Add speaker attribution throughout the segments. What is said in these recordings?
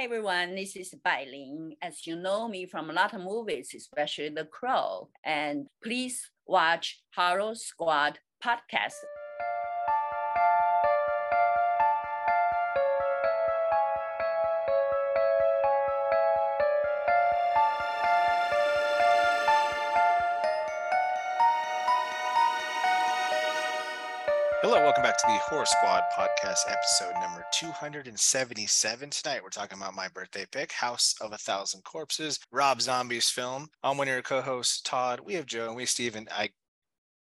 Speaker 1: Hi everyone, this is Bai Ling. As you know me from a lot of movies, especially The Crow. And please watch Horror Squad podcast.
Speaker 2: To the Horror Squad podcast, episode number 277. Tonight, we're talking about my birthday pick, House of a Thousand Corpses, Rob Zombie's film. I'm one of your co hosts, Todd. We have Joe and we have Steven. I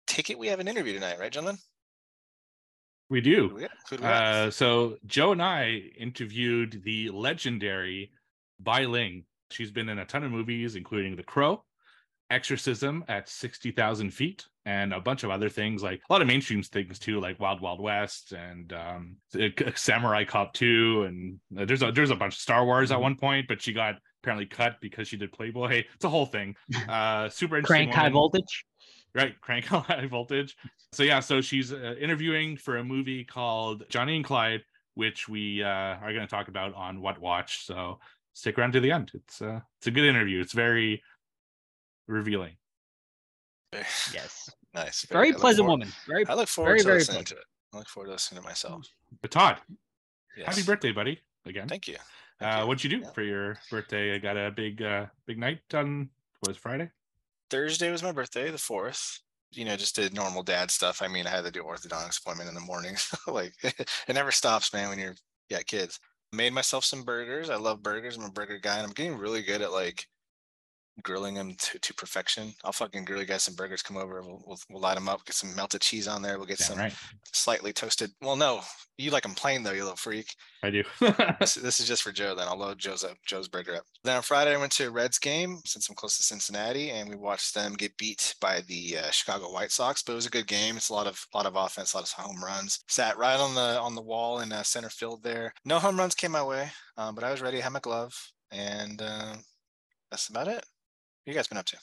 Speaker 2: take it we have an interview tonight, right, gentlemen?
Speaker 3: We do.
Speaker 2: Who we Who do we?
Speaker 3: Uh, so Joe and I interviewed the legendary Bai Ling. She's been in a ton of movies, including The Crow, Exorcism at 60,000 feet, and a bunch of other things, like a lot of mainstream things too, like Wild Wild West and um, Samurai Cop 2. And uh, there's a, there's a bunch of Star Wars at
Speaker 4: Mhm.
Speaker 3: one point, but she got apparently cut because she did Playboy. It's a whole thing. Uh, super interesting.
Speaker 4: Crank high voltage.
Speaker 3: right crank high voltage so yeah so she's uh, interviewing for a movie called johnny and clyde which we uh, are going to talk about on what watch so stick around to the end it's uh it's a good interview it's very revealing
Speaker 4: Yes.
Speaker 2: nice.
Speaker 4: Very
Speaker 2: I look
Speaker 4: pleasant
Speaker 2: forward-
Speaker 4: woman. Very
Speaker 2: I look forward
Speaker 4: very,
Speaker 2: to
Speaker 4: very
Speaker 2: listening
Speaker 4: pleasant.
Speaker 2: to it. I look forward to listening to myself.
Speaker 3: but todd
Speaker 2: Yes.
Speaker 3: happy birthday buddy again
Speaker 2: Thank you. Thank
Speaker 3: uh
Speaker 2: you.
Speaker 3: what'd you do
Speaker 2: Yeah.
Speaker 3: for your birthday i got a big uh big night on what was friday
Speaker 2: Thursday was my birthday, the fourth. You know, just did normal dad stuff. I mean, I had to do orthodontics appointment in the morning. So like it never stops, man, when you're yeah, kids. Made myself some burgers. I love burgers. I'm a burger guy and I'm getting really good at like grilling them to, to perfection. I'll fucking grill you guys some burgers. Come over. We'll, we'll, we'll light them up. Get some melted cheese on there. We'll get
Speaker 3: Damn
Speaker 2: some
Speaker 3: right
Speaker 2: slightly toasted. Well, no, you like them plain though, you little freak.
Speaker 3: i do
Speaker 2: This, this is just for Joe. Then I'll load Joe's up, Joe's burger up. Then on Friday, I went to a Reds game since I'm close to Cincinnati, and we watched them get beat by the uh, Chicago White Sox. But it was a good game. It's a lot of lot of offense, a lot of home runs. Sat right on the on the wall in uh, center field there. No home runs came my way, um, but I was ready. I had my glove, and uh, that's about it. What you guys been up to?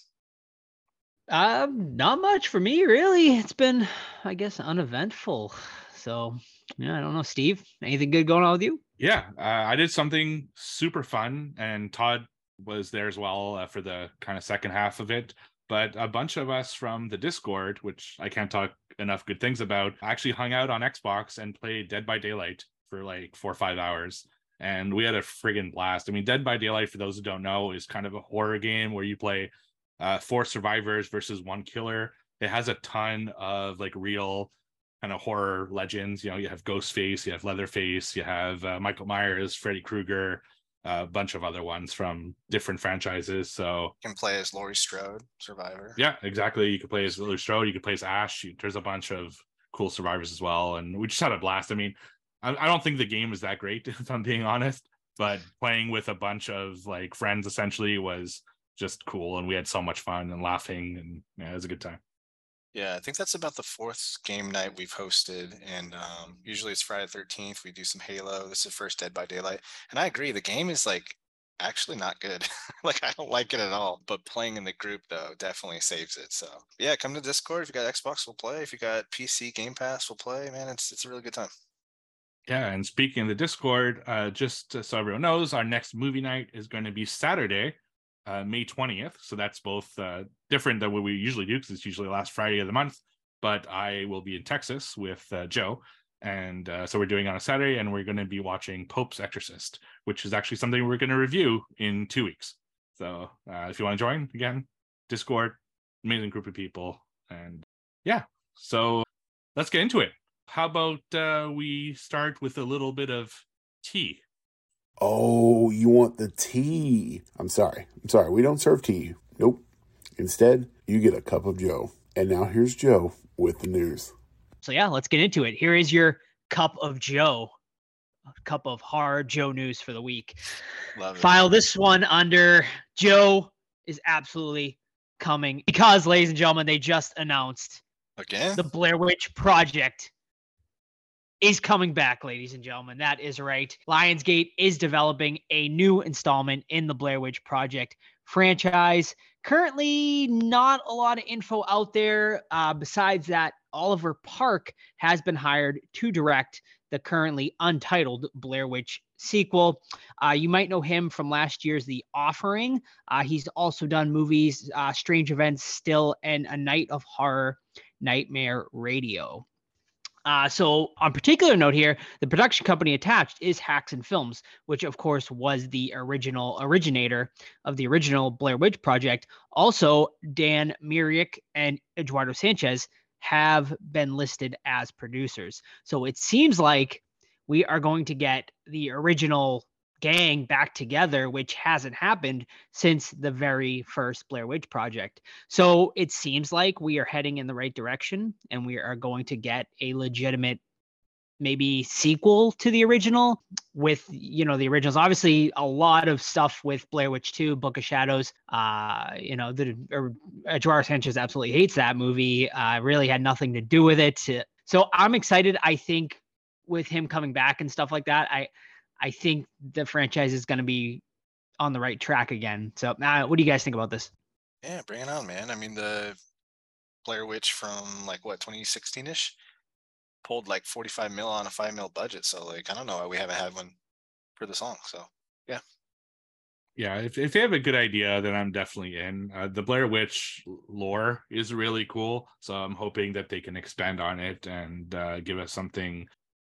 Speaker 4: Um, not much for me, really. It's been, I guess, uneventful. So, yeah, I don't know, Steve. Anything good going on with you?
Speaker 3: Yeah, uh, I did something super fun, and Todd was there as well uh, for the kind of second half of it. But a bunch of us from the Discord, which I can't talk enough good things about, actually hung out on Xbox and played Dead by Daylight for like four or five hours. And we had a friggin' blast. I mean, Dead by Daylight, for those who don't know, is kind of a horror game where you play uh, four survivors versus one killer. It has a ton of like real kind of horror legends. You know, you have Ghostface, you have Leatherface, you have uh, Michael Myers, Freddy Krueger, a bunch of other ones from different franchises. So you
Speaker 2: Can play as Laurie Strode, Survivor.
Speaker 3: yeah, exactly. You could play as Lily Strode, you could play as Ash. You- There's a bunch of cool survivors as well, and we just had a blast. I mean, I, I don't think the game is that great, if I'm being honest, but playing with a bunch of like friends essentially was just cool, and we had so much fun and laughing, and yeah, it was a good time.
Speaker 2: Yeah, I think that's about the fourth game night we've hosted, and um, usually it's Friday Thirteenth. We do some Halo. This is first Dead by Daylight, and I agree. The game is like actually not good. like I don't like it at all. But playing in the group though definitely saves it. So yeah, come to Discord. If you got Xbox, we'll play. If you got PC Game Pass, we'll play. Man, it's it's a really good time.
Speaker 3: Yeah, and speaking of the Discord, uh, just so everyone knows, our next movie night is going to be Saturday, uh, May 20th. So that's both uh, different than what we usually do because it's usually last Friday of the month. But I will be in Texas with uh, Joe. And uh, so we're doing on a Saturday, and we're going to be watching Pope's Exorcist, which is actually something we're going to review in two weeks. So uh, if you want to join, again, Discord, amazing group of people. And yeah, so let's get into it. How about uh, we start with a little bit of tea?
Speaker 5: Oh, you want the tea? I'm sorry. I'm sorry. We don't serve tea. Nope. Instead, you get a cup of Joe. And now here's Joe with the news.
Speaker 4: So, yeah, let's get into it. Here is your cup of Joe, a cup of hard Joe news for the week.
Speaker 2: Love it.
Speaker 4: File this one under Joe is absolutely coming because, ladies and gentlemen, they just announced
Speaker 2: Again?
Speaker 4: the Blair Witch Project is coming back, ladies and gentlemen. That is right. Lionsgate is developing a new installment in the Blair Witch Project franchise. Currently, not a lot of info out there. Uh, besides that, Oliver Park has been hired to direct the currently untitled Blair Witch sequel. Uh, you might know him from last year's The Offering. Uh, he's also done movies uh, Strange Events, Still, and A Night of Horror, Nightmare Radio. Uh, so, on particular note here, the production company attached is Haxan Films, which of course was the original originator of the original Blair Witch Project. Also, Dan Myrick and Eduardo Sanchez have been listed as producers. So it seems like we are going to get the original gang back together, which hasn't happened since the very first Blair Witch Project. So it seems like we are heading in the right direction and we are going to get a legitimate maybe sequel to the original with you know the originals. Obviously a lot of stuff with blair witch 2 book of shadows uh you know the uh, sanchez absolutely hates that movie uh really had nothing to do with it. So i'm excited. I think with him coming back and stuff like that i i think the franchise is going to be on the right track again so uh, what do you guys think about this
Speaker 2: yeah bring it on man i mean the blair witch from like what 2016ish pulled like 45 mil on a 5 mil budget. So like I don't know why we haven't had one for the song. So yeah.
Speaker 3: Yeah, if, if they have a good idea, then I'm definitely in. Uh, the Blair Witch lore is really cool, so I'm hoping that they can expand on it and uh, give us something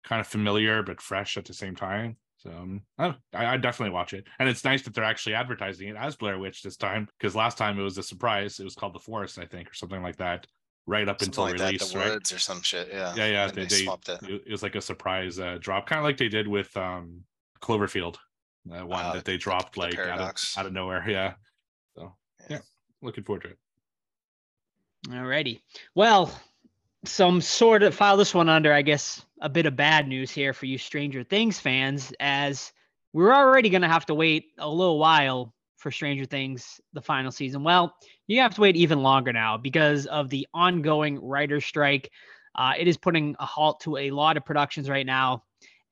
Speaker 3: kind of familiar but fresh at the same time. So um, I, I definitely watch it, and it's nice that they're actually advertising it as Blair Witch this time because last time it was a surprise. It was called The Forest, I think, or something like that right up
Speaker 2: Something
Speaker 3: until
Speaker 2: like
Speaker 3: release,
Speaker 2: that, the
Speaker 3: right?
Speaker 2: woods or some shit. Yeah.
Speaker 3: Yeah, yeah.
Speaker 2: And
Speaker 3: They,
Speaker 2: they
Speaker 3: they,
Speaker 2: swapped it.
Speaker 3: it was like a surprise uh, drop, kind of like they did with um Cloverfield, uh, one
Speaker 2: Uh,
Speaker 3: that they dropped
Speaker 2: the
Speaker 3: like out of, out of nowhere. Yeah. So
Speaker 2: Yeah.
Speaker 3: yeah, looking forward to it.
Speaker 4: Alrighty. Well, some sort of file this one under, I guess, a bit of bad news here for you Stranger Things fans, as we're already going to have to wait a little while for Stranger Things, the final season. Well, you have to wait even longer now because of the ongoing writer strike. Uh, it is putting a halt to a lot of productions right now.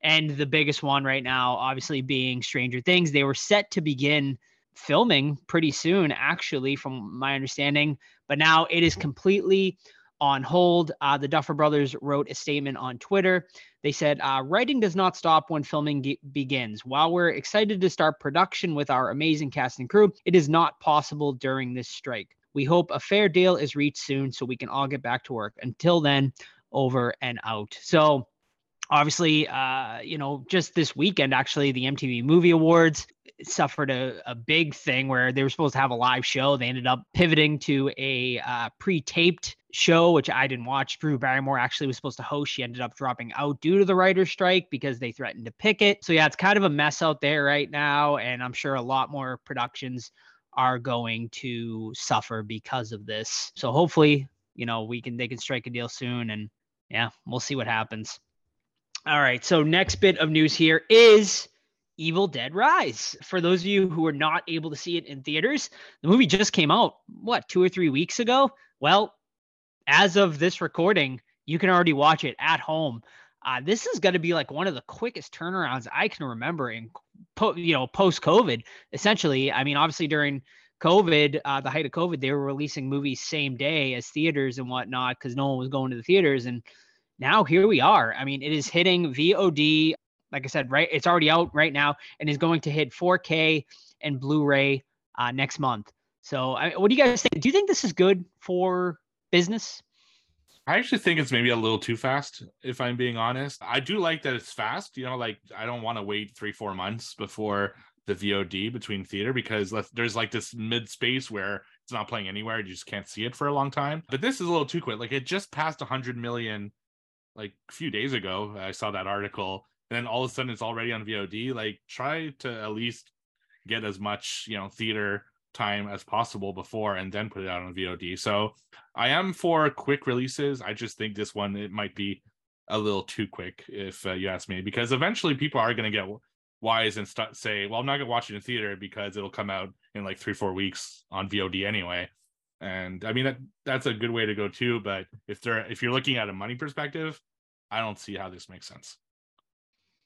Speaker 4: And the biggest one right now, obviously, being Stranger Things. They were set to begin filming pretty soon, actually, from my understanding. But now it is completely on hold. Uh, the Duffer Brothers wrote a statement on Twitter. They said, uh, Writing does not stop when filming ge- begins. While we're excited to start production with our amazing cast and crew, it is not possible during this strike. We hope a fair deal is reached soon so we can all get back to work. Until then, over and out. So, obviously uh you know just this weekend actually the mtv movie awards suffered a, a big thing where they were supposed to have a live show. They ended up pivoting to a uh, pre-taped show which i didn't watch. Drew barrymore actually was supposed to host. She ended up dropping out due to the writer's strike because they threatened to picket so yeah it's kind of a mess out there right now and i'm sure a lot more productions are going to suffer because of this. So hopefully you know we can they can strike a deal soon and yeah we'll see what happens all right. So next bit of news here is Evil Dead Rise. For those of you who are not able to see it in theaters, the movie just came out, what, two or three weeks ago? Well, as of this recording, you can already watch it at home. Uh, this is going to be like one of the quickest turnarounds I can remember in, po- you know, post COVID. Essentially, I mean, obviously during COVID, uh, the height of COVID, they were releasing movies same day as theaters and whatnot because no one was going to the theaters. And now here we are. I mean, it is hitting VOD. Like I said, right, it's already out right now and is going to hit 4K and Blu-ray uh, next month. So, I, what do you guys think? Do you think this is good for business?
Speaker 3: I actually think it's maybe a little too fast, if I'm being honest. I do like that it's fast. You know, like I don't want to wait three, four months before the VOD between theater because there's like this mid space where it's not playing anywhere. You just can't see it for a long time. But this is a little too quick. Like it just passed 100 million like a few days ago. I saw that article, and then all of a sudden it's already on VOD. Like try to at least get as much you know theater time as possible before and then put it out on VOD. So I am for quick releases. I just think this one it might be a little too quick if uh, you ask me because eventually people are going to get wise and start say, well, I'm not going to watch it in theater because it'll come out in like 3 4 weeks on VOD anyway. And I mean that that's a good way to go too, but if they're if you're looking at a money perspective, I don't see how this makes sense.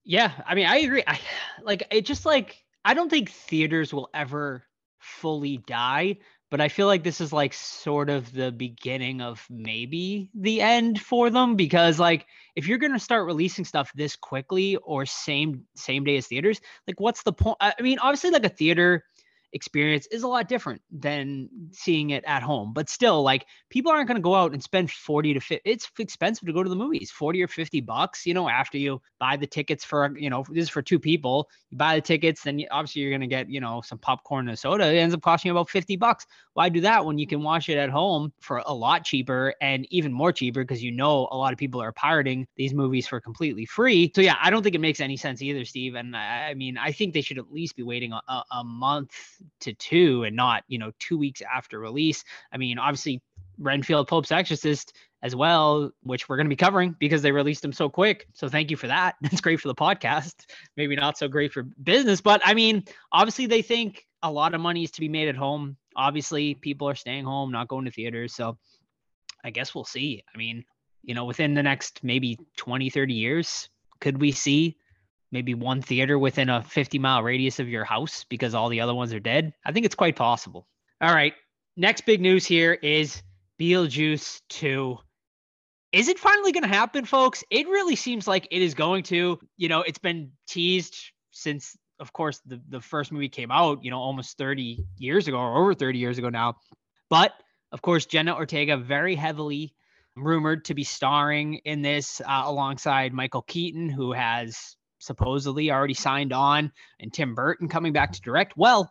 Speaker 4: Yeah, I mean, I agree. I like it just like I don't think theaters will ever fully die, but I feel like this is like sort of the beginning of maybe the end for them because like if you're going to start releasing stuff this quickly or same same day as theaters, like what's the point? I mean, obviously like a theater experience is a lot different than seeing it at home. But still, like people aren't going to go out and spend 40 to 50. It's expensive to go to the movies, 40 or 50 bucks, you know, after you buy the tickets for, you know, this is for two people. You buy the tickets, then obviously you're going to get, you know, some popcorn and soda. It ends up costing you about 50 bucks. Why do that when you can watch it at home for a lot cheaper and even more cheaper because you know a lot of people are pirating these movies for completely free. So yeah, I don't think it makes any sense either, Steve. And I, I mean, I think they should at least be waiting a, a month to two and not, you know, two weeks after release. I mean, obviously Renfield Pope's Exorcist as well, which we're going to be covering because they released them so quick. So thank you for that. That's great for the podcast. Maybe not so great for business, but I mean, obviously they think a lot of money is to be made at home. Obviously, people are staying home, not going to theaters. So I guess we'll see. I mean, you know, within the next maybe 20, 30 years, could we see maybe one theater within a 50 mile radius of your house because all the other ones are dead. I think it's quite possible. All right. Next big news here is Beetlejuice 2. Is it finally going to happen, folks? It really seems like it is going to. You know, it's been teased since, of course, the, the first movie came out, you know, almost 30 years ago or over 30 years ago now. But of course, Jenna Ortega very heavily rumored to be starring in this uh, alongside Michael Keaton, who has supposedly already signed on, and Tim Burton coming back to direct. Well,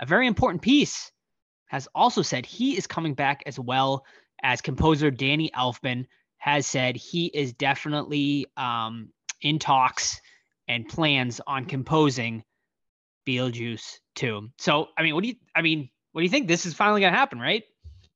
Speaker 4: a very important piece has also said he is coming back as well as composer Danny Elfman has said he is definitely um, in talks and plans on composing Beetlejuice 2. So, I mean, what do you, I mean, what do you think? This is finally going to happen, right?
Speaker 2: I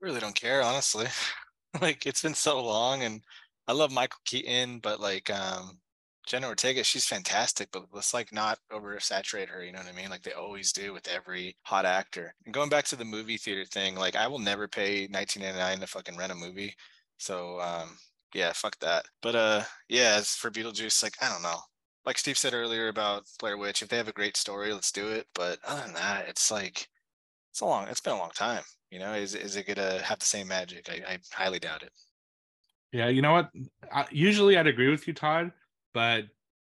Speaker 2: really don't care, honestly. like, it's been so long and I love Michael Keaton, but like, um, Jenna Ortega, she's fantastic, but let's like not oversaturate her. You know what I mean? Like they always do with every hot actor. And going back to the movie theater thing, like I will never pay 19.99 to fucking rent a movie. So um, yeah, fuck that. But uh, yeah, as for Beetlejuice, like I don't know. Like Steve said earlier about Blair Witch, if they have a great story, let's do it. But other than that, it's like it's a long. It's been a long time. You know, is is it gonna have the same magic? I, I highly doubt it.
Speaker 3: Yeah, you know what? I, usually I'd agree with you, Todd but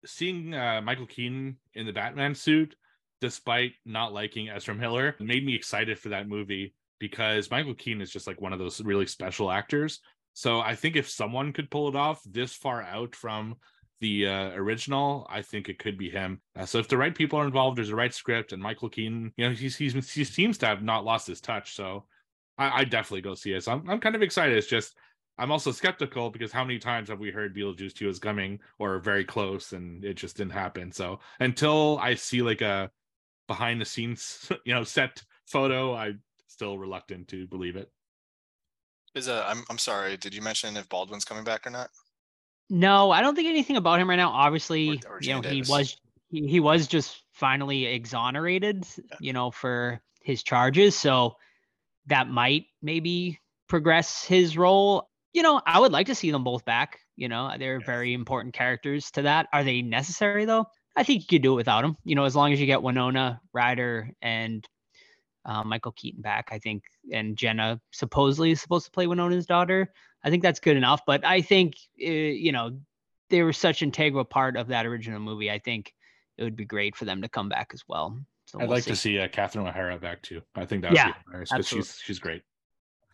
Speaker 3: seeing uh, Michael Keaton in the Batman suit, despite not liking Ezra Miller, made me excited for that movie because Michael Keaton is just like one of those really special actors. So I think if someone could pull it off this far out from the uh, original, I think it could be him. Uh, so if the right people are involved, there's a right script, and Michael Keaton, you know, he's, he's he seems to have not lost his touch. So I, I definitely go see it. So I'm I'm kind of excited. It's just I'm also skeptical because how many times have we heard Beetlejuice 2 is coming or very close and it just didn't happen. So until I see like a behind the scenes, you know, set photo, I'm still reluctant to believe it.
Speaker 2: Is a I'm I'm sorry, did you mention if Baldwin's coming back or not?
Speaker 4: No, I don't think anything about him right now. Obviously, or, or you know, Davis. he was he, he was just finally exonerated, yeah. you know, for his charges. So that might maybe progress his role you know, I would like to see them both back. You know, they're yes. very important characters to that. Are they necessary though? I think you could do it without them. You know, as long as you get Winona Ryder and uh, Michael Keaton back, I think, and Jenna supposedly is supposed to play Winona's daughter. I think that's good enough. But I think, uh, you know, they were such integral part of that original movie. I think it would be great for them to come back as well.
Speaker 3: So I'd we'll like see. to see uh, Catherine O'Hara back too. I think that would yeah, be because she's she's great.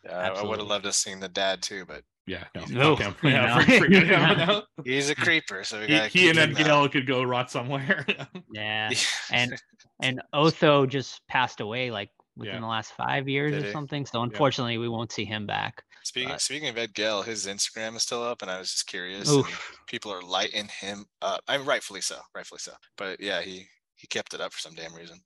Speaker 2: Yeah, I would have loved to seen the dad too, but
Speaker 3: yeah, no,
Speaker 4: no,
Speaker 3: yeah,
Speaker 2: no. he's a creeper, so he,
Speaker 3: he and then uh, Gale could go rot somewhere.
Speaker 4: yeah, and and Otho just passed away like within yeah. the last five years Did or he? something. So unfortunately, yeah. we won't see him back.
Speaker 2: Speaking
Speaker 4: but...
Speaker 2: speaking of Ed Gale, his Instagram is still up, and I was just curious. People are lighting him up. I'm rightfully so, rightfully so. But yeah, he he kept it up for some damn reason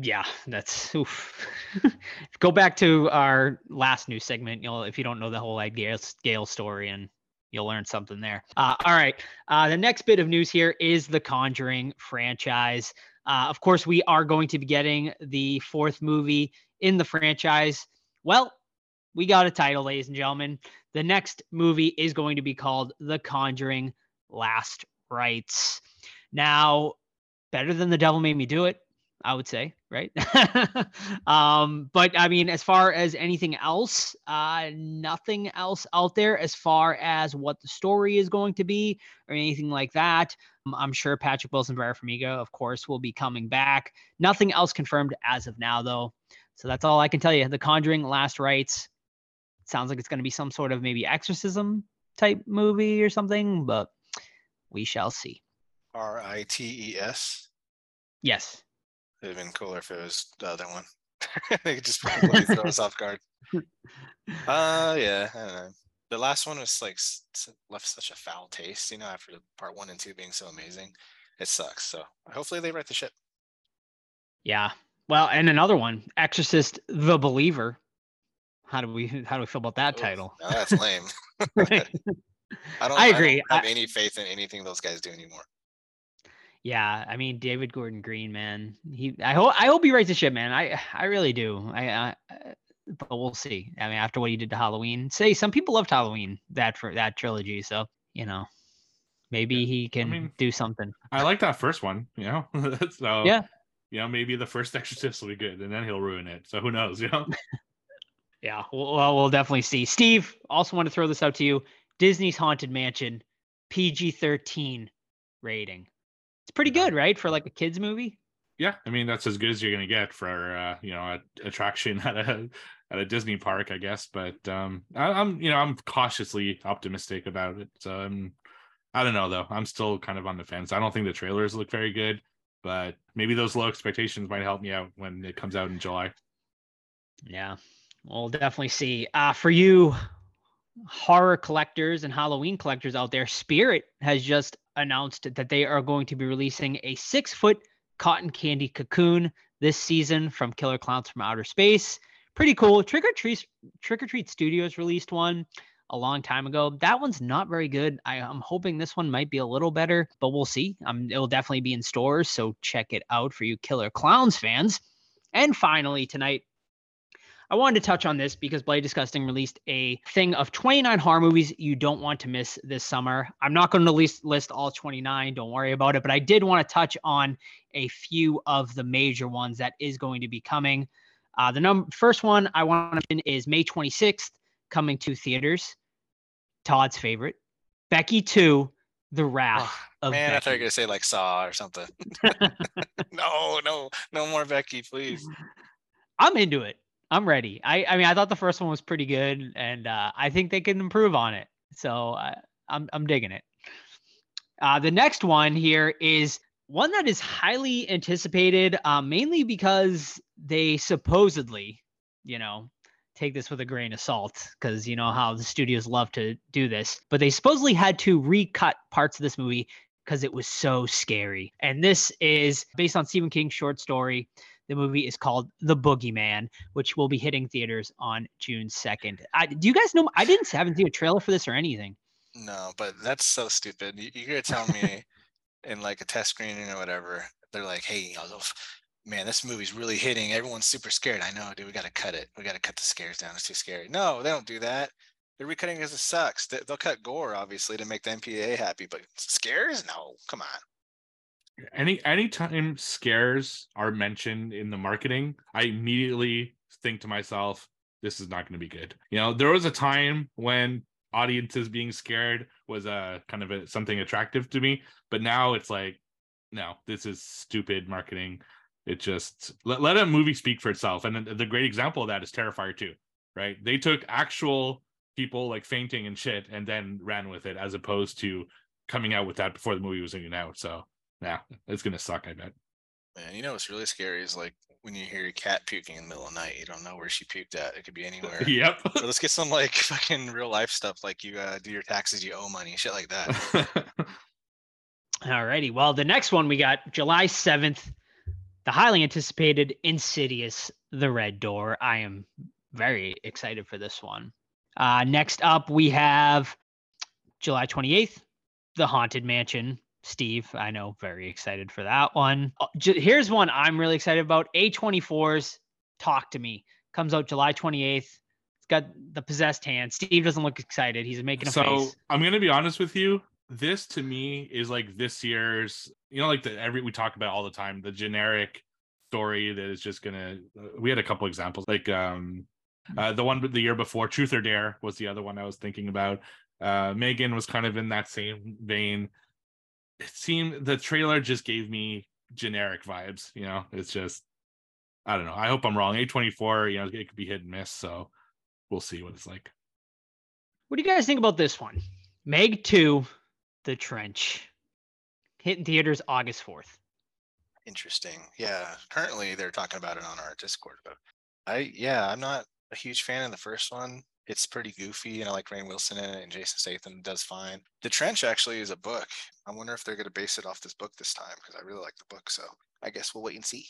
Speaker 4: yeah, that's oof. go back to our last news segment. You'll if you don't know the whole Ed Gale story and you'll learn something there. Uh, all right. Uh, the next bit of news here is the Conjuring franchise. Uh, of course, we are going to be getting the fourth movie in the franchise. Well, we got a title, ladies and gentlemen. The next movie is going to be called The Conjuring Last Rites. Now, better than The Devil Made Me Do It, I would say, right? um, but I mean, as far as anything else, uh, nothing else out there as far as what the story is going to be or anything like that. Um, I'm sure Patrick Wilson, Vera Farmiga, of course, will be coming back. Nothing else confirmed as of now, though. So that's all I can tell you. The Conjuring Last Rites sounds like it's going to be some sort of maybe exorcism type movie or something, but we shall see.
Speaker 2: R I T E S.
Speaker 4: Yes.
Speaker 2: It'd have been cooler if it was the other one. they could just probably throw us off guard. Uh, yeah, I don't know. The last one was like left such a foul taste, you know, after the part one and two being so amazing. It sucks. So hopefully they right the ship.
Speaker 4: Yeah. Well, and another one, Exorcist the Believer. How do we how do we feel about that
Speaker 2: Ooh,
Speaker 4: title?
Speaker 2: Now that's lame. I don't.
Speaker 4: I
Speaker 2: I don't have
Speaker 4: I-
Speaker 2: any faith in anything those guys do anymore.
Speaker 4: Yeah, I mean David Gordon Green, man. He I hope I hope he writes the shit, man. I I really do. I, I I- but we'll see. I mean, after what he did to Halloween, say some people loved Halloween that for that trilogy, so you know, maybe he can
Speaker 3: mean-
Speaker 4: do something.
Speaker 3: I like that first one, you know. so
Speaker 4: Yeah.
Speaker 3: you know, maybe the first Exorcist will be good, and then he'll ruin it. So who knows, you know?
Speaker 4: Yeah, well, well, definitely see. Steve, also want to throw this out to you. Disney's Haunted Mansion, PG 13 rating. Pretty good, right? For like a kids movie.
Speaker 3: yeah, I mean that's as good as you're gonna get for uh, you know a attraction at a at a Disney park, I guess. But um, I, I'm you know I'm cautiously optimistic about it. So I'm I don't know though. I'm still kind of on the fence. I don't think the trailers look very good, but maybe those low expectations might help me out when it comes out in July.
Speaker 4: Yeah, we'll definitely see. Uh, for you horror collectors and Halloween collectors out there, Spirit has just announced that they are going to be releasing a six foot cotton candy cocoon this season from Killer Clowns from Outer Space. Pretty cool. Trick or Treat Trick or Treat Studios released one a long time ago. That one's not very good. I, I'm hoping this one might be a little better, but we'll see. Um, it'll definitely be in stores, so check it out for you Killer Clowns fans. And finally, tonight, I wanted to touch on this because Bloody Disgusting released a thing of 29 horror movies you don't want to miss this summer. I'm not going to list list all 29, don't worry about it, but I did want to touch on a few of the major ones that is going to be coming. Uh, the number first one I want to mention is May 26th, coming to theaters. Todd's favorite, Becky 2, The Wrath of
Speaker 2: Man, I thought you were gonna say like Saw or something. no, no, no more Becky, please.
Speaker 4: I'm into it. I'm ready. I, I mean, I thought the first one was pretty good, and uh, I think they can improve on it. So uh, I'm I'm digging it. Uh, the next one here is one that is highly anticipated, uh, mainly because they supposedly, you know, take this with a grain of salt, because you know how the studios love to do this. But they supposedly had to recut parts of this movie because it was so scary. And this is based on Stephen King's short story. The movie is called The Boogeyman, which will be hitting theaters on June 2nd. I, do you guys know? I didn't haven't seen a trailer for this or anything.
Speaker 2: No, but that's so stupid. You, you're gonna tell me in like a test screening or whatever, they're like, "Hey, man, this movie's really hitting. Everyone's super scared. I know, dude. We gotta cut it. We gotta cut the scares down. It's too scary." No, they don't do that. They're recutting because it sucks. They, they'll cut gore obviously to make the MPA happy, but scares? No, come on.
Speaker 3: Any anytime scares are mentioned in the marketing i immediately think to myself this is not going to be good. You know there was a time when audiences being scared was a kind of a, something attractive to me but now it's like no this is stupid marketing. It just let, let a movie speak for itself. And the, the great example of that is terrifier 2 right? They took actual people like fainting and shit and then ran with it as opposed to coming out with that before the movie was even out so yeah, it's gonna suck. I bet.
Speaker 2: Man, you know what's really scary is like when you hear your cat puking in the middle of the night. You don't know where she puked at. It could be anywhere.
Speaker 3: yep.
Speaker 2: But let's get some like fucking real life stuff, like you uh, do your taxes, you owe money, shit like that.
Speaker 4: Alrighty. Well, the next one we got July 7th, the highly anticipated Insidious The Red Door. I am very excited for this one. Uh, next up, we have July 28th, The Haunted Mansion. Steve, I know, very excited for that one. Uh, Here's one I'm really excited about A24's Talk to Me. Comes out July 28th. It's got the possessed hand. Steve doesn't look excited. He's making a
Speaker 3: so
Speaker 4: face.
Speaker 3: I'm gonna be honest with you. This to me is like this year's, you know, like the every we talk about all the time, the generic story that is just gonna. We had a couple examples, like um, uh, the one the year before, Truth or Dare was the other one I was thinking about. Uh, Megan was kind of in that same vein. It seemed the trailer just gave me generic vibes. You know, it's just I don't know. I hope I'm wrong. A24, you know, it could be hit and miss. So we'll see what it's like.
Speaker 4: What do you guys think about this one? Meg 2, The Trench. Hitting theaters August 4th.
Speaker 2: Interesting. Yeah. Currently, they're talking about it on our Discord. But I, yeah, I'm not a huge fan of the first one. It's pretty goofy, and I like Rainn Wilson in it, and Jason Statham does fine. The Trench actually is a book. I wonder if they're going to base it off this book this time because I really like the book. So I guess we'll wait and see.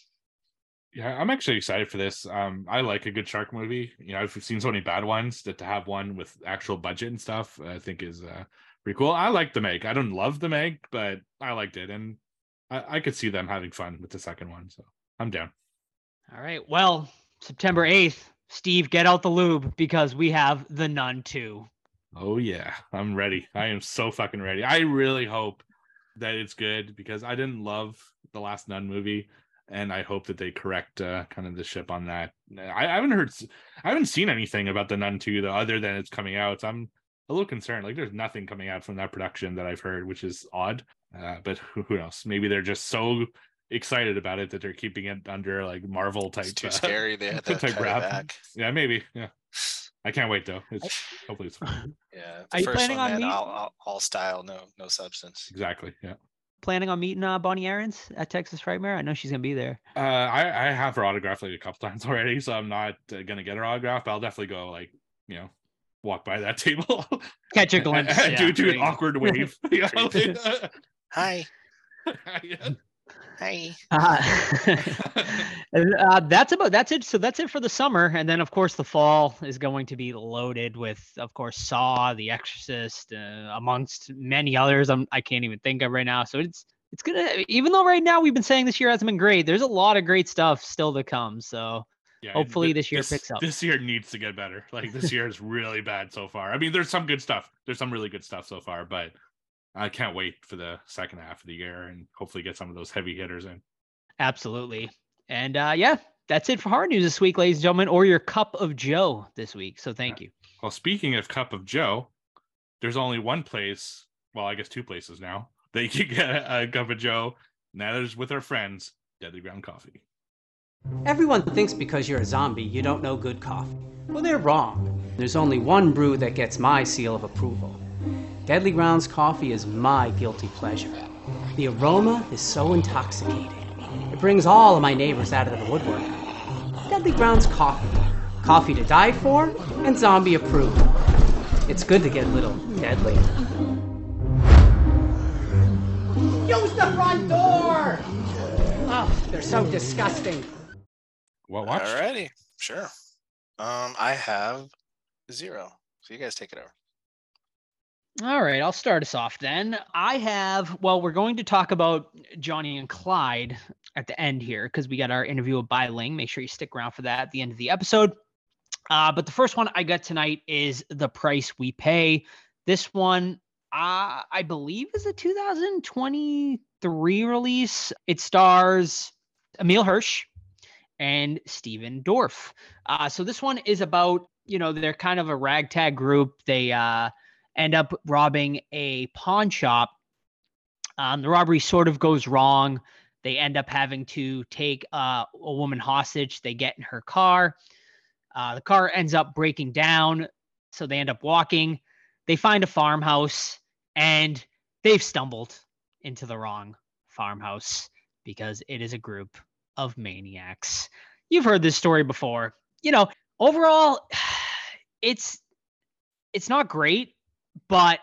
Speaker 3: Yeah, I'm actually excited for this. Um, I like a good shark movie. You know, I've seen so many bad ones that to have one with actual budget and stuff, I think is uh, pretty cool. I like the Meg. I don't love the Meg, but I liked it, and I, I could see them having fun with the second one. So I'm down.
Speaker 4: All right. Well, September 8th, Steve, get out the lube because we have The Nun 2.
Speaker 3: Oh yeah, I'm ready. I am so fucking ready. I really hope that it's good because I didn't love the last Nun movie, and I hope that they correct uh, kind of the ship on that. I, I haven't heard, I haven't seen anything about the Nun 2 though, other than it's coming out. So I'm a little concerned. Like there's nothing coming out from that production that I've heard, which is odd. Uh, but who, who knows? Maybe they're just so excited about it that they're keeping it under like Marvel type.
Speaker 2: It's too
Speaker 3: uh,
Speaker 2: scary. They had to
Speaker 3: type wrap.
Speaker 2: back.
Speaker 3: Yeah, maybe. Yeah, I can't wait though. It's hopefully it's fun.
Speaker 2: Yeah.
Speaker 4: Are you planning
Speaker 2: one,
Speaker 4: on
Speaker 2: man, all, all, all style, no no substance.
Speaker 3: exactly. Yeah.
Speaker 4: Planning on meeting uh, Bonnie Aarons at Texas Frightmare? I know she's going to be there.
Speaker 3: Uh, I I have her autograph like a couple times already, so I'm not uh, gonna get her autograph. But I'll definitely go like you know walk by that table,
Speaker 4: Catch a glimpse.
Speaker 3: and
Speaker 4: yeah.
Speaker 3: do do an awkward wave. You know, like,
Speaker 2: Hi.
Speaker 3: yeah.
Speaker 2: Hi.
Speaker 4: Uh, uh, that's about that's it. So that's it for the summer, and then of course the fall is going to be loaded with, of course, Saw, The Exorcist, uh, amongst many others. I'm I can't even think of right now. So it's it's gonna even though right now we've been saying this year hasn't been great. There's a lot of great stuff still to come. So
Speaker 3: Yeah,
Speaker 4: Hopefully
Speaker 3: thi-
Speaker 4: this year picks up.
Speaker 3: This year needs to get better. Like this year is really bad so far. I mean, there's some good stuff. There's some really good stuff so far, but I can't wait for the second half of the year and hopefully get some of those heavy hitters in.
Speaker 4: absolutely, and uh, yeah, that's it for hard news this week, ladies and gentlemen, or your cup of Joe this week. So thank you.
Speaker 3: Well, speaking of Cup of Joe, there's only one place, well, I guess two places now, that you can get a, a Cup of Joe, and that is with our friends, Deadly Ground Coffee.
Speaker 6: Everyone thinks because you're a zombie, you don't know good coffee. Well, they're wrong. There's only one brew that gets my seal of approval. Deadly Grounds coffee is my guilty pleasure. The aroma is so intoxicating. It brings all of my neighbors out of the woodwork. Deadly Grounds coffee. Coffee to die for and zombie approved. It's good to get a little deadly. Use the front door! Oh, they're so disgusting.
Speaker 3: What watch?
Speaker 2: Alrighty. Sure. Um, I have zero. So you guys take it over.
Speaker 4: All right, I'll start us off then. I have, well, we're going to talk about Johnny and Clyde at the end here because we got our interview with Bai Ling. Make sure you stick around for that at the end of the episode. Uh, but the first one I got tonight is The Price We Pay. This one, uh, I believe, is a 2023 release. It stars Emile Hirsch and Stephen Dorff. Uh, so this one is about, you know, they're kind of a ragtag group. They, uh, end up robbing a pawn shop. Um, the robbery sort of goes wrong. They end up having to take uh, a woman hostage. They get in her car. Uh, the car ends up breaking down. So they end up walking. They find a farmhouse and they've stumbled into the wrong farmhouse because it is a group of maniacs. You've heard this story before. You know, overall, it's it's not great but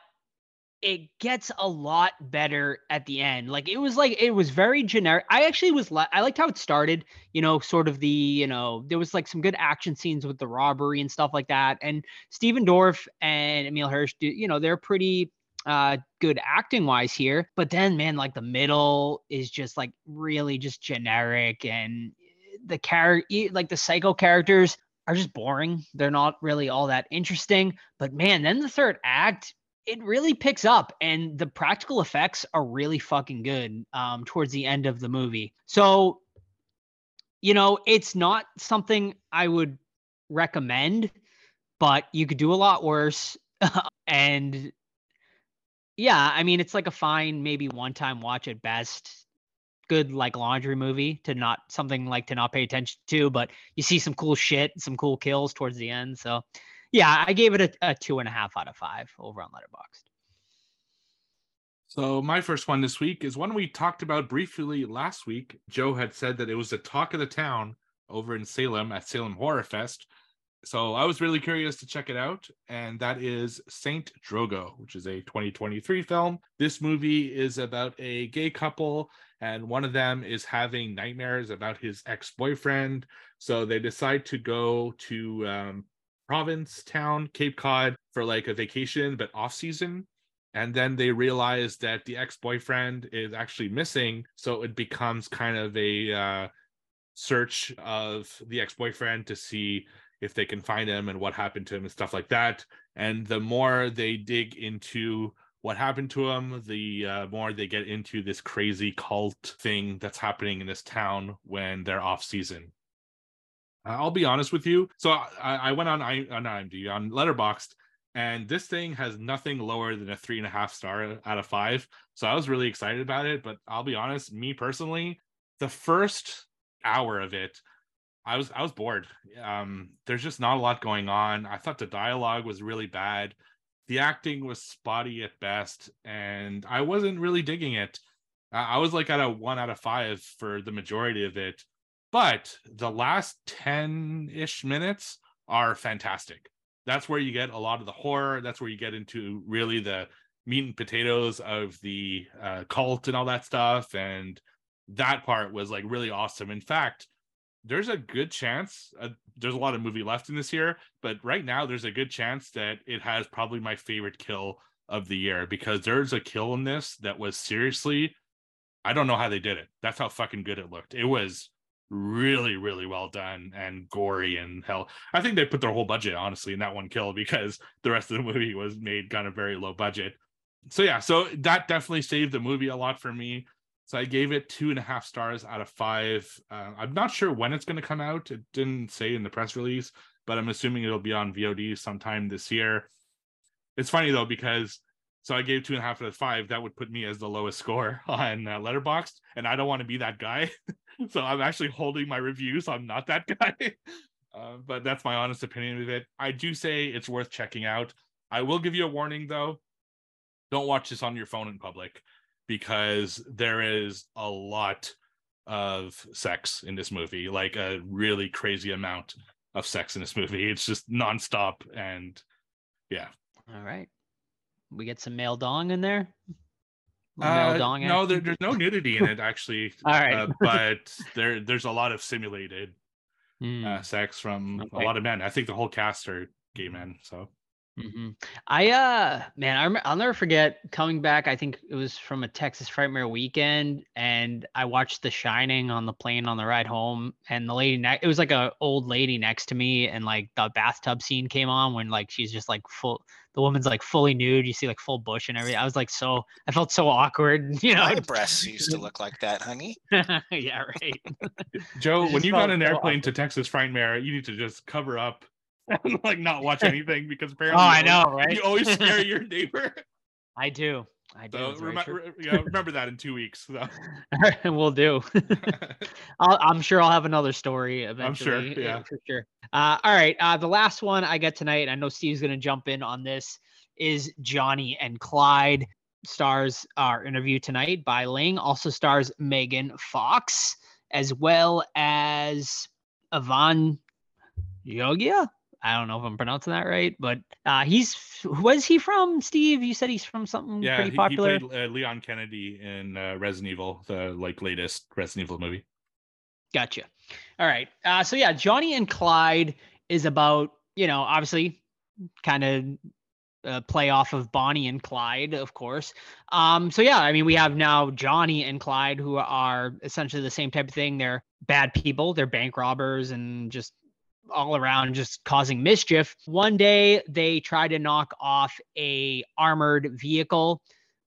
Speaker 4: it gets a lot better at the end. Like it was like it was very generic. I actually was li- I liked how it started, you know, sort of the, you know, there was like some good action scenes with the robbery and stuff like that. And Stephen Dorff and Emile Hirsch, do, you know, they're pretty uh good acting wise here. But then man, like the middle is just like really just generic and the character like the psycho characters are just boring. They're not really all that interesting. But man, then the third act, it really picks up and the practical effects are really fucking good um, towards the end of the movie. So you know, it's not something I would recommend, but you could do a lot worse. and yeah, I mean, it's like a fine, maybe one time watch at best. Good like laundry movie to not something like to not pay attention to, but you see some cool shit, some cool kills towards the end. So yeah, I gave it a, a two and a half out of five over on Letterboxd.
Speaker 3: So my first one this week is one we talked about briefly last week. Joe had said that it was the talk of the town over in Salem at Salem Horror Fest. So I was really curious to check it out, and that is Saint Drogo, which is a 2023 film. This movie is about a gay couple, and one of them is having nightmares about his ex-boyfriend. So they decide to go to um, Provincetown, Cape Cod, for like a vacation, but off season. And then they realize that the ex-boyfriend is actually missing. So it becomes kind of a uh, search of the ex-boyfriend to see if they can find him and what happened to him and stuff like that. And the more they dig into what happened to him the uh, more they get into this crazy cult thing that's happening in this town when they're off season I'll be honest with you. So I, I went on, I, on IMDb on Letterboxd, and this thing has nothing lower than a three and a half star out of five. So I was really excited about it. But I'll be honest, me personally, the first hour of it, I was I was bored. Um, there's just not a lot going on. I thought the dialogue was really bad. The acting was spotty at best, and I wasn't really digging it. I was like at a one out of five for the majority of it. But the last 10 ish minutes are fantastic that's where you get a lot of the horror. That's where you get into really the meat and potatoes of the uh, cult and all that stuff. And that part was like really awesome. In fact, there's a good chance uh, there's a lot of movie left in this year, but right now there's a good chance that it has probably my favorite kill of the year because there's a kill in this that was seriously, I don't know how they did it. That's how fucking good it looked. It was really really well done and gory and hell i think they put their whole budget honestly in that one kill because the rest of the movie was made kind of very low budget so yeah so that definitely saved the movie a lot for me so i gave it two and a half stars out of five uh, i'm not sure when it's going to come out it didn't say in the press release but i'm assuming it'll be on vod sometime this year it's funny though because so I gave two and a half out of five. That would put me as the lowest score on uh, Letterboxd, and I don't want to be that guy. so I'm actually holding my review, so I'm not that guy. Uh, but that's my honest opinion of it. I do say it's worth checking out. I will give you a warning though. Don't watch this on your phone in public because there is a lot of sex in this movie, like a really crazy amount of sex in this movie. It's just nonstop and yeah.
Speaker 4: All right. We get some male dong in there.
Speaker 3: Uh, no, there, there's no nudity in it actually.
Speaker 4: All right, uh,
Speaker 3: but there there's a lot of simulated mm. uh, sex from okay. a lot of men. I think the whole cast are gay men. So
Speaker 4: Mm-hmm. I uh man, I rem- I'll never forget coming back. I think it was from a Texas Frightmare weekend, and I watched The Shining on the plane on the ride home. And the lady next, it was like a old lady next to me, and like the bathtub scene came on when like she's just like full. The woman's like fully nude. You see like full bush and everything. I was like so. I felt so awkward. You know,
Speaker 2: my breasts used to look like that, honey.
Speaker 4: yeah, right.
Speaker 3: Joe, when you got an airplane to Texas Frightmare, you need to just cover up and like not watch anything because apparently
Speaker 4: oh I know right
Speaker 3: you always scare your neighbor.
Speaker 4: I do. I do.
Speaker 3: So rem- re- yeah, remember that in two weeks. So.
Speaker 4: we'll do. i am sure I'll have another story eventually.
Speaker 3: I'm sure. Yeah,
Speaker 4: for sure. Uh, all right. Uh, the last one I get tonight. I know Steve's going to jump in on this. Is Johnny and Clyde stars our interview tonight Bai Ling. Also stars Megan Fox as well as Avan Jogia. I don't know if I'm pronouncing that right, but uh, he's was he from Steve? You said he's from something yeah, pretty popular.
Speaker 3: He played uh, Leon Kennedy in uh, Resident Evil, the like latest Resident Evil movie.
Speaker 4: Gotcha. All right. Uh, so yeah, Johnny and Clyde is about you know obviously kind of uh, play off of Bonnie and Clyde, of course. Um, so yeah, I mean, we have now Johnny and Clyde who are essentially the same type of thing. They're bad people. They're bank robbers and just all around just causing mischief. One day they try to knock off a armored vehicle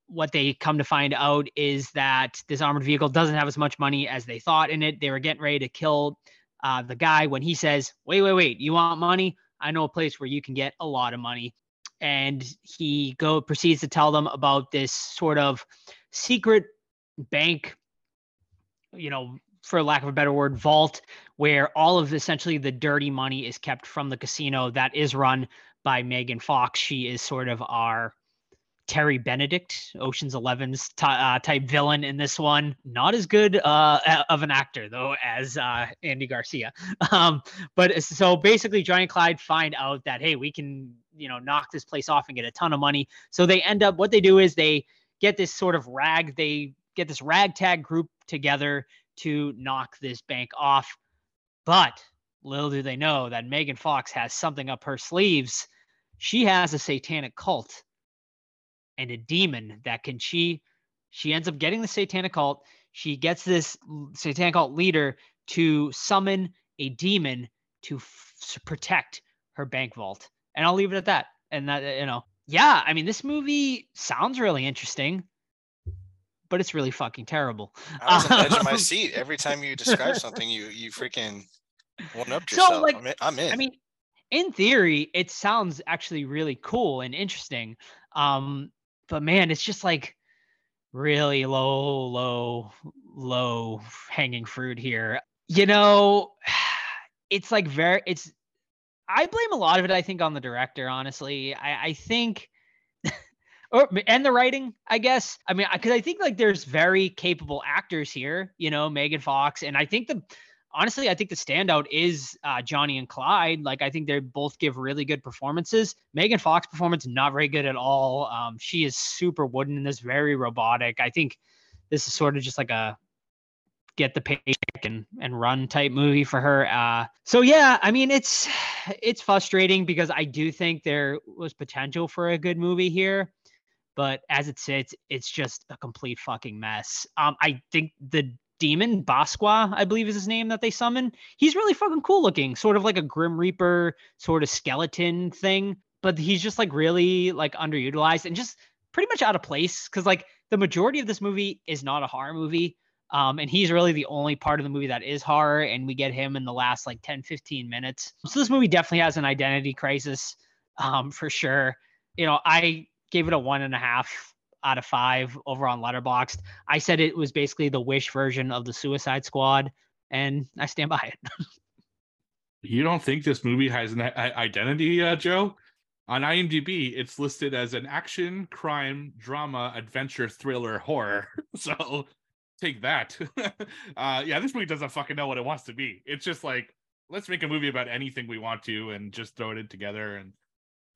Speaker 4: what they come to find out is that this armored vehicle doesn't have as much money as they thought in it. They were getting ready to kill uh, the guy when he says, "Wait, wait, wait! You want money? I know a place where you can get a lot of money." And he go proceeds to tell them about this sort of secret bank, you know, for lack of a better word, vault, where all of essentially the dirty money is kept from the casino that is run by Megan Fox. She is sort of our Terry Benedict, Ocean's Eleven's t- uh, type villain in this one. Not as good uh, of an actor though as uh, Andy Garcia. Um, but so basically, Johnny and Clyde find out that hey, we can you know knock this place off and get a ton of money. So they end up what they do is they get this sort of rag. They get this ragtag group together to knock this bank off. But little do they know that Megan Fox has something up her sleeves. She has a satanic cult and a demon that can she she ends up getting the satanic cult. She gets this satanic cult leader to summon a demon to f- protect her bank vault. And I'll leave it at that. And that you know, yeah, I mean this movie sounds really interesting but it's really fucking terrible.
Speaker 2: I was on the edge of my seat every time you describe something. You you freaking one up yourself. So, like, I'm in, I'm in.
Speaker 4: I mean, in theory, it sounds actually really cool and interesting. Um, but man, it's just like really low, low, low hanging fruit here. You know, it's like very. It's. I blame a lot of it. I think on the director. Honestly, I, I think or and the writing, I guess. I mean, because I think like there's very capable actors here, you know, Megan Fox, and I think the honestly, I think the standout is uh, Johnny and Clyde. Like, I think they both give really good performances. Megan Fox performance not very good at all. Um, she is super wooden in this, very robotic. I think this is sort of just like a get the paycheck and and run type movie for her. Uh, so yeah, I mean it's it's frustrating because I do think there was potential for a good movie here but as it sits, it's just a complete fucking mess. Um, I think the demon Basqua, I believe is his name that they summon. He's really fucking cool looking, sort of like a Grim Reaper sort of skeleton thing, but he's just like really like underutilized and just pretty much out of place because like the majority of this movie is not a horror movie. Um, and he's really the only part of the movie that is horror, and we get him in the last like 10, 15 minutes. So this movie definitely has an identity crisis, um, for sure. You know, I gave it a one and a half out of five over on Letterboxd. I said it was basically the Wish version of the Suicide Squad, and I stand by it.
Speaker 3: you don't think this movie has an identity, uh, Joe? On IMDb, it's listed as an action, crime, drama, adventure, thriller, horror. so take that. uh, yeah, this movie doesn't fucking know what it wants to be. It's just like let's make a movie about anything we want to and just throw it in together and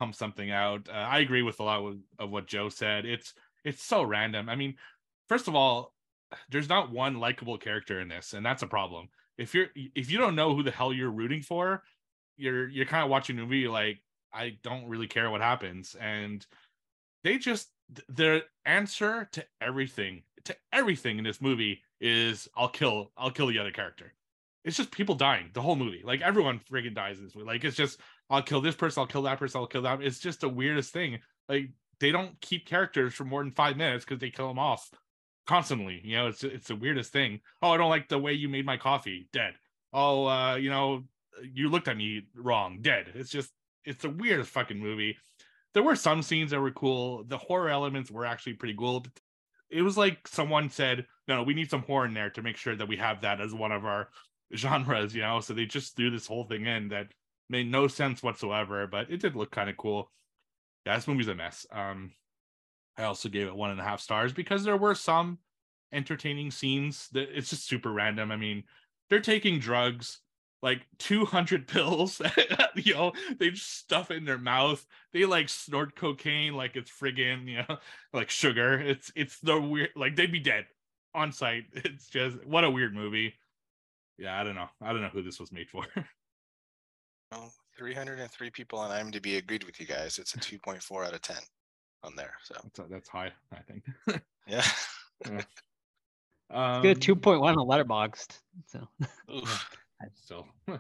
Speaker 3: pump something out. Uh, I agree with a lot of, of what Joe said. It's it's so random. I mean, first of all, there's not one likable character in this, and that's a problem. If you're if you don't know who the hell you're rooting for, you're you're kind of watching a movie like I don't really care what happens, and they just their answer to everything to everything in this movie is I'll kill I'll kill the other character. It's just people dying the whole movie. Like everyone friggin' dies in this movie. Like it's just I'll kill this person, I'll kill that person, I'll kill that. It's just the weirdest thing. Like they don't keep characters for more than five minutes because they kill them off constantly. You know, it's it's the weirdest thing. Oh, I don't like the way you made my coffee. Dead. Oh, uh, you know, you looked at me wrong. Dead. It's just it's the weirdest fucking movie. There were some scenes that were cool. The horror elements were actually pretty cool. It was like someone said, "No, we need some horror in there to make sure that we have that as one of our genres." You know, so they just threw this whole thing in that made no sense whatsoever, but it did look kind of cool. Yeah, this movie's a mess. Um, I also gave it one and a half stars because there were some entertaining scenes that it's just super random. I mean, they're taking drugs, like 200 pills, you know, they just stuff in their mouth. They like snort cocaine like it's friggin', you know, like sugar. It's it's the weird like they'd be dead on site. It's just what a weird movie. Yeah, I don't know. I don't know who this was made for.
Speaker 2: 303 people on IMDb agreed with you guys. It's a 2.4 out of 10 on there. So
Speaker 3: that's, that's high, I think.
Speaker 2: yeah.
Speaker 4: yeah. Um, Good 2.1 on Letterboxd. So,
Speaker 3: so.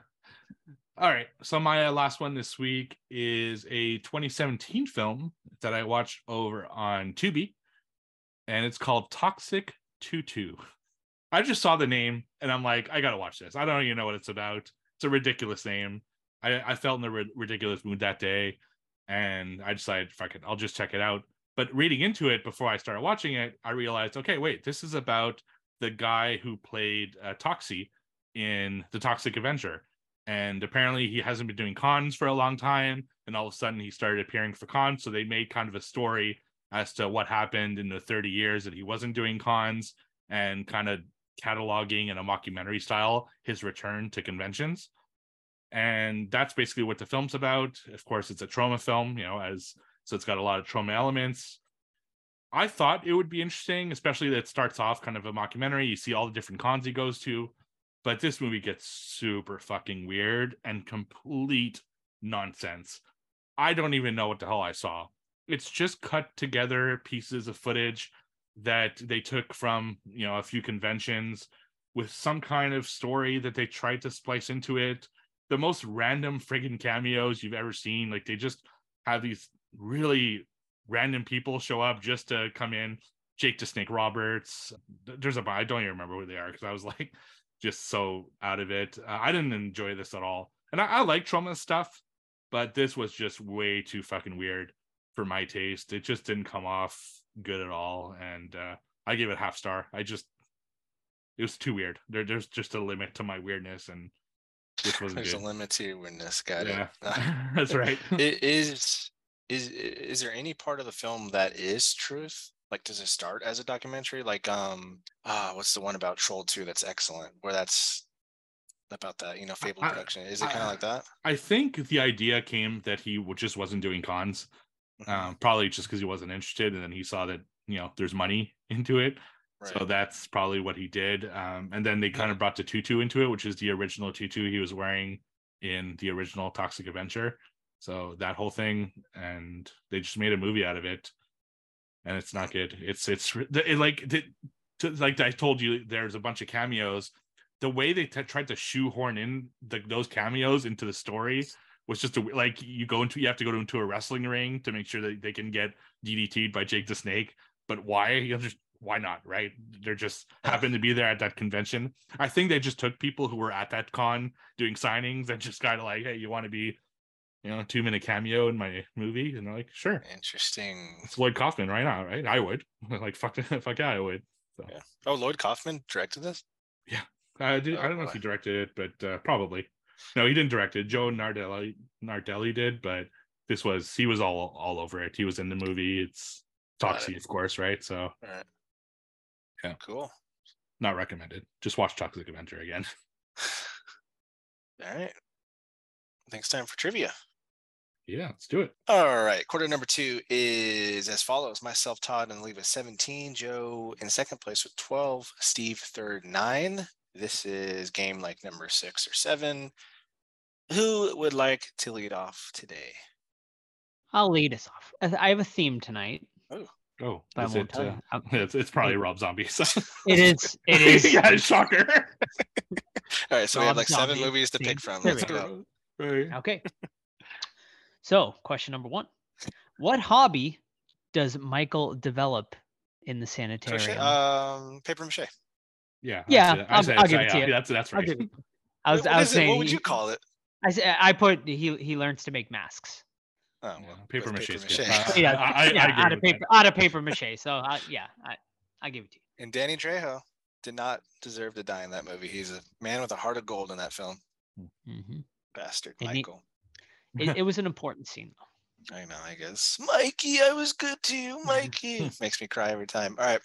Speaker 3: All right. So my last one this week is a 2017 film that I watched over on Tubi. and it's called Toxic Tutu. I just saw the name and I'm like, I gotta watch this. I don't even know what it's about. It's a ridiculous name. I, I felt in a ri- ridiculous mood that day, and I decided, fuck it, I'll just check it out. But reading into it before I started watching it, I realized, okay, wait, this is about the guy who played uh, Toxie in The Toxic Avenger. And apparently he hasn't been doing cons for a long time. And all of a sudden he started appearing for cons. So they made kind of a story as to what happened in the 30 years that he wasn't doing cons and kind of cataloging in a mockumentary style his return to conventions. And that's basically what the film's about. Of course, it's a Troma film, you know, as so it's got a lot of Troma elements. I thought it would be interesting, especially that it starts off kind of a mockumentary. You see all the different cons he goes to, but this movie gets super fucking weird and complete nonsense. I don't even know what the hell I saw. It's just cut together pieces of footage that they took from, you know, a few conventions with some kind of story that they tried to splice into it. The most random friggin' cameos you've ever seen. Like they just have these really random people show up just to come in. Jake the Snake Roberts. There's a I don't even remember who they are because I was like just so out of it. Uh, I didn't enjoy this at all, and I, I like Troma stuff, but this was just way too fucking weird for my taste. It just didn't come off good at all, and uh, I gave it half star. I just it was too weird. There, there's just a limit to my weirdness, and this wasn't
Speaker 2: There's
Speaker 3: good.
Speaker 2: a limit to your weirdness. Got
Speaker 3: yeah,
Speaker 2: it.
Speaker 3: that's right.
Speaker 2: it is is is there any part of the film that is truth like does it start as a documentary like um ah what's the one about troll 2 that's excellent where that's about that you know fable
Speaker 3: I-
Speaker 2: production is it kind of like that
Speaker 3: I think the idea came that he just wasn't doing cons,
Speaker 2: Mhm.
Speaker 3: um, probably just because he wasn't interested, and then he saw that you know there's money into it, so that's probably what he did. Um, and then they kind of brought the tutu into it, which is the original tutu he was wearing in the original Toxic Avenger. So that whole thing, and they just made a movie out of it, and it's not good. It's it's it, like the, to, like I told you, there's a bunch of cameos. The way they t- tried to shoehorn in the, those cameos into the story was just a, like you go into you have to go into a wrestling ring to make sure that they can get DDT'd by Jake the Snake. But why? You know, just why not? Right? They're just happened to be there at that convention. I think they just took people who were at that con doing signings and just kind of like, hey, you want to be, you know, two minute cameo in my movie? And they're like, sure.
Speaker 2: interesting
Speaker 3: It's Lloyd Kaufman right now, right? I would like fuck, fuck yeah, I would. So
Speaker 2: Yeah. oh lloyd kaufman directed this
Speaker 3: I, did, I
Speaker 2: Oh,
Speaker 3: don't know if he directed it, but uh, probably. No, he didn't direct it. Joe Nardelli Nardelli did, but this was he was all all over it. He was in the movie. It's Toxie, of course, right? So
Speaker 2: all right
Speaker 3: Yeah.
Speaker 2: cool
Speaker 3: not recommended. Just watch Toxic Avenger again.
Speaker 2: all right i think it's time for trivia
Speaker 3: yeah, let's do it.
Speaker 2: All right. Quarter number two is as follows myself, Todd, and leave with 17. Joe in second place with 12. Steve third, nine. This is game like number six or seven. Who would like to lead off today?
Speaker 4: I'll lead us off. I I have a theme tonight,
Speaker 3: Oh,
Speaker 4: but I
Speaker 3: is
Speaker 4: won't
Speaker 3: it,
Speaker 4: tell
Speaker 3: uh,
Speaker 4: you. I'll-
Speaker 3: it's, it's probably Rob Zombie. So.
Speaker 4: It is. It is.
Speaker 3: yeah, shocker.
Speaker 2: All right. So we have
Speaker 4: Rob
Speaker 2: like seven movies to pick from. Let's go.
Speaker 3: Right.
Speaker 4: Okay. So, question number one: What hobby does Michael develop in the
Speaker 2: Crochet-
Speaker 4: sanitarium?
Speaker 2: Um, paper mache.
Speaker 3: Yeah.
Speaker 4: Yeah,
Speaker 3: that's it. I
Speaker 4: I'll- I'll give it to
Speaker 3: yeah,
Speaker 4: you.
Speaker 3: That's that's right.
Speaker 4: I was.
Speaker 2: What-
Speaker 4: I was
Speaker 2: is it?
Speaker 4: saying.
Speaker 2: What would you call it?
Speaker 4: I said I put he he learns to make masks.
Speaker 2: Oh, well,
Speaker 3: paper mache
Speaker 2: paper
Speaker 3: good.
Speaker 2: mache.
Speaker 3: Uh,
Speaker 4: yeah,
Speaker 3: I- I- I
Speaker 4: yeah,
Speaker 3: agree
Speaker 4: out of
Speaker 3: with that.
Speaker 4: paper, out of paper mache. So I, yeah, I I give it to you.
Speaker 2: and Danny Trejo did not deserve to die in that movie. He's a man with a heart of gold in that film.
Speaker 4: hmm
Speaker 2: Bastard,
Speaker 4: And he-
Speaker 2: Michael.
Speaker 4: It, it was an important scene though.
Speaker 2: I know, I guess. Mikey, I was good to you, Mikey. Makes me cry every time. All right.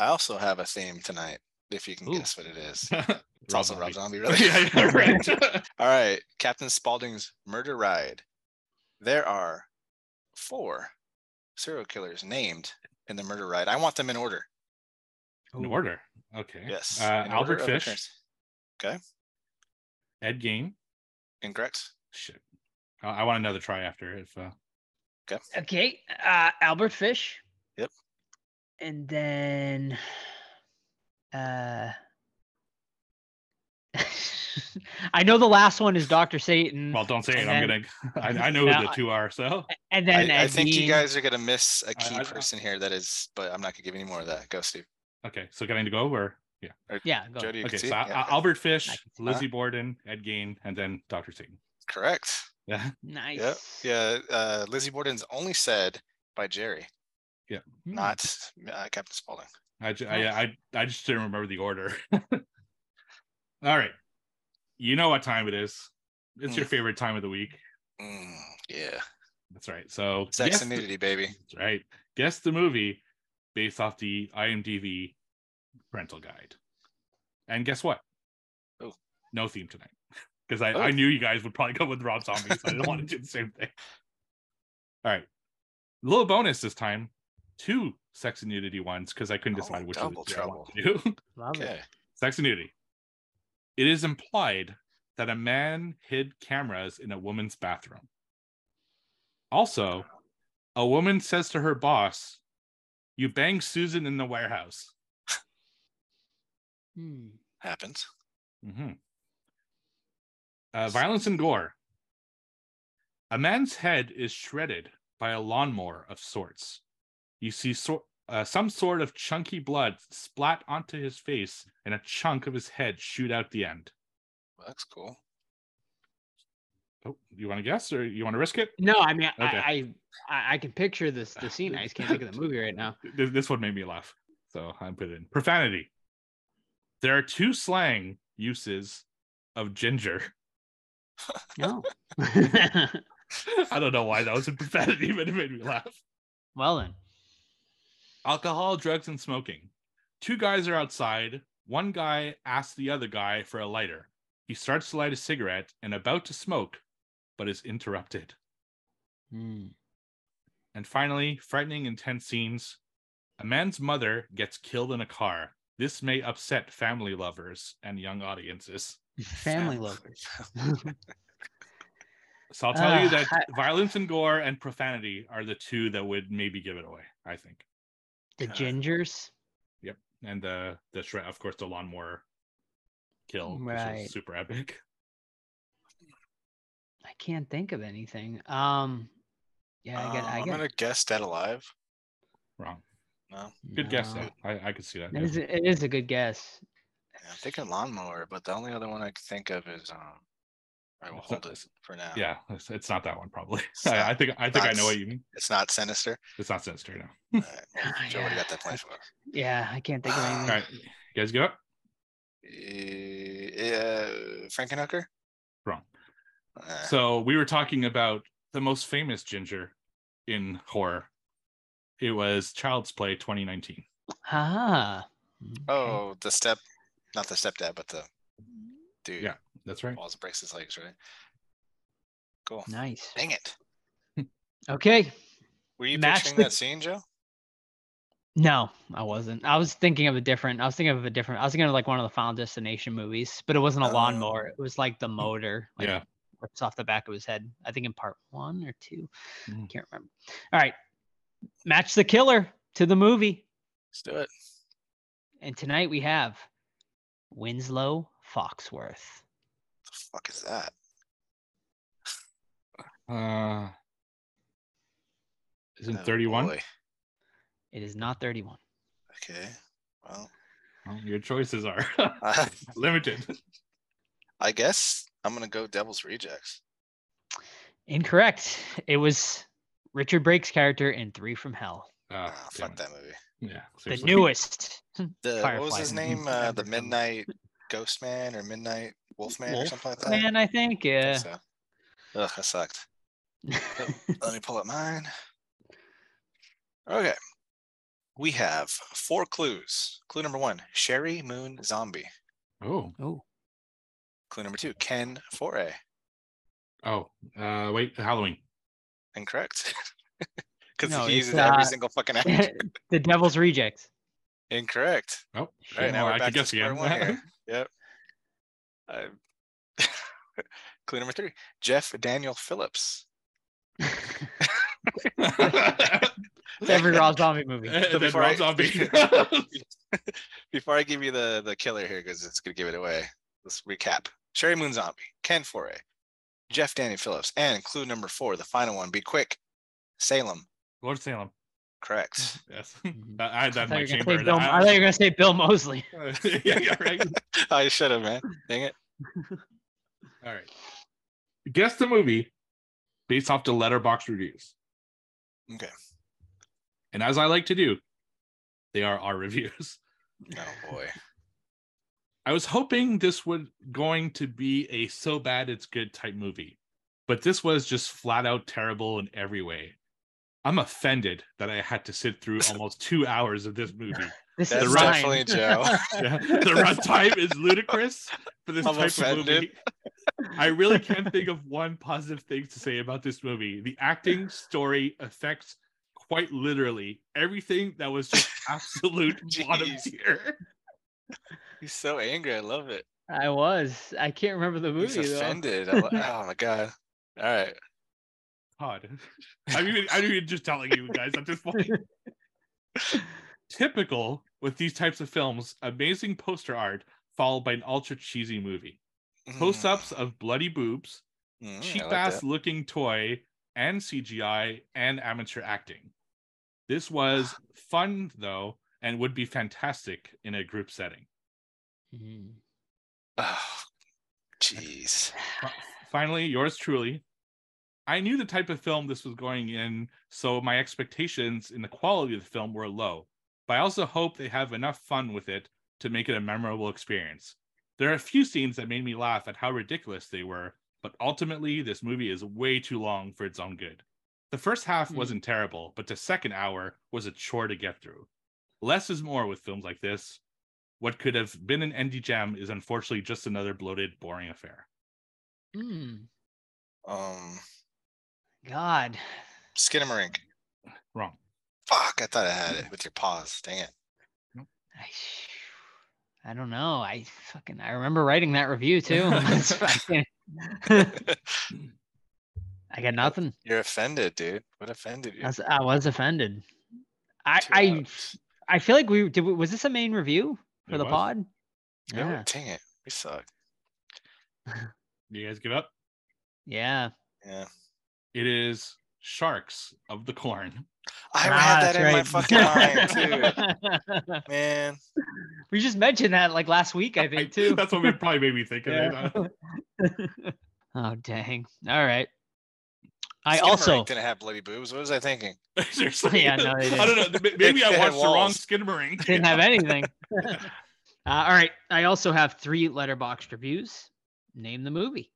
Speaker 2: I also have a theme tonight, if you can
Speaker 4: Ooh.
Speaker 2: guess what it is. It's also Rob Zombie, really.
Speaker 3: yeah, yeah, right.
Speaker 2: All right. Captain Spaulding's Murder Ride. There are four serial killers named in the murder ride. I want them in order.
Speaker 3: In order. Okay.
Speaker 2: Yes.
Speaker 3: Uh, Albert Fish.
Speaker 2: Okay.
Speaker 3: Ed Gein.
Speaker 2: Incorrect.
Speaker 3: Shit. I, I want another try after if uh
Speaker 4: Okay, uh, Albert Fish.
Speaker 2: Yep.
Speaker 4: And then, uh, I know the last one is Doctor Satan.
Speaker 3: Well, don't say it.
Speaker 4: And
Speaker 3: I'm gonna. I, I know who the two are. So
Speaker 4: and then
Speaker 2: I, I
Speaker 4: Ed
Speaker 2: think you guys are gonna miss a key
Speaker 3: I-
Speaker 2: person here. That is, but I'm not gonna give any more of that. Go, Steve.
Speaker 3: okay. So getting to go or yeah.
Speaker 4: Yeah, go.
Speaker 2: Jody,
Speaker 3: Okay. So
Speaker 2: Yeah, okay.
Speaker 3: Albert Fish,
Speaker 4: I can see
Speaker 3: Lizzie Borden, Ed Gein, and then Doctor Satan.
Speaker 2: Correct.
Speaker 3: Yeah.
Speaker 4: Nice.
Speaker 2: Yeah. Uh, Lizzie Borden's only said by Jerry,
Speaker 4: Yeah.
Speaker 2: not uh, Captain Spaulding.
Speaker 3: I, ju- I, I I just didn't remember the order. All right. You know what time it is. It's your
Speaker 2: Mm.
Speaker 3: favorite time of the week.
Speaker 2: Mm, yeah.
Speaker 3: That's right. So
Speaker 2: Sex
Speaker 3: guess
Speaker 2: and
Speaker 3: the-
Speaker 2: nudity, baby.
Speaker 3: That's right. Guess the movie based off the IMDb parental guide. And guess what?
Speaker 2: Oh.
Speaker 3: No theme tonight. Because I,
Speaker 2: Oh.
Speaker 3: I knew you guys would probably go with Rob Zombie, so I didn't want to do the same thing. All right. little bonus this time. Two sex and nudity ones because I couldn't
Speaker 2: Oh,
Speaker 3: decide which
Speaker 2: double
Speaker 3: of the two I wanted to do.
Speaker 4: Love it.
Speaker 2: Okay.
Speaker 3: sex and nudity. It is implied that a man hid cameras in a woman's bathroom. Also, a woman says to her boss, You banged Susan in the warehouse.
Speaker 4: Hmm.
Speaker 2: Happens.
Speaker 3: hmm Uh, violence and gore. A man's head is shredded by a lawnmower of sorts. You see sor- uh, some sort of chunky blood splat onto his face, and a chunk of his head shoot out the end.
Speaker 2: Well, that's cool.
Speaker 3: Oh, you want to guess or you want to risk it?
Speaker 4: No, I mean,
Speaker 3: Okay.
Speaker 4: I, I I I can picture this the scene. I just can't think of the movie right now.
Speaker 3: This, this one made me laugh, so I put it in. Profanity. There are two slang uses of ginger.
Speaker 4: No.
Speaker 3: I don't know why that was in profanity, but it made me laugh.
Speaker 4: well then.
Speaker 3: Alcohol, drugs, and smoking. Two guys are outside. One guy asks the other guy for a lighter. He starts to light a cigarette and about to smoke, but is interrupted.
Speaker 4: Hmm.
Speaker 3: And finally, frightening intense scenes. A man's mother gets killed in a car. This may upset family lovers and young audiences.
Speaker 4: Family lovers.
Speaker 3: So I'll tell you
Speaker 4: Uh,
Speaker 3: that
Speaker 4: I-
Speaker 3: violence and gore and profanity are the two that would maybe give it away, I think.
Speaker 4: The
Speaker 2: Okay.
Speaker 4: Yep,
Speaker 3: And the the shred, of course, the lawnmower kill, which
Speaker 4: Right.
Speaker 3: is super epic.
Speaker 4: I can't think of anything. Um. Yeah, I get.
Speaker 2: Uh,
Speaker 4: I
Speaker 2: I'm gonna guess Dead Alive.
Speaker 3: Wrong.
Speaker 2: No,
Speaker 3: Good guess though. I, I could see that.
Speaker 4: It
Speaker 3: yeah.
Speaker 4: is, it is a good guess.
Speaker 2: yeah, I'm thinking lawnmower, but the only other one I can think of is um. I will
Speaker 3: It's
Speaker 2: hold
Speaker 3: not-
Speaker 2: it for now.
Speaker 3: Yeah, it's, it's not that one probably.
Speaker 2: It's
Speaker 3: I,
Speaker 2: not-
Speaker 3: I think I think I know what you mean.
Speaker 2: It's not sinister.
Speaker 3: It's not sinister, no.
Speaker 2: All right, well, Joe, what do you got
Speaker 4: yeah.
Speaker 2: that point for?
Speaker 4: Yeah, I can't think of anything.
Speaker 3: All right, you guys go.
Speaker 2: Uh, Frankenhooker.
Speaker 3: Wrong.
Speaker 2: Uh,
Speaker 3: So we were talking about the most famous ginger in horror. It was Child's Play 2019.
Speaker 4: Ah. okay.
Speaker 2: oh, the step, not the stepdad, but the dude.
Speaker 3: Yeah. That's right.
Speaker 2: Falls and breaks his legs, right? Cool.
Speaker 4: Nice.
Speaker 2: Dang it.
Speaker 4: Okay.
Speaker 2: Were you
Speaker 4: Match
Speaker 2: picturing
Speaker 4: the-
Speaker 2: that scene, Joe?
Speaker 4: No, I wasn't. I was thinking of a different. I was thinking of a different. I was thinking of like one of the Final Destination movies, but it wasn't a
Speaker 2: Oh.
Speaker 4: lawnmower. It was like the motor. Like
Speaker 3: Yeah.
Speaker 4: rips off the back of his head. I think in part one or two.
Speaker 3: Mm.
Speaker 4: Can't remember. All right. Match the killer to the movie.
Speaker 2: Let's do it.
Speaker 4: And tonight we have Winslow Foxworth.
Speaker 2: The fuck is that?
Speaker 3: Uh, isn't
Speaker 2: Oh,
Speaker 3: 31?
Speaker 2: boy.
Speaker 4: It is not 31.
Speaker 2: Okay. Well,
Speaker 3: Well, your choices are
Speaker 2: uh,
Speaker 3: limited.
Speaker 2: I guess I'm gonna go Devil's Rejects.
Speaker 4: Incorrect. It was Richard Brake's character in Three from Hell.
Speaker 2: Ah, fuck that movie.
Speaker 3: Yeah.
Speaker 4: The newest.
Speaker 2: The what was his name? Uh, the Midnight Ghost Man or Midnight Wolf Man or
Speaker 4: Wolf
Speaker 2: something like that.
Speaker 4: Man, I think.
Speaker 2: I think
Speaker 4: Yeah.
Speaker 2: so. Ugh, that sucked. Let me pull up mine. Okay. We have four clues. Clue number one, Sheri Moon Zombie.
Speaker 3: Oh.
Speaker 4: oh,
Speaker 2: Clue number two, Ken Foree.
Speaker 3: Oh. Uh, wait. Halloween.
Speaker 2: Incorrect. Because
Speaker 4: No,
Speaker 2: he
Speaker 4: it's,
Speaker 2: uses every
Speaker 4: uh,
Speaker 2: single fucking actor.
Speaker 4: the Devil's Rejects.
Speaker 2: Incorrect.
Speaker 3: Oh.
Speaker 2: Right, now
Speaker 3: well,
Speaker 2: we're
Speaker 3: I
Speaker 2: back
Speaker 3: could
Speaker 2: to
Speaker 3: guess
Speaker 2: square
Speaker 3: again.
Speaker 2: one here. Yep. Uh, clue number three, Jeff Daniel Phillips.
Speaker 4: Every Rob Zombie movie.
Speaker 2: So before
Speaker 3: Rob
Speaker 2: I-
Speaker 3: Zombie.
Speaker 2: Before I give you the the killer here, because it's gonna give it away. Let's recap. Sheri Moon Zombie, Ken Foree, Jeff Danny Phillips, and clue number four, the final one. Be quick. Salem.
Speaker 3: Lord Salem.
Speaker 2: Correct.
Speaker 3: Yes. I had that
Speaker 4: I
Speaker 3: in
Speaker 4: thought,
Speaker 3: my
Speaker 4: you were gonna say
Speaker 3: chamber.
Speaker 4: Bill, I thought you were gonna say Bill Moseley.
Speaker 3: yeah, yeah, right.
Speaker 2: I should have, man. Dang it.
Speaker 3: All right. Guess the movie based off the Letterboxd reviews.
Speaker 2: Okay.
Speaker 3: And as I like to do, they are our reviews.
Speaker 2: Oh boy.
Speaker 3: I was hoping this would going to be a so bad it's good type movie, but this was just flat out terrible in every way. I'm offended that I had to sit through almost two hours of this movie.
Speaker 4: This
Speaker 2: That's
Speaker 4: is
Speaker 3: right.
Speaker 2: definitely Joe.
Speaker 3: Yeah, the runtime is ludicrous for this
Speaker 2: I'm
Speaker 3: type
Speaker 2: offended.
Speaker 3: of movie. I really can't think of one positive thing to say about this movie. The acting, story, effects, quite literally everything that was just absolute bottom
Speaker 2: Jeez.
Speaker 3: tier.
Speaker 2: He's so angry. I love it.
Speaker 4: I was. I can't remember the movie
Speaker 2: He's
Speaker 4: though.
Speaker 2: offended. I lo- oh my god. All right.
Speaker 3: God, I'm even, I'm even just telling you guys at this point. Typical with these types of films, amazing poster art followed by an ultra cheesy movie. Close ups of bloody boobs,
Speaker 2: Mm,
Speaker 3: cheap
Speaker 2: like
Speaker 3: ass
Speaker 2: that.
Speaker 3: looking toy, and CGI and amateur acting. This was fun though, and would be fantastic in a group setting.
Speaker 4: Mhm.
Speaker 2: Oh, jeez.
Speaker 3: Finally, yours truly. I knew the type of film this was going in, so my expectations in the quality of the film were low. But I also hope they have enough fun with it to make it a memorable experience. There are a few scenes that made me laugh at how ridiculous they were, but ultimately, this movie is way too long for its own good. The first half
Speaker 4: Hmm.
Speaker 3: wasn't terrible, but the second hour was a chore to get through. Less is more with films like this. What could have been an indie gem is unfortunately just another bloated, boring affair.
Speaker 4: Mm,
Speaker 2: Um,
Speaker 4: God.
Speaker 2: Skinamarink.
Speaker 3: Wrong.
Speaker 2: Fuck, I thought I had it with your pause. Dang it.
Speaker 4: I, I don't know. I fucking I remember writing that review too. That's- I, can't- I got nothing.
Speaker 2: You're offended, dude. What offended you?
Speaker 4: I was, I was offended. I
Speaker 2: Two
Speaker 4: I
Speaker 2: outs.
Speaker 4: I feel like we did. Was this a main review for
Speaker 3: It
Speaker 4: the
Speaker 3: was.
Speaker 4: pod?
Speaker 2: Yeah.
Speaker 4: Yeah.
Speaker 2: Dang it. We suck.
Speaker 3: You guys give up?
Speaker 4: Yeah.
Speaker 2: Yeah.
Speaker 3: It is Sharks of the Corn.
Speaker 2: I
Speaker 4: Ah,
Speaker 2: had that
Speaker 4: that's
Speaker 2: in my
Speaker 4: right.
Speaker 2: fucking mind too. Man.
Speaker 4: we just mentioned that like last week, I think too.
Speaker 3: That's what it probably made me think of it.
Speaker 4: Yeah. oh dang! All right. I
Speaker 2: Skinamarink
Speaker 4: also
Speaker 2: didn't have bloody boobs. What was I thinking?
Speaker 3: Seriously.
Speaker 4: Yeah, no,
Speaker 3: I don't know. Maybe I
Speaker 2: They had
Speaker 3: watched the wrong
Speaker 2: walls.
Speaker 3: Skinamarink.
Speaker 4: didn't have anything. uh, all right. I also have three Letterboxd reviews. Name the movie.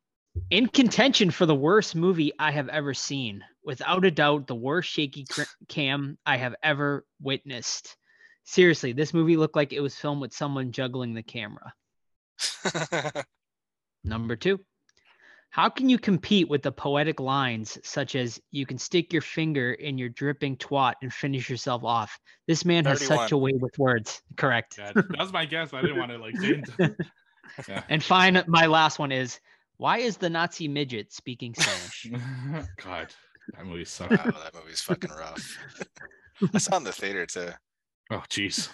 Speaker 4: In contention for the worst movie I have ever seen, without a doubt, the worst shaky cam I have ever witnessed. Seriously, this movie looked like it was filmed with someone juggling the camera. Number two, how can you compete with the poetic lines such as "You can stick your finger in your dripping twat and finish yourself off"? This man has such a way with words. Correct.
Speaker 3: Yeah, that was my guess. I didn't want to like say. Yeah.
Speaker 4: And fine, my last one is why is the Nazi midget speaking Spanish?
Speaker 3: God, that movie sucked.
Speaker 2: wow, that movie's fucking rough. I saw in the theater too.
Speaker 3: Oh, jeez.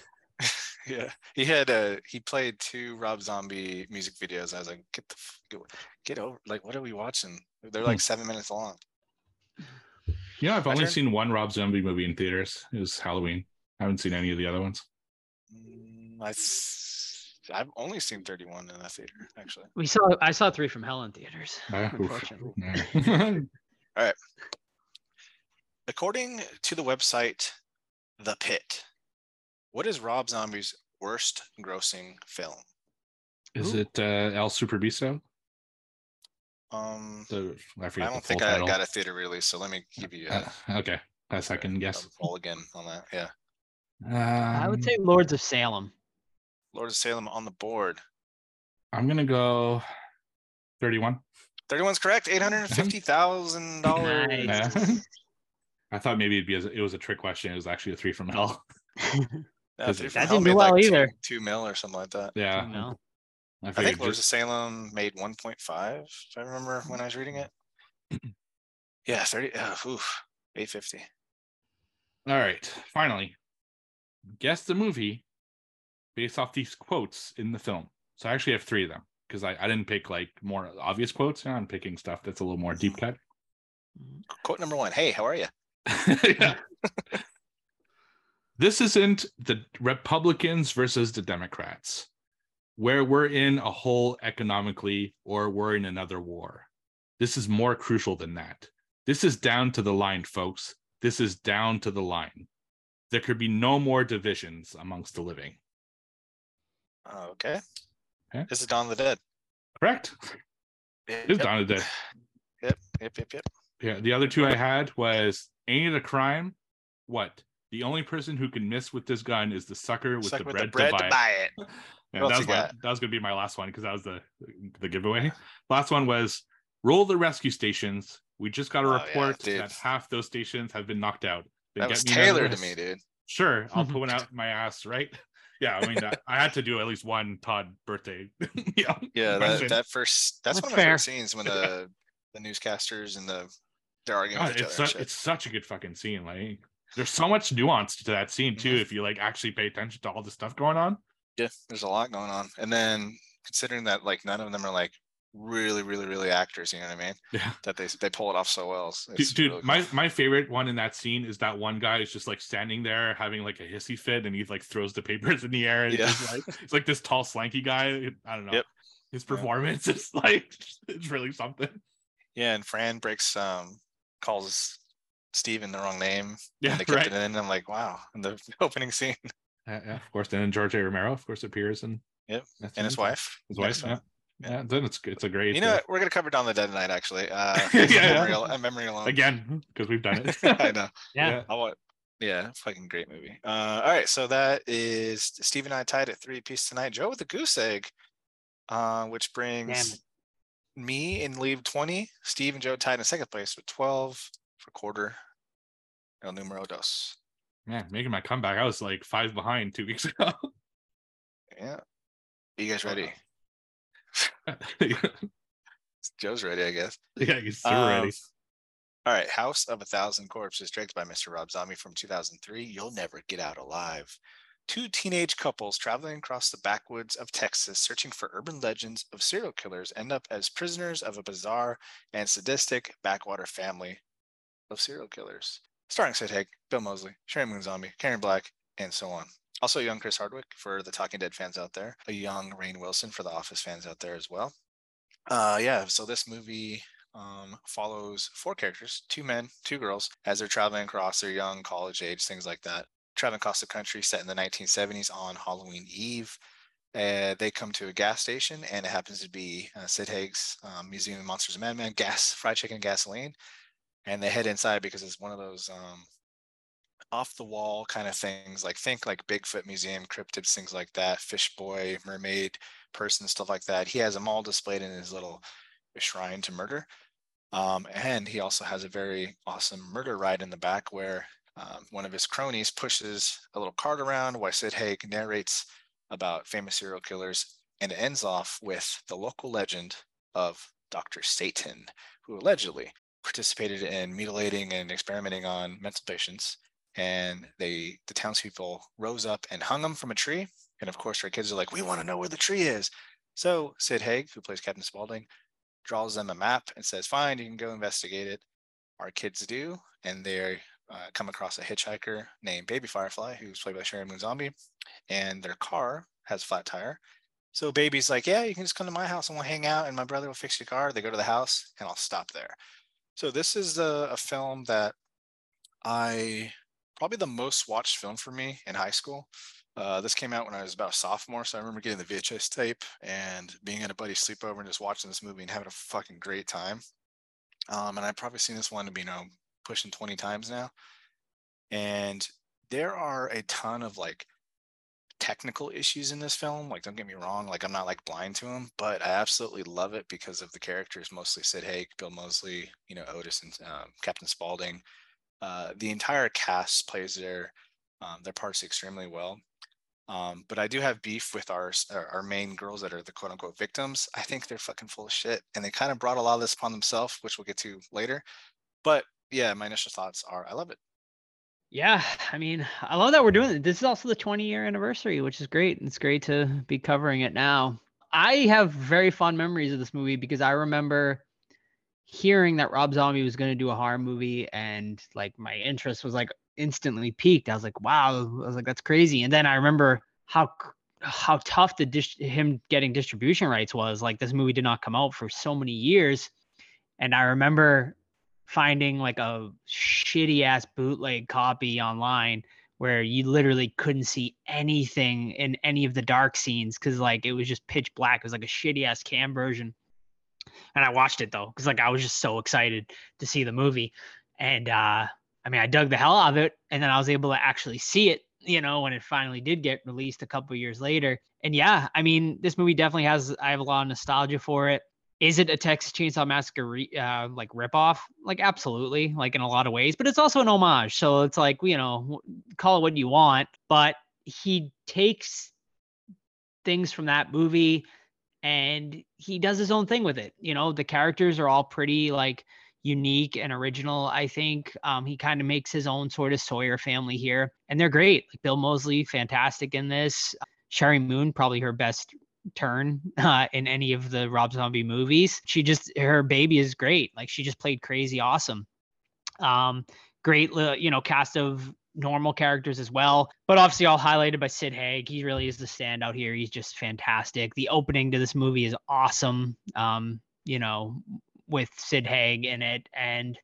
Speaker 2: Yeah, he had uh he played two Rob Zombie music videos. I was like, get the f- get, get over. Like, what are we watching? They're like seven minutes long.
Speaker 3: You know, I've
Speaker 2: My
Speaker 3: only
Speaker 2: turn?
Speaker 3: seen one Rob Zombie movie in theaters. It was Halloween. I haven't seen any of the other ones.
Speaker 2: Mm, I s- I've only seen 31 in the theater actually.
Speaker 4: we saw I saw three from Hell in theaters.
Speaker 3: Uh.
Speaker 4: Unfortunately.
Speaker 3: Yeah.
Speaker 2: According to the website The Pit, what is Rob Zombie's worst grossing film?
Speaker 3: Is
Speaker 4: Ooh.
Speaker 3: it uh, El Superbeasto?
Speaker 2: Um,
Speaker 3: The, I
Speaker 2: I don't
Speaker 3: the
Speaker 2: think
Speaker 3: full
Speaker 2: I got a theater release, so let me give you a,
Speaker 3: Uh, okay, a second guess.
Speaker 2: a again on that. Yeah,
Speaker 4: I would
Speaker 3: Um,
Speaker 4: say Lords of Salem.
Speaker 2: Lord of Salem on the board.
Speaker 3: I'm gonna go 31.
Speaker 2: 31's correct. Eight hundred and fifty thousand dollars.
Speaker 4: Nice.
Speaker 3: Yeah. I thought maybe it'd be a, it was a trick question. It was actually a three from hell.
Speaker 2: Yeah,
Speaker 3: That didn't
Speaker 4: do well
Speaker 2: like two-
Speaker 4: either.
Speaker 2: Two mil or something like that.
Speaker 3: Yeah,
Speaker 4: No.
Speaker 3: I,
Speaker 2: I think Lords of Salem made 1.5, if I remember when I was reading it. Yeah, 30. Uh, oof, 850.
Speaker 3: All right, finally, guess the movie based off these quotes in the film. So I actually have three of them. because I, I didn't pick like more obvious quotes. You know, I'm picking stuff that's a little more deep cut. Mm-hmm.
Speaker 2: Quote number one Hey, how are you?
Speaker 3: This isn't the Republicans versus the Democrats, where we're in a hole economically or we're in another war. This is more crucial than that. This is down to the line, folks. This is down to the line. There could be no more divisions amongst the living.
Speaker 2: Oh, okay.
Speaker 3: Okay.
Speaker 2: This is Dawn of the Dead.
Speaker 3: Correct?
Speaker 2: Yep.
Speaker 3: It is Dawn of the Dead.
Speaker 2: Yep, yep, yep, yep.
Speaker 3: Yeah. The other two I had was Ain't It a Crime? What? The only person who can miss with this gun is the sucker with
Speaker 2: Suck
Speaker 3: the
Speaker 2: with
Speaker 3: bread,
Speaker 2: the bread
Speaker 3: to buy,
Speaker 2: to buy it.
Speaker 3: it. Yeah, that was my, that was gonna be my last one because that was the the giveaway. Last one was roll the rescue stations. We just got a
Speaker 2: Oh,
Speaker 3: report
Speaker 2: dude.
Speaker 3: that half those stations have been knocked out. Then
Speaker 2: That was tailored to me, dude.
Speaker 3: Sure, I'll put one out my ass, right? Yeah, I mean, I, I had to do at least one Todd birthday. yeah,
Speaker 2: Yeah, that, that first that's,
Speaker 4: That's
Speaker 2: one of my favorite scenes when the the newscasters and the they're arguing
Speaker 3: God,
Speaker 2: with each
Speaker 3: it's
Speaker 2: other. and
Speaker 3: such, it's such a good fucking scene. Like, there's so much nuance to that scene too.
Speaker 2: Mhm.
Speaker 3: If you like actually pay attention to all the stuff going on.
Speaker 2: Yeah, there's a lot going on. And then considering that like none of them are like really, really, really actors, you know what I mean?
Speaker 3: Yeah,
Speaker 2: That they they pull it off so well. It's-
Speaker 3: dude,
Speaker 2: really
Speaker 3: my my favorite one in that scene is that one guy is just like standing there having like a hissy fit, and he like throws the papers in the air. And
Speaker 2: Yeah.
Speaker 3: it's like it's like this tall, slanky guy. I don't know.
Speaker 2: Yep.
Speaker 3: His
Speaker 2: Yeah.
Speaker 3: performance is like it's really something.
Speaker 2: Yeah, and Fran breaks um calls Steven the wrong name.
Speaker 3: Yeah,
Speaker 2: and they kept
Speaker 3: right.
Speaker 2: it in. And I'm like, wow. In the opening scene.
Speaker 3: Yeah, yeah, of course. And then George A. Romero, of course, appears and
Speaker 2: Yep, And his wife.
Speaker 3: His wife. Yeah. Yeah, then it's it's a great
Speaker 2: You know
Speaker 3: uh,
Speaker 2: what? We're gonna cover Dawn of the Dead tonight, actually. Uh
Speaker 3: Yeah,
Speaker 2: from
Speaker 3: yeah.
Speaker 2: memory, al- uh, memory alone.
Speaker 3: again because we've done it.
Speaker 2: I know.
Speaker 4: Yeah.
Speaker 2: I want yeah, fucking great movie. Uh all right, so that is Steve and I tied at three piece tonight. Joe with a goose egg. Uh, which brings me in lead 20. Steve and Joe tied in second place with 12 for quarter. El numero dos.
Speaker 3: Man, making my comeback. I was like five behind two weeks ago.
Speaker 2: Yeah. you guys ready? Joe's ready, I guess.
Speaker 3: Yeah, he's so
Speaker 2: Um,
Speaker 3: ready.
Speaker 2: All right, House of a Thousand Corpses, directed by Mr. Rob Zombie from 2003. You'll never get out alive. Two teenage couples traveling across the backwoods of Texas searching for urban legends of serial killers end up as prisoners of a bizarre and sadistic backwater family of serial killers. Starring Sid Haig, Bill Moseley, Sharon Moon Zombie, Karen Black, and so on. Also, young Chris Hardwick for the Talking Dead fans out there, a young Rainn Wilson for the Office fans out there as well. Uh, yeah, so this movie um, follows four characters, two men, two girls, as they're traveling across their young college age, things like that. Traveling across the country set in the 1970s on Halloween Eve. Uh, they come to a gas station, and it happens to be uh, Sid Haig's um, Museum of Monsters and Madmen, gas, fried chicken, gasoline. And they head inside because it's one of those um, off the wall kind of things, like think like Bigfoot Museum, cryptids, things like that, fish boy, mermaid person, stuff like that. He has them all displayed in his little shrine to murder. Um, and he also has a very awesome murder ride in the back where um, one of his cronies pushes a little cart around while Sid Haig narrates about famous serial killers. And it ends off with the local legend of Dr. Satan, who allegedly participated in mutilating and experimenting on mental patients. And they, the townspeople rose up and hung him from a tree. And of course, our kids are like, we want to know where the tree is. So Sid Haig, who plays Captain Spaulding, draws them a map and says, fine, you can go investigate it. Our kids do. And they uh, come across a hitchhiker named Baby Firefly, who's played by Sharon Moon Zombie. And their car has a flat tire. So Baby's like, yeah, you can just come to my house and we'll hang out and my brother will fix your car. They go to the house and I'll stop there. So this is a, a film that I probably the most watched film for me in high school. Uh, this came out when I was about a sophomore, so I remember getting the VHS tape and being at a buddy's sleepover and just watching this movie and having a fucking great time. Um, and I've probably seen this one, you know, pushing 20 times now. And there are a ton of like technical issues in this film. Like, don't get me wrong, like I'm not like blind to them, but I absolutely love it because of the characters, mostly Sid Haig, Bill Moseley, you know, Otis and um, Captain Spaulding. Uh, the entire cast plays their um, their parts extremely well. Um, but I do have beef with our our main girls that are the quote unquote victims. I think they're fucking full of shit, and they kind of brought a lot of this upon themselves, which we'll get to later. But yeah, my initial thoughts are I love it.
Speaker 4: Yeah, I mean, I love that we're doing it. This is also the 20 year anniversary, which is great. It's great to be covering it now. I have very fond memories of this movie because I remember hearing that Rob Zombie was going to do a horror movie and like my interest was like instantly peaked. I was like, wow, I was like, that's crazy. And then I remember how how tough the him getting distribution rights was. Like this movie did not come out for so many years, and I remember finding like a shitty ass bootleg copy online where you literally couldn't see anything in any of the dark scenes because like it was just pitch black. It was like a shitty ass cam version and I watched it though because like I was just so excited to see the movie, and uh, I mean I dug the hell out of it, and then I was able to actually see it, you know, when it finally did get released a couple years later. And yeah, I mean this movie definitely has I have a lot of nostalgia for it. Is it a Texas Chainsaw Massacre re, uh, like ripoff? Like absolutely, like in a lot of ways, but it's also an homage. So it's like you know, call it what you want, but he takes things from that movie and he does his own thing with it. You know, the characters are all pretty like unique and original. I think um, he kind of makes his own sort of Sawyer family here, and they're great. Like Bill Moseley, fantastic in this. Sheri Moon, probably her best turn uh, in any of the Rob Zombie movies. She just her baby is great. Like she just played crazy awesome. Um, great, you know, cast of normal characters as well. But obviously, all highlighted by Sid Haig. He really is the standout here. He's just fantastic. The opening to this movie is awesome. Um, you know, with Sid Haig in it, and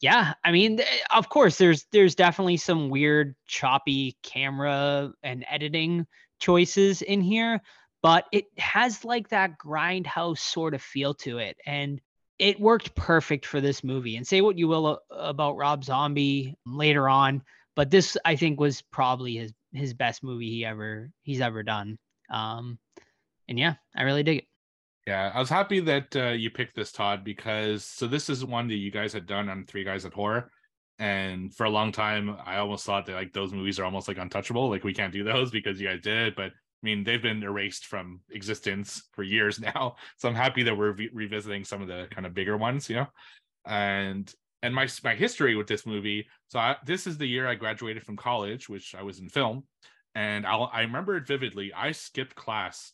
Speaker 4: yeah, I mean, of course, there's there's definitely some weird, choppy camera and editing choices in here, but it has like that grindhouse sort of feel to it, and it worked perfect for this movie. And say what you will about Rob Zombie later on, but this I think was probably his his best movie he ever he's ever done. Um, and yeah, I really dig it.
Speaker 3: Yeah, I was happy that uh, you picked this, Todd, because so this is one that you guys had done on Three Guys at Horror, and for a long time, I almost thought that like those movies are almost like untouchable, like we can't do those because you guys did. But I mean, they've been erased from existence for years now, so I'm happy that we're re- revisiting some of the kind of bigger ones, you know. And and my my history with this movie. So I, this is the year I graduated from college, which I was in film, and I'll, I remember it vividly. I skipped class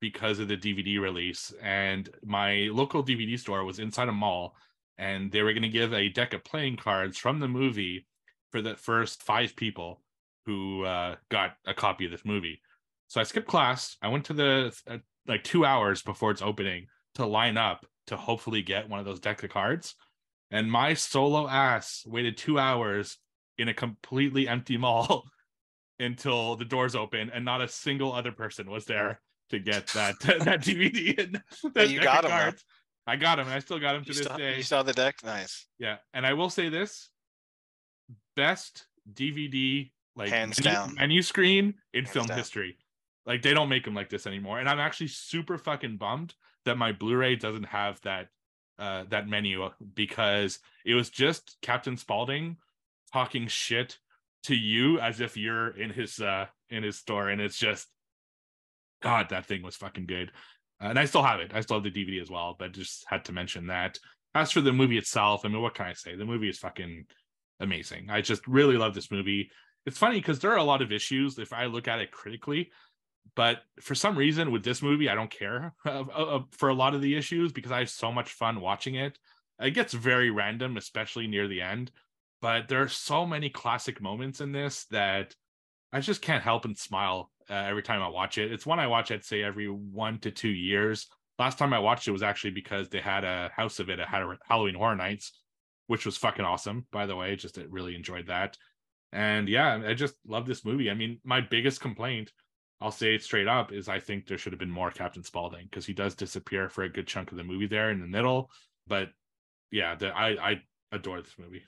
Speaker 3: because of the DVD release, and my local DVD store was inside a mall, and they were going to give a deck of playing cards from the movie for the first five people who uh, got a copy of this movie. So I skipped class. I went to the uh, like two hours before its opening to line up to hopefully get one of those deck of cards and my solo ass waited two hours in a completely empty mall until the doors open and not a single other person was there to get that that DVD and
Speaker 2: that you got him.
Speaker 3: I got him, and I still got him to
Speaker 2: you
Speaker 3: this
Speaker 2: saw,
Speaker 3: day.
Speaker 2: You saw the deck, nice.
Speaker 3: Yeah, and I will say this: best DVD like
Speaker 2: hands
Speaker 3: menu,
Speaker 2: down
Speaker 3: menu screen in
Speaker 2: Hands
Speaker 3: film
Speaker 2: down.
Speaker 3: history. Like they don't make them like this anymore, and I'm actually super fucking bummed that my Blu-ray doesn't have that uh, that menu because it was just Captain Spaulding talking shit to you as if you're in his uh in his store and it's just god that thing was fucking good. Uh, and i still have it. I still have the dvd as well but just had to mention that. As for the movie itself i mean what can i say? The movie is fucking amazing. I just really love this movie. It's funny because there are a lot of issues if i look at it critically but for some reason with this movie i don't care for a lot of the issues because i have so much fun watching it. It gets very random especially near the end but there are so many classic moments in this that i just can't help and smile uh, every time i watch it. It's one i watch i'd say every one to two years. Last time i watched it was actually because they had a house of it at halloween horror nights which was fucking awesome by the way. Just really enjoyed that. And yeah i just love this movie. I mean my biggest complaint I'll say it straight up is I think there should have been more Captain Spaulding because he does disappear for a good chunk of the movie there in the middle. But yeah, the, I I adore this movie.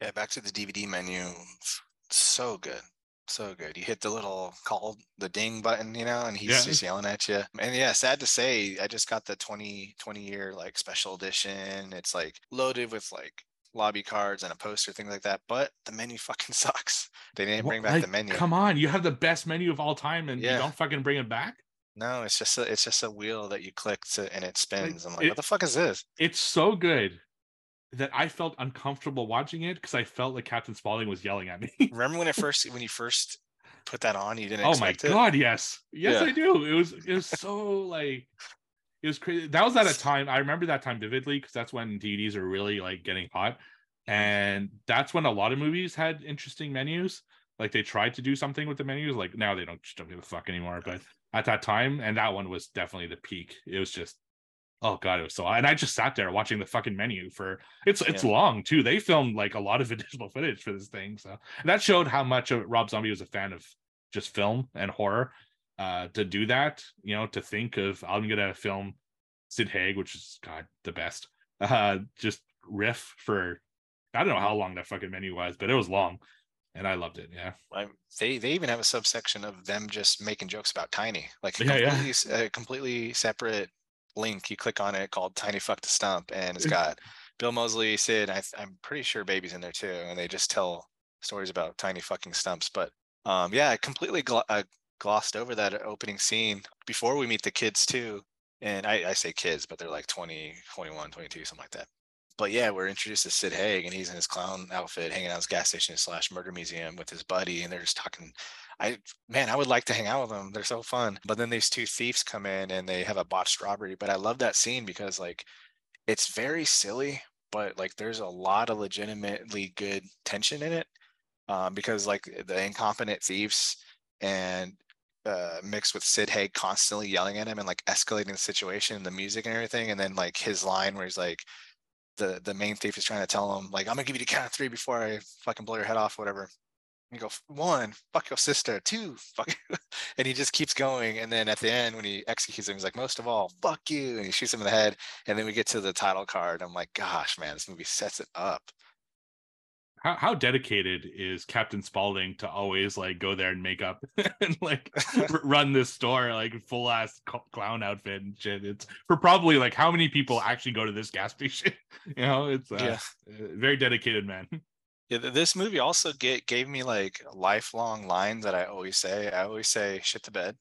Speaker 2: Yeah, back to the DVD menu. So good. So good. You hit the little call the ding button, you know, and he's
Speaker 3: Yeah.
Speaker 2: just yelling at you. And yeah, sad to say, I just got the 20 20 year like special edition. It's like loaded with like lobby cards and a poster, things like that. But the menu fucking sucks. They didn't bring back
Speaker 3: Like,
Speaker 2: the menu.
Speaker 3: Come on, you have the best menu of all time, and you don't fucking bring it back.
Speaker 2: No, it's just a it's just a wheel that you click to and it spins. I'm like,
Speaker 3: it-
Speaker 2: what the fuck is this?
Speaker 3: It's so good that I felt uncomfortable watching it because I felt like Captain Spaulding was yelling at me.
Speaker 2: Remember when it first when you first put that on? You didn't
Speaker 3: Oh my
Speaker 2: it?
Speaker 3: god, yes, yes,
Speaker 2: Yeah.
Speaker 3: I do. It was it was so like it was crazy. That was at a time I remember that time vividly because that's when DVDs are really like getting hot, and that's when a lot of movies had interesting menus. Like they tried to do something with the menus. Like now they don't just don't give a fuck anymore. But at that time, and that one was definitely the peak. It was just oh god, it was so. And I just sat there watching the fucking menu for it's it's
Speaker 2: Yeah.
Speaker 3: long too. They filmed like a lot of additional footage for this thing, so that showed how much of Rob Zombie was a fan of just film and horror. Uh, to do that, you know, to think of I'm gonna film Sid Haig, which is God the best. Uh, just riff for I don't know how long that fucking menu was, but it was long, and I loved it. Yeah,
Speaker 2: I, they they even have a subsection of them just making jokes about Tiny, like a
Speaker 3: Yeah, yeah.
Speaker 2: completely, completely separate link. You click on it called Tiny Fuck to Stump, and it's got Bill Moseley, Sid. I, I'm pretty sure Baby's in there too, and they just tell stories about tiny fucking stumps. But um, yeah, completely gl- uh, glossed over that opening scene before we meet the kids too. And I, I say kids, but they're like 20, 21, 22, something like that. But yeah, we're introduced to Sid Haig, and he's in his clown outfit, hanging out his gas station slash murder museum with his buddy, and they're just talking. I man, I would like to hang out with them. They're so fun. But then these two thieves come in, and they have a botched robbery. But I love that scene because like it's very silly, but like there's a lot of legitimately good tension in it. Um, because like the incompetent thieves and uh, mixed with Sid Haig constantly yelling at him and like escalating the situation, and the music and everything, and then like his line where he's like, the the main thief is trying to tell him like, I'm gonna give you the count of three before I fucking blow your head off, whatever. You go one, fuck your sister, two, fuck, You. and he just keeps going. And then at the end, when he executes him, he's like, most of all, fuck you, and he shoots him in the head. And then we get to the title card. I'm like, gosh, man, this movie sets it up.
Speaker 3: How how dedicated is Captain Spaulding to always like go there and make up and like r- run this store like full ass clown outfit and shit? It's for probably like how many people actually go to this gas station? you know, it's uh,
Speaker 2: Yeah.
Speaker 3: uh, very dedicated man.
Speaker 2: Yeah, this movie also get, gave me like lifelong lines that I always say. I always say shit to bed.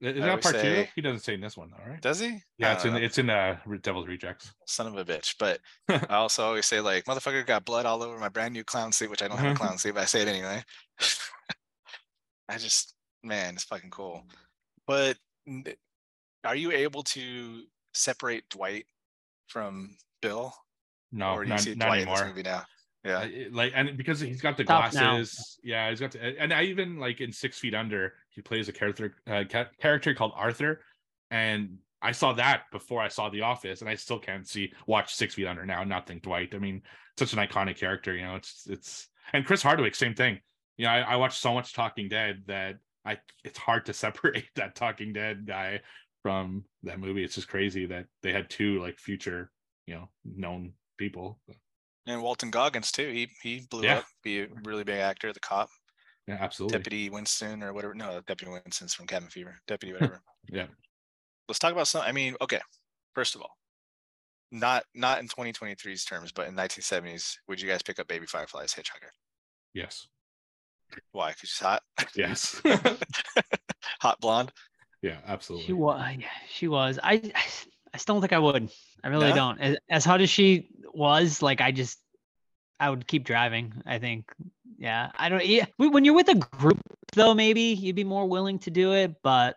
Speaker 3: Is that part two? He doesn't say in this one, though, right?
Speaker 2: Does he?
Speaker 3: Yeah, it's
Speaker 2: don't
Speaker 3: in
Speaker 2: know.
Speaker 3: it's in uh Devil's Rejects.
Speaker 2: son of a bitch. But I also always say like, motherfucker got blood all over my brand new clown suit, which I don't have a clown suit, but I say it anyway. I just, man, it's fucking cool. But are you able to separate Dwight from Bill,
Speaker 3: No,
Speaker 2: or do you
Speaker 3: not,
Speaker 2: see Dwight in
Speaker 3: anymore.
Speaker 2: this movie now? Yeah,
Speaker 3: like and because he's got the
Speaker 4: Tough now.
Speaker 3: glasses yeah he's got the, and i even like in six feet under he plays a character uh, ca- character called arthur and i saw that before i saw the office and i still can't see watch six feet under now not think dwight. I mean such an iconic character you know it's it's and chris hardwick same thing. You know i, I watched so much talking dead that i it's hard to separate that talking dead guy from that movie. It's just crazy that they had two like future you know known people
Speaker 2: and Walton Goggins too. He he blew
Speaker 3: Yeah.
Speaker 2: up, be a really big actor, the cop,
Speaker 3: yeah absolutely
Speaker 2: Deputy Winston or whatever. No, Deputy Winston's from Cabin Fever. Deputy whatever.
Speaker 3: Yeah.
Speaker 2: Let's talk about some. I mean, okay. First of all, not not in 2023's terms, but in 1970s, would you guys pick up Baby Firefly's Hitchhiker?
Speaker 3: yes
Speaker 2: Why? Because she's hot,
Speaker 3: yes
Speaker 2: hot blonde.
Speaker 3: Yeah, absolutely.
Speaker 4: She was. Yeah, she was. I. I still don't think I would. I really
Speaker 2: No?
Speaker 4: don't. As, as hot as she was, like I just, I would keep driving. I think. Yeah. I don't. Yeah. When you're with a group, though, maybe you'd be more willing to do it. But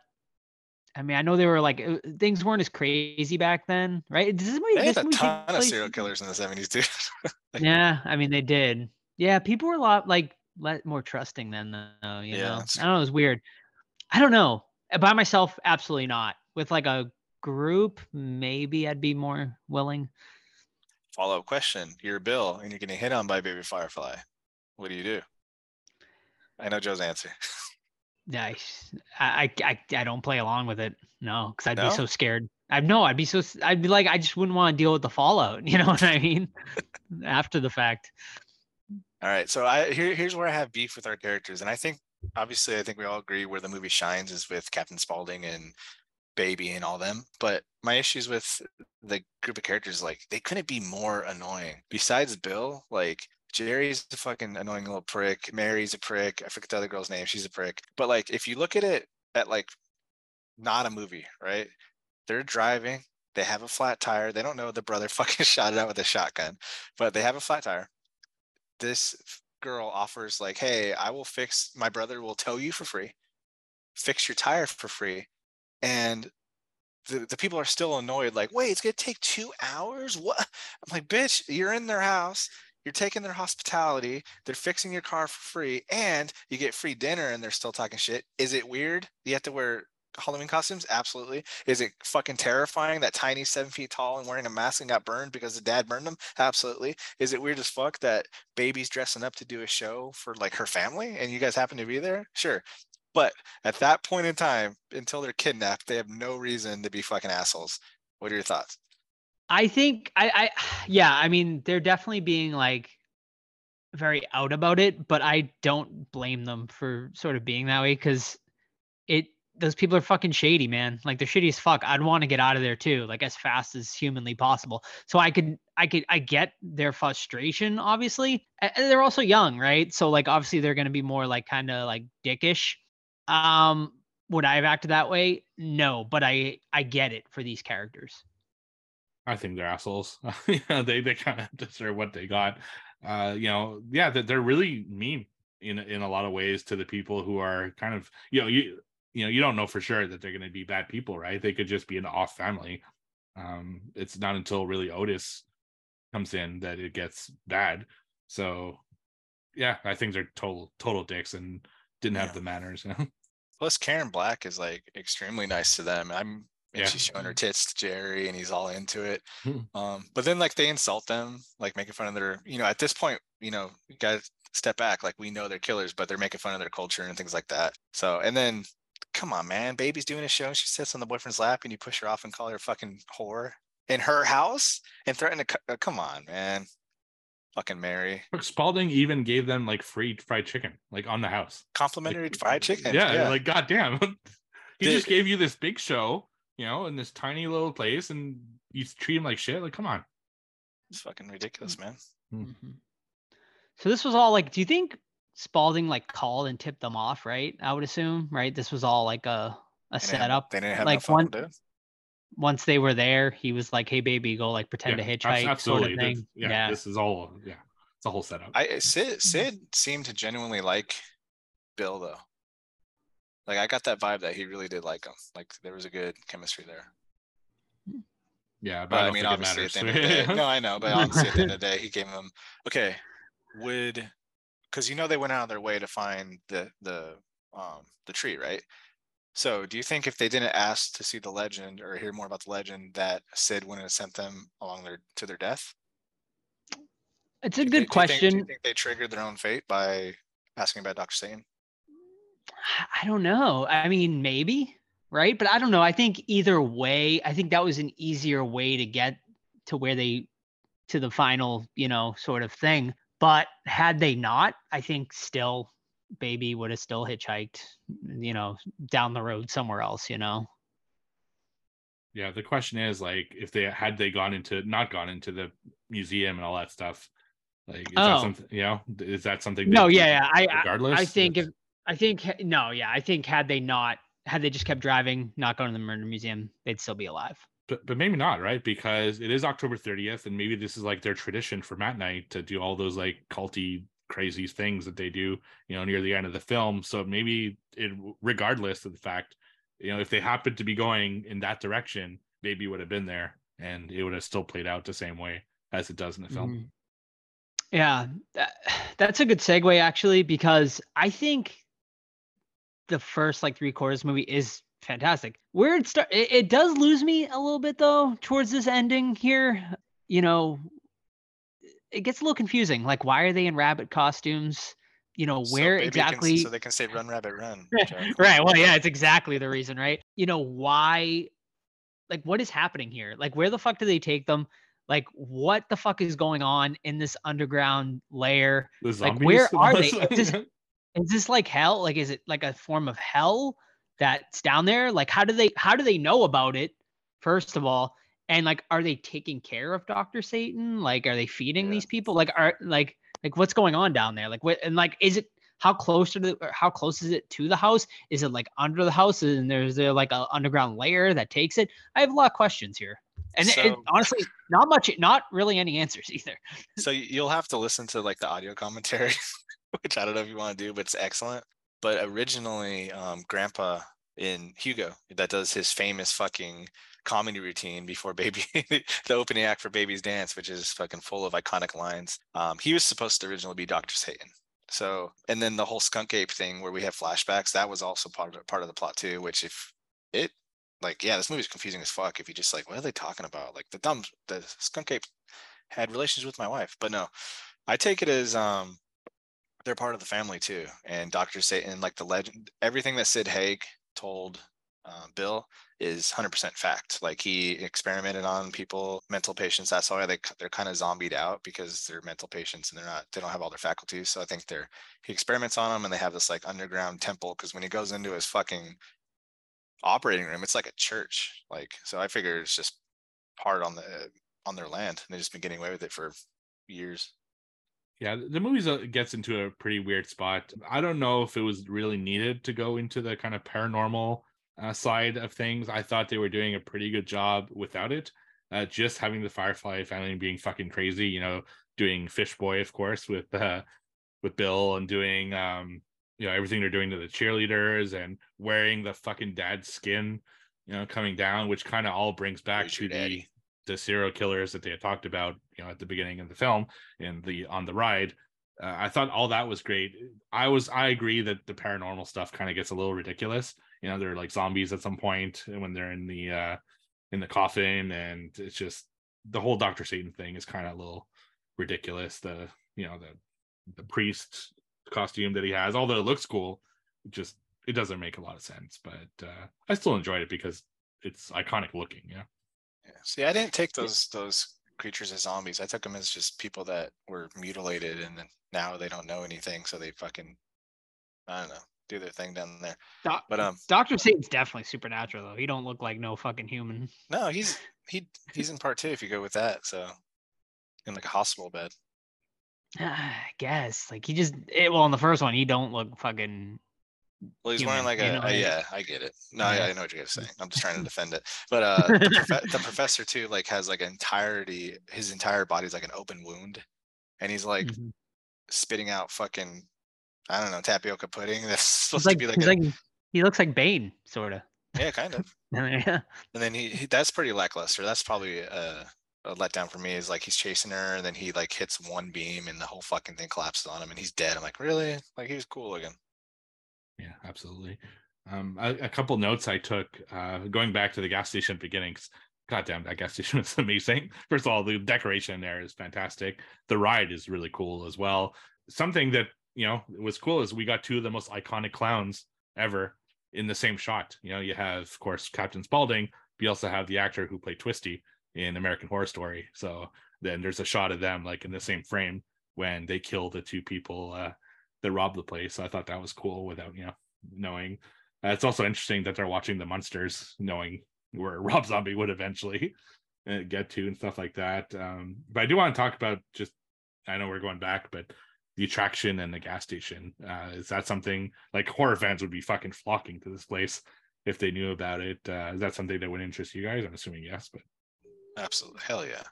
Speaker 4: I mean, I know they were like uh, things weren't as crazy back then, right? Does this movie,
Speaker 2: They
Speaker 4: this
Speaker 2: had a ton of
Speaker 4: place-
Speaker 2: serial killers in the 70s, dude. Like,
Speaker 4: Yeah, I mean they did. Yeah, people were a lot like let more trusting then though, you
Speaker 2: Yeah,
Speaker 4: know. I don't know, it was weird. I don't know. By myself, absolutely not. With like a group, maybe I'd be more willing.
Speaker 2: Follow up question: You're Bill, and you're getting hit on by Baby Firefly. What do you do? I know Joe's answer.
Speaker 4: Nice. I, I I don't play along with it. No, because I'd
Speaker 2: No?
Speaker 4: be so scared. I know I'd be so I'd be like I just wouldn't want to deal with the fallout. You know what I mean? After the fact.
Speaker 2: All right, so I here here's where I have beef with our characters, and I think obviously I think we all agree where the movie shines is with Captain Spaulding and Baby and all them. But my issues with the group of characters, like they couldn't be more annoying. Besides Bill, like Jerry's a fucking annoying little prick. Mary's a prick. I forget the other girl's name. She's a prick. But like if you look at it at like not a movie, right? They're driving. They have a flat tire. They don't know the brother fucking shot it out with a shotgun, but they have a flat tire this girl offers like, "Hey, I will fix. My brother will tow you for free, fix your tire for free," and the, the people are still annoyed. Like, wait, it's gonna take two hours? What? I'm like, bitch, you're in their house. You're taking their hospitality. They're fixing your car for free, and you get free dinner, and they're still talking shit. Is it weird? You have to wear Halloween costumes? Absolutely. Is it fucking terrifying that Tiny seven feet tall and wearing a mask and got burned because the dad burned them? Absolutely. Is it weird as fuck that baby's dressing up to do a show for like her family and you guys happen to be there? Sure. But at that point in time, until they're kidnapped, they have no reason to be fucking assholes. What are your thoughts?
Speaker 4: I think I, I yeah, I mean, they're definitely being like very out about it, but I don't blame them for sort of being that way because it those people are fucking shady, man. Like they're shitty as fuck. I'd want to get out of there too, like as fast as humanly possible. So I could, I could, I get their frustration, obviously. And they're also young, right? So like obviously they're gonna be more like kind of like dickish. Um, would I have acted that way? No, but I, I get it for these characters.
Speaker 3: I think they're assholes. they they kind of deserve what they got. Uh, you know, yeah, that they're really mean in in a lot of ways to the people who are kind of you know you you know you don't know for sure that they're going to be bad people right they could just be an off family um it's not until really otis comes in that it gets bad so yeah i think they're total total dicks and didn't have
Speaker 2: Yeah.
Speaker 3: the manners you know?
Speaker 2: Plus, Karen Black is like extremely nice to them. I'm and
Speaker 3: Yeah.
Speaker 2: she's showing her tits to Jerry, and he's all into it.
Speaker 3: Hmm.
Speaker 2: Um, but then like they insult them, like making fun of their, you know, at this point, you know, you guys step back, like we know they're killers, but they're making fun of their culture and things like that. So, and then, come on, man, baby's doing a show, and she sits on the boyfriend's lap, and you push her off and call her a fucking whore in her house and threaten to, uh, come on, man, fucking Mary,
Speaker 3: Look, Spaulding even gave them like free fried chicken like on the house
Speaker 2: complimentary fried chicken,
Speaker 3: yeah, like goddamn he
Speaker 2: Did-
Speaker 3: just gave you this big show you know in this tiny little place and you treat him like shit like come on
Speaker 2: it's fucking ridiculous, man.
Speaker 4: Mhm. So this was all like, do you think Spaulding like called and tipped them off, right? I would assume, right? This was all like a a
Speaker 2: They didn't have-
Speaker 4: setup.
Speaker 2: They didn't have
Speaker 4: like
Speaker 2: enough fun,
Speaker 4: one
Speaker 2: dude.
Speaker 4: Once they were there, he was like, "Hey, baby, go like pretend
Speaker 3: Yeah,
Speaker 4: to
Speaker 3: abs-
Speaker 4: hitchhike,"
Speaker 3: absolutely
Speaker 4: sort of thing.
Speaker 3: yeah,
Speaker 4: yeah.
Speaker 3: this is all yeah it's a whole setup
Speaker 2: I Sid Sid seemed to genuinely like Bill though. Like I got that vibe that he really did like him. Like there was a good chemistry there.
Speaker 3: yeah but,
Speaker 2: But I,
Speaker 3: don't
Speaker 2: mean,
Speaker 3: think it
Speaker 2: obviously at the end of the day, no, I know, but obviously at the end of the day, he gave him okay. Would because you know they went out of their way to find the the um the tree, right? So do you think if they didn't ask to see the legend or hear more about the legend, that Sid wouldn't have sent them along their to their death?
Speaker 4: It's a
Speaker 2: Do
Speaker 4: good
Speaker 2: think- do you think-
Speaker 4: question.
Speaker 2: do you think they triggered their own fate by asking about Dr. Satan?
Speaker 4: I don't know. I mean, maybe, right? But I don't know. I think either way, I think that was an easier way to get to where they to the final, you know, sort of thing. But had they not, I think still baby would have still hitchhiked, you know, down the road somewhere else, you know.
Speaker 3: yeah the question is like if they had they gone into not gone into the museum and all that stuff like is that
Speaker 4: Oh.
Speaker 3: something you know is that something
Speaker 4: No, yeah, yeah. I I,
Speaker 3: regardless
Speaker 4: I think if I think no, yeah, I think had they not had they just kept driving, not going to the murder museum, they'd still be alive.
Speaker 3: but, but maybe not right because it is october 30th and maybe this is like their tradition for matt night to do all those like culty crazy things that they do you know near the end of the film so maybe it regardless of the fact you know if they happened to be going in that direction maybe would have been there and it would have still played out the same way as it does in the film
Speaker 4: Mhm. Yeah, that, that's a good segue actually because I think the first like three quarters movie is fantastic. Where it start, it, it does lose me a little bit though towards this ending here. You know, it gets a little confusing. Like, why are they in rabbit costumes? You know,
Speaker 2: So
Speaker 4: where
Speaker 2: can-
Speaker 4: exactly?
Speaker 2: so they can say run rabbit run.
Speaker 4: Right. Well, yeah, it's exactly the reason, right? You know, why like what is happening here? Like where the fuck do they take them? Like what the fuck is going on in this underground lair?
Speaker 3: The
Speaker 4: Like, where are they? Is this- Is this like hell? Like is it like a form of hell that's down there? Like how do they how do they know about it? First of all, and like are they taking care of Dr. Satan? Like are they feeding
Speaker 2: Yeah.
Speaker 4: these people? Like are like like what's going on down there? Like what and like is it how close to the how close is it to the house? Is it like under the house and there's there like a underground layer that takes it? I have a lot of questions here. And it- it, honestly, not much, not really any answers either.
Speaker 2: so you'll have to listen to like the audio commentary which I don't know if you want to do, but it's excellent. But originally, um, Grandpa in Hugo that does his famous fucking comedy routine before baby the opening act for baby's dance which is fucking full of iconic lines. Um, he was supposed to originally be dr satan. So and then the whole skunk ape thing where we have flashbacks that was also part of part of the plot too which if it like yeah this movie's confusing as fuck if you just like what are they talking about? Like the dumb the skunk ape had relations with my wife but no. I take it as um they're part of the family too and dr satan like the legend everything that sid haig told uh, Bill is 100% fact. Like he experimented on people, mental patients. That's why they they're kind of zombied out because they're mental patients and they're not they don't have all their faculties. So I think they're he experiments on them and they have this like underground temple because when he goes into his fucking operating room, it's like a church. Like so, I figure it's just part on the on their land. And they've just been getting away with it for years.
Speaker 3: Yeah, the movie gets into a pretty weird spot. I don't know if it was really needed to go into the kind of paranormal uh, side of things. I thought they were doing a pretty good job without it. Uh, just having the Firefly family being fucking crazy, you know, doing Fish Boy, of course, with uh, with Bill, and doing um, you know everything they're doing to the cheerleaders, and wearing the fucking dad skin, you know, coming down, which kind of all brings back to the the serial killers that they had talked about, you know, at the beginning of the film in the on the ride. Uh, I thought all that was great. I was I agree that the paranormal stuff kind of gets a little ridiculous. You know, they're like zombies at some point when they're in the uh in the coffin, and it's just the whole Doctor Satan thing is kind of a little ridiculous. The you know the the priest costume that he has, although it looks cool, it just it doesn't make a lot of sense. But uh I still enjoyed it because it's iconic looking. Yeah.
Speaker 2: Yeah. See, I didn't take those those creatures as zombies. I took them as just people that were mutilated and then now they don't know anything, so they fucking I don't know, do their thing down there.
Speaker 4: Doc, but um Doctor Satan's definitely supernatural though. He don't look like no fucking human.
Speaker 2: No, he's he he's in part two if you go with that. So in like a hospital bed.
Speaker 4: I guess like he just it, well in the first one he don't look fucking
Speaker 2: well, he's human, wearing like a, know, a yeah, I get it. No, yeah. I know what you're gonna say. I'm just trying to defend it. But uh, the, prof- the, professor too, like, has like entirety. His entire body's like an open wound, and he's like mm-hmm. spitting out fucking, I don't know, tapioca pudding. That's supposed
Speaker 4: like,
Speaker 2: to be like,
Speaker 4: a, like he looks like Bane, sort of.
Speaker 2: Yeah, kind of.
Speaker 4: yeah.
Speaker 2: And then he, he, that's pretty lackluster. That's probably a, a letdown for me. Is like he's chasing her, and then he like hits one beam, and the whole fucking thing collapses on him, and he's dead. I'm like, really? Like he was cool again.
Speaker 3: Yeah, absolutely. Um, a, a, couple notes I took uh, going back to the gas station beginnings. Goddamn, that gas station was amazing. First of all, the decoration there is fantastic. The ride is really cool as well. Something that you know was cool is we got two of the most iconic clowns ever in the same shot. You know, you have of course Captain Spaulding, but you also have the actor who played Twisty in American Horror Story. So then there's a shot of them like in the same frame when they kill the two people uh, that robbed the place. So I thought that was cool without you know knowing. Uh, it's also interesting that they're watching the monsters, knowing where Rob Zombie would eventually uh, get to and stuff like that. Um, but I do want to talk about just. I know we're going back, but the attraction and the gas station uh, is that something like horror fans would be fucking flocking to this place if they knew about it? Uh, is that something that would interest you guys? I'm assuming yes, but
Speaker 2: absolutely, hell yeah,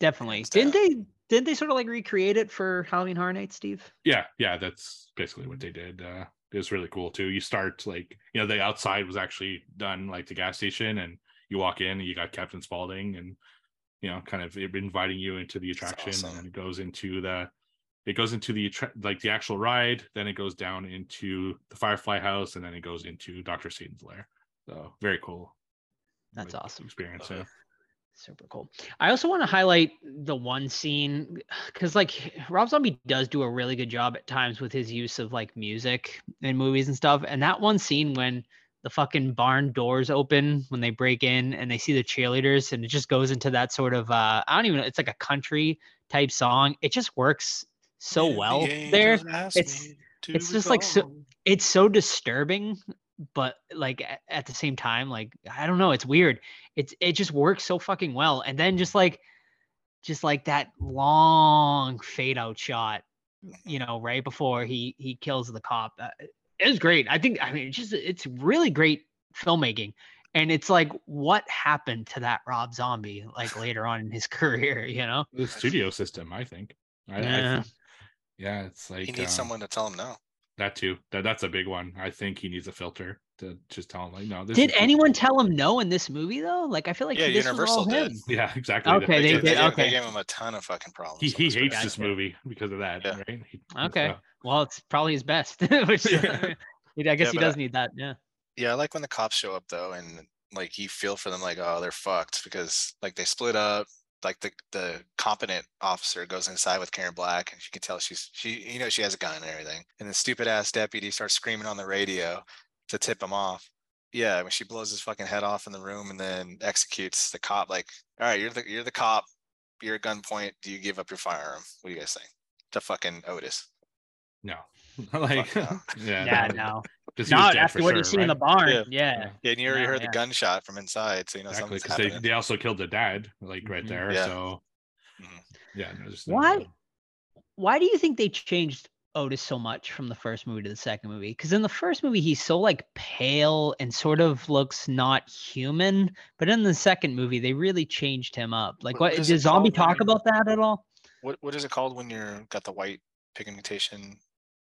Speaker 4: definitely. Didn't they didn't they sort of like recreate it for Halloween Horror Nights, Steve?
Speaker 3: Yeah, yeah, that's basically what they did. Uh, it was really cool too. You start like you know the outside was actually done like the gas station, and you walk in and you got Captain Spaulding, and you know kind of inviting you into the attraction, awesome. and it goes into the it goes into the like the actual ride, then it goes down into the Firefly house, and then it goes into Doctor Satan's lair. So very cool.
Speaker 4: That's awesome
Speaker 3: experience. Yeah
Speaker 4: super cool. I also want to highlight the one scene because like Rob Zombie does do a really good job at times with his use of like music in movies and stuff. And that one scene when the fucking barn doors open when they break in and they see the cheerleaders and it just goes into that sort of uh I don't even know it's like a country type song. It just works so well the there. It's it's just like so it's so disturbing but like at the same time like i don't know it's weird. It's it just works so fucking well and then just like just like that long fade out shot you know right before he he kills the cop uh, it was great. I think i mean it's just it's really great filmmaking and it's like what happened to that rob zombie like later on in his career you know?
Speaker 3: The studio system i think. I, yeah. I, Yeah, it's like
Speaker 2: he needs
Speaker 3: um,
Speaker 2: someone to tell him no.
Speaker 3: that too. That that's a big one. I think he needs a filter to just tell him like, no. This
Speaker 4: Did anyone tell him no in this movie though? Like I feel like
Speaker 2: Yeah,
Speaker 4: this
Speaker 2: Universal
Speaker 4: was all
Speaker 2: did.
Speaker 4: him.
Speaker 3: Yeah, exactly.
Speaker 4: Okay, they
Speaker 2: gave-
Speaker 4: did,
Speaker 2: gave-
Speaker 4: okay.
Speaker 2: they gave him a ton of fucking problems.
Speaker 3: He he hates
Speaker 2: movie.
Speaker 3: this movie because of that,
Speaker 2: Yeah.
Speaker 3: right? He-
Speaker 4: Okay.
Speaker 3: so-
Speaker 4: Well, it's probably his best. Which
Speaker 3: Yeah.
Speaker 4: I guess
Speaker 2: Yeah,
Speaker 4: he does
Speaker 2: I-
Speaker 4: need that. Yeah.
Speaker 2: Yeah, I like when the cops show up though, and like you feel for them, like oh they're fucked because like they split up. Like the the competent officer goes inside with Karen Black, and she can tell she's she you know she has a gun and everything. And the stupid ass deputy starts screaming on the radio to tip him off. Yeah, when she blows his fucking head off in the room and then executes the cop. Like, all right, you're the you're the cop. You're at gunpoint. Do you give up your firearm? What do you guys think? To fucking Otis.
Speaker 3: No. like yeah.
Speaker 4: Yeah.
Speaker 3: no.
Speaker 4: No.
Speaker 3: Just
Speaker 4: Not after
Speaker 3: for
Speaker 4: what you
Speaker 3: sure,
Speaker 4: see in the barn.
Speaker 2: Yeah.
Speaker 4: Yeah.
Speaker 2: Yeah, and you already
Speaker 4: No,
Speaker 2: heard
Speaker 4: yeah.
Speaker 2: the gunshot from inside, so you know
Speaker 3: Exactly,
Speaker 2: something's
Speaker 3: because they, they also killed the dad, like right
Speaker 4: Mhm.
Speaker 3: there.
Speaker 2: Yeah.
Speaker 3: So
Speaker 2: Mhm.
Speaker 3: yeah, no, just no-
Speaker 4: Why? Why do you think they changed Otis so much from the first movie to the second movie? Because in the first movie he's so like pale and sort of looks not human, but in the second movie they really changed him up. Like,
Speaker 2: What-
Speaker 4: what,
Speaker 2: what is
Speaker 4: did Zombie talk about that at all?
Speaker 2: What what is it called when you're got the white pigmentation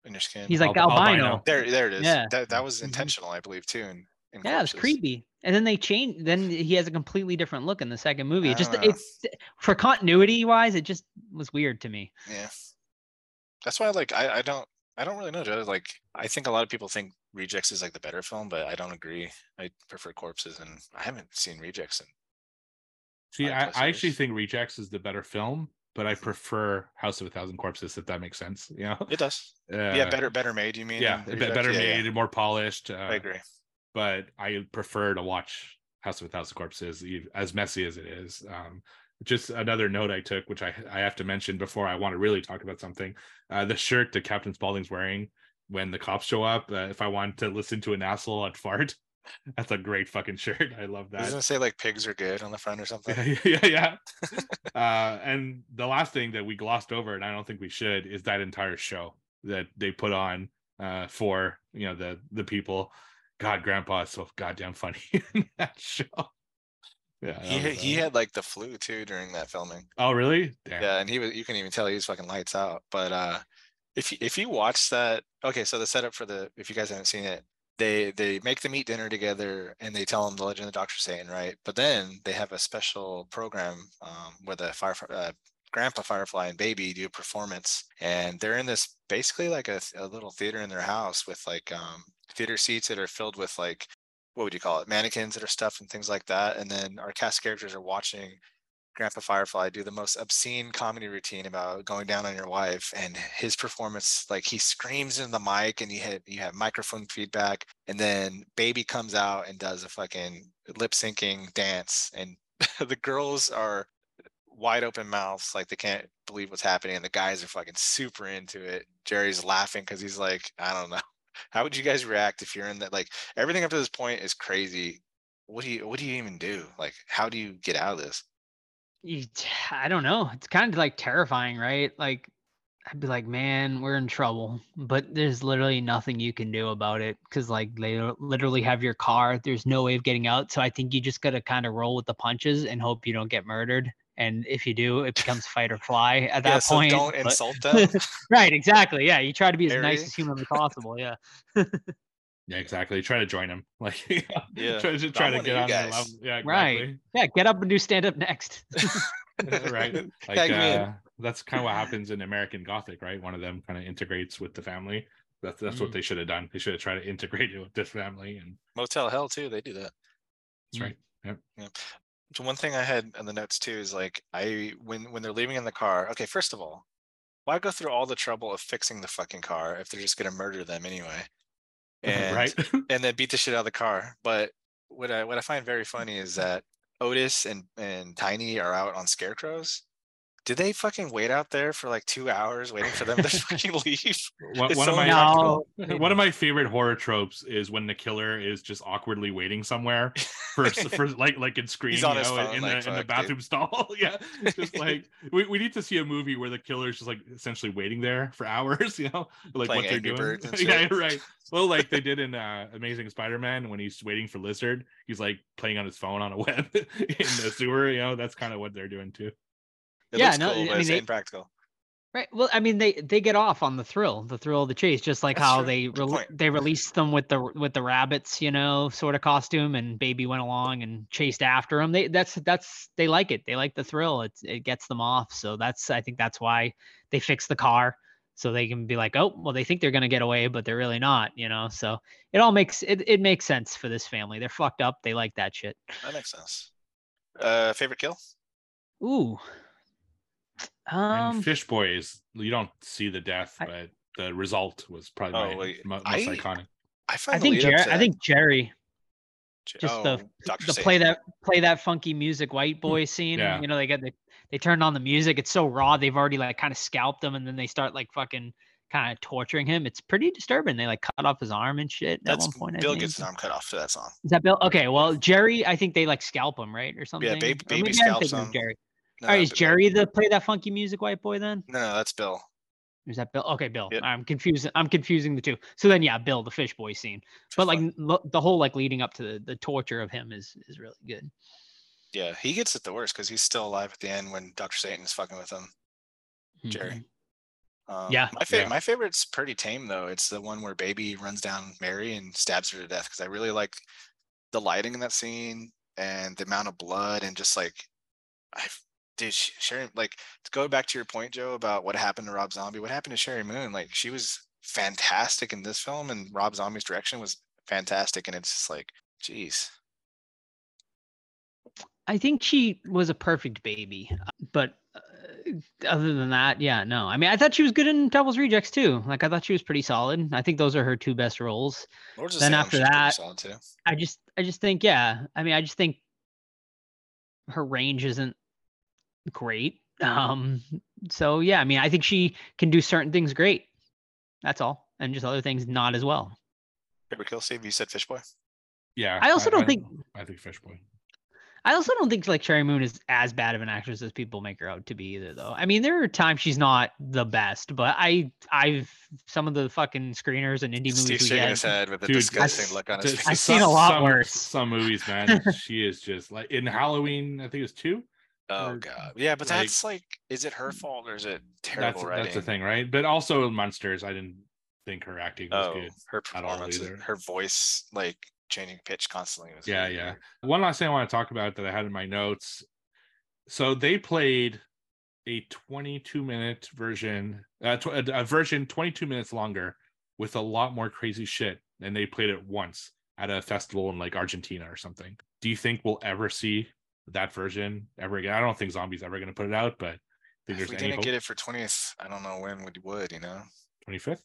Speaker 2: in your skin?
Speaker 4: He's like
Speaker 3: Alb-
Speaker 4: albino.
Speaker 3: albino.
Speaker 2: there, there it is.
Speaker 4: Yeah.
Speaker 2: That that was
Speaker 4: Mhm.
Speaker 2: intentional, I believe, too. In, in
Speaker 4: Yeah, it was creepy. And then they change. Then he has a completely different look in the second movie. It just
Speaker 2: know.
Speaker 4: it's for continuity wise, it just was weird to me.
Speaker 2: Yeah, that's why. Like, I I don't I don't really know, Joe. Like, I think a lot of people think Rejects is like the better film, but I don't agree. I prefer Corpses, and I haven't seen Rejects. In,
Speaker 3: See, I, I actually think Rejects is the better film, but I prefer House of a Thousand Corpses, if that makes sense. You know?
Speaker 2: it does.
Speaker 3: Uh,
Speaker 2: yeah, better better made. You mean?
Speaker 3: Yeah,
Speaker 2: than
Speaker 3: a bit
Speaker 2: Rejects?
Speaker 3: better
Speaker 2: Yeah, yeah.
Speaker 3: made and more polished. Uh,
Speaker 2: I agree.
Speaker 3: but I prefer to watch House of a Thousand Corpses, as messy as it is. Um, just another note I took, which I I have to mention before I want to really talk about something. Uh, the shirt that Captain Spaulding's wearing when the cops show up. Uh, if I want to listen to an asshole at fart, that's a great fucking shirt. I love that.
Speaker 2: Doesn't say like pigs are good on the front or something?
Speaker 3: yeah, yeah. yeah. uh, and the last thing that we glossed over, and I don't think we should, is that entire show that they put on uh, for you know the the people. God, Grandpa is so goddamn funny in that show. Yeah.
Speaker 2: He
Speaker 3: was,
Speaker 2: he
Speaker 3: uh,
Speaker 2: had like the flu too during that filming.
Speaker 3: Oh, really? Damn.
Speaker 2: Yeah, and he was you can even tell he was fucking lights out. But uh if you if you watch that okay, so the setup for the if you guys haven't seen it, they they make them eat dinner together and they tell them the legend of Dr. Satan, right? But then they have a special program um where the fire uh, grandpa firefly and baby do a performance and they're in this basically like a, a little theater in their house with like um theater seats that are filled with like what would you call it mannequins that are stuffed and things like that and then our cast characters are watching Grandpa Firefly do the most obscene comedy routine about going down on your wife and his performance like he screams in the mic and you hit you have microphone feedback and then baby comes out and does a fucking lip syncing dance and the girls are wide open mouths like they can't believe what's happening and the guys are fucking super into it. Jerry's laughing because he's like I don't know. How would you guys react if you're in that? Like everything up to this point is crazy. What do you what do you even do? Like how do you get out of this
Speaker 4: I don't know. It's kind of like terrifying, right? Like I'd be like, man, we're in trouble, but there's literally nothing you can do about it because like they literally have your car. There's no way of getting out. So I think you just gotta kind of roll with the punches and hope you don't get murdered. And if you do, it becomes fight or fly at that
Speaker 2: yeah, so
Speaker 4: point.
Speaker 2: don't
Speaker 4: but-
Speaker 2: insult them.
Speaker 4: right, exactly. Yeah, you try to be as
Speaker 2: Harry?
Speaker 4: nice as humanly possible. Yeah.
Speaker 3: Yeah, exactly. Try to join him. Like,
Speaker 2: Yeah.
Speaker 3: try, to try to get
Speaker 2: you
Speaker 3: on their level. Yeah,
Speaker 4: Right. Yeah, get up and do stand up next.
Speaker 3: right. Like
Speaker 2: Tag me in.
Speaker 3: uh, that's kind of what happens in American Gothic, right? One of them kind of integrates with the family. That's that's what
Speaker 4: Mm.
Speaker 3: they should have done. They should have tried to integrate it with this family, and
Speaker 2: Motel Hell too. They do that.
Speaker 3: that's
Speaker 4: Mm.
Speaker 3: right.
Speaker 2: So one thing I had in the notes too is like I when when they're leaving in the car. Okay, first of all, why go through all the trouble of fixing the fucking car if they're just gonna murder them anyway? And
Speaker 3: right.
Speaker 2: and then beat the shit out of the car. But what I what I find very funny is that Otis and and Tiny are out on scarecrows. Did they fucking wait out there for like two hours waiting for them to fucking leave?
Speaker 3: one,
Speaker 2: It's
Speaker 3: one of my.
Speaker 4: No.
Speaker 3: one of my favorite horror tropes is when the killer is just awkwardly waiting somewhere for for like like in Scream,
Speaker 2: He's on
Speaker 3: you
Speaker 2: his
Speaker 3: know,
Speaker 2: phone,
Speaker 3: in
Speaker 2: like,
Speaker 3: the in the
Speaker 2: fuck, dude.
Speaker 3: bathroom stall. yeah, just like we, we need to see a movie where the killer is just like essentially waiting there for hours. You know, like
Speaker 2: Playing
Speaker 3: what they're
Speaker 2: Angry
Speaker 3: doing. Yeah, right. Well, like they did in uh, Amazing Spider-Man when he's waiting for Lizard, he's like playing on his phone on a web in the sewer. You know, that's kind of what they're doing too.
Speaker 2: It
Speaker 4: Yeah,
Speaker 2: looks
Speaker 4: no,
Speaker 2: cool,
Speaker 4: I mean,
Speaker 2: it's
Speaker 4: they-
Speaker 2: impractical.
Speaker 4: Right. Well, I mean, they they get off on the thrill, the thrill of the chase, just like
Speaker 2: That's
Speaker 4: how
Speaker 2: true.
Speaker 4: they
Speaker 2: point.
Speaker 4: they released them with the with the rabbits, you know, sort of costume, and baby went along and chased after them. They that's that's they like it. They like the thrill. It's it gets them off. So that's I think that's why they fix the car so they can be like, oh, well, they think they're gonna get away, but they're really not, you know. So it all makes it it makes sense for this family. They're fucked up. They like that shit.
Speaker 2: That makes sense. Uh, favorite kill?
Speaker 4: Ooh. Um.
Speaker 3: and Fish Boys, you don't see the death,
Speaker 4: I-
Speaker 3: but the result was probably
Speaker 2: Oh,
Speaker 3: my
Speaker 2: wait.
Speaker 3: most
Speaker 2: I-
Speaker 3: iconic.
Speaker 2: I find
Speaker 4: I think
Speaker 2: lead
Speaker 4: Jerry.
Speaker 2: to
Speaker 4: I think Jerry. Just
Speaker 2: oh,
Speaker 4: the
Speaker 2: Dr.
Speaker 4: the
Speaker 2: Satan.
Speaker 4: play that play that funky music white boy scene
Speaker 3: Yeah.
Speaker 4: you know they get the they turned on the music it's so raw they've already like kind of scalped him and then they start like fucking kind of torturing him it's pretty disturbing they like cut off his arm and shit
Speaker 2: That's
Speaker 4: at one point I
Speaker 2: Bill
Speaker 4: think.
Speaker 2: gets an arm cut off to that song.
Speaker 4: is that bill okay well jerry i think they like scalp him right or something
Speaker 2: baby-
Speaker 4: Or
Speaker 2: baby
Speaker 4: maybe
Speaker 2: scalps
Speaker 4: of
Speaker 2: him.
Speaker 4: jerry
Speaker 2: No,
Speaker 4: all right is jerry the play that funky music white boy then
Speaker 2: No, no, that's Bill.
Speaker 4: is that bill okay bill
Speaker 2: Yep.
Speaker 4: i'm confusing i'm confusing the two so then yeah bill the fish boy scene but like the whole like leading up to the, the torture of him is is really good
Speaker 2: yeah, he gets it the worst because he's still alive at the end when Dr. Satan is fucking with him. Jerry.
Speaker 4: Mhm.
Speaker 2: Um,
Speaker 4: Yeah,
Speaker 2: my fa-
Speaker 3: yeah.
Speaker 2: my favorite's pretty tame though. It's the one where Baby runs down Mary and stabs her to death because I really like the lighting in that scene and the amount of blood and just like I dude Sh- Sheri like to go back to your point Joe about what happened to Rob Zombie. What happened to Sheri Moon? Like she was fantastic in this film and Rob Zombie's direction was fantastic and it's just like geez.
Speaker 4: I think she was a perfect baby, but uh, other than that, yeah, no. I mean, I thought she was good in Devil's Rejects too. Like, I thought she was pretty solid. I think those are her two best roles.
Speaker 2: Lords
Speaker 4: Then after that-
Speaker 2: solid too.
Speaker 4: I just, I just think, yeah. I mean, I just think her range isn't great. Um, so yeah, I mean, I think she can do certain things great. That's all, and just other things not as well.
Speaker 2: Favorite kill Steve, you said Fishboy?
Speaker 3: Yeah.
Speaker 4: I also don't think
Speaker 3: I think Fish Boy.
Speaker 4: I also don't think like Sheri Moon is as bad of an actress as people make her out to be either though. I mean, there are times she's not the best, but I I've some of the fucking screeners and indie movies
Speaker 2: Steve's
Speaker 4: we
Speaker 2: shaking
Speaker 4: get.
Speaker 2: his head with a
Speaker 3: Dude,
Speaker 2: disgusting
Speaker 4: I've-
Speaker 2: look on his face.
Speaker 4: I've seen a lot
Speaker 3: some,
Speaker 4: worse.
Speaker 3: Some movies, man. she is just like in Halloween. I think it was two.
Speaker 2: Oh
Speaker 3: or,
Speaker 2: god. Yeah, but
Speaker 3: like-
Speaker 2: that's like is it her fault or is it terrible
Speaker 3: That's
Speaker 2: writing?
Speaker 3: that's the thing, right? But also Monsters, I didn't think her acting was
Speaker 2: Oh,
Speaker 3: good.
Speaker 2: her performance, her voice like changing pitch constantly was
Speaker 3: Yeah, yeah.
Speaker 2: weird.
Speaker 3: One last thing I want to talk about that I had in my notes. So they played a 22 minute version, uh, tw- a, a version 22 minutes longer with a lot more crazy shit, and they played it once at a festival in like Argentina or something. Do you think we'll ever see that version ever again? I don't think Zombie's ever going to put it out, but I think
Speaker 2: If
Speaker 3: there's
Speaker 2: we didn't
Speaker 3: hope.
Speaker 2: get it for 20th, I don't know when we would, you know.
Speaker 3: 25th.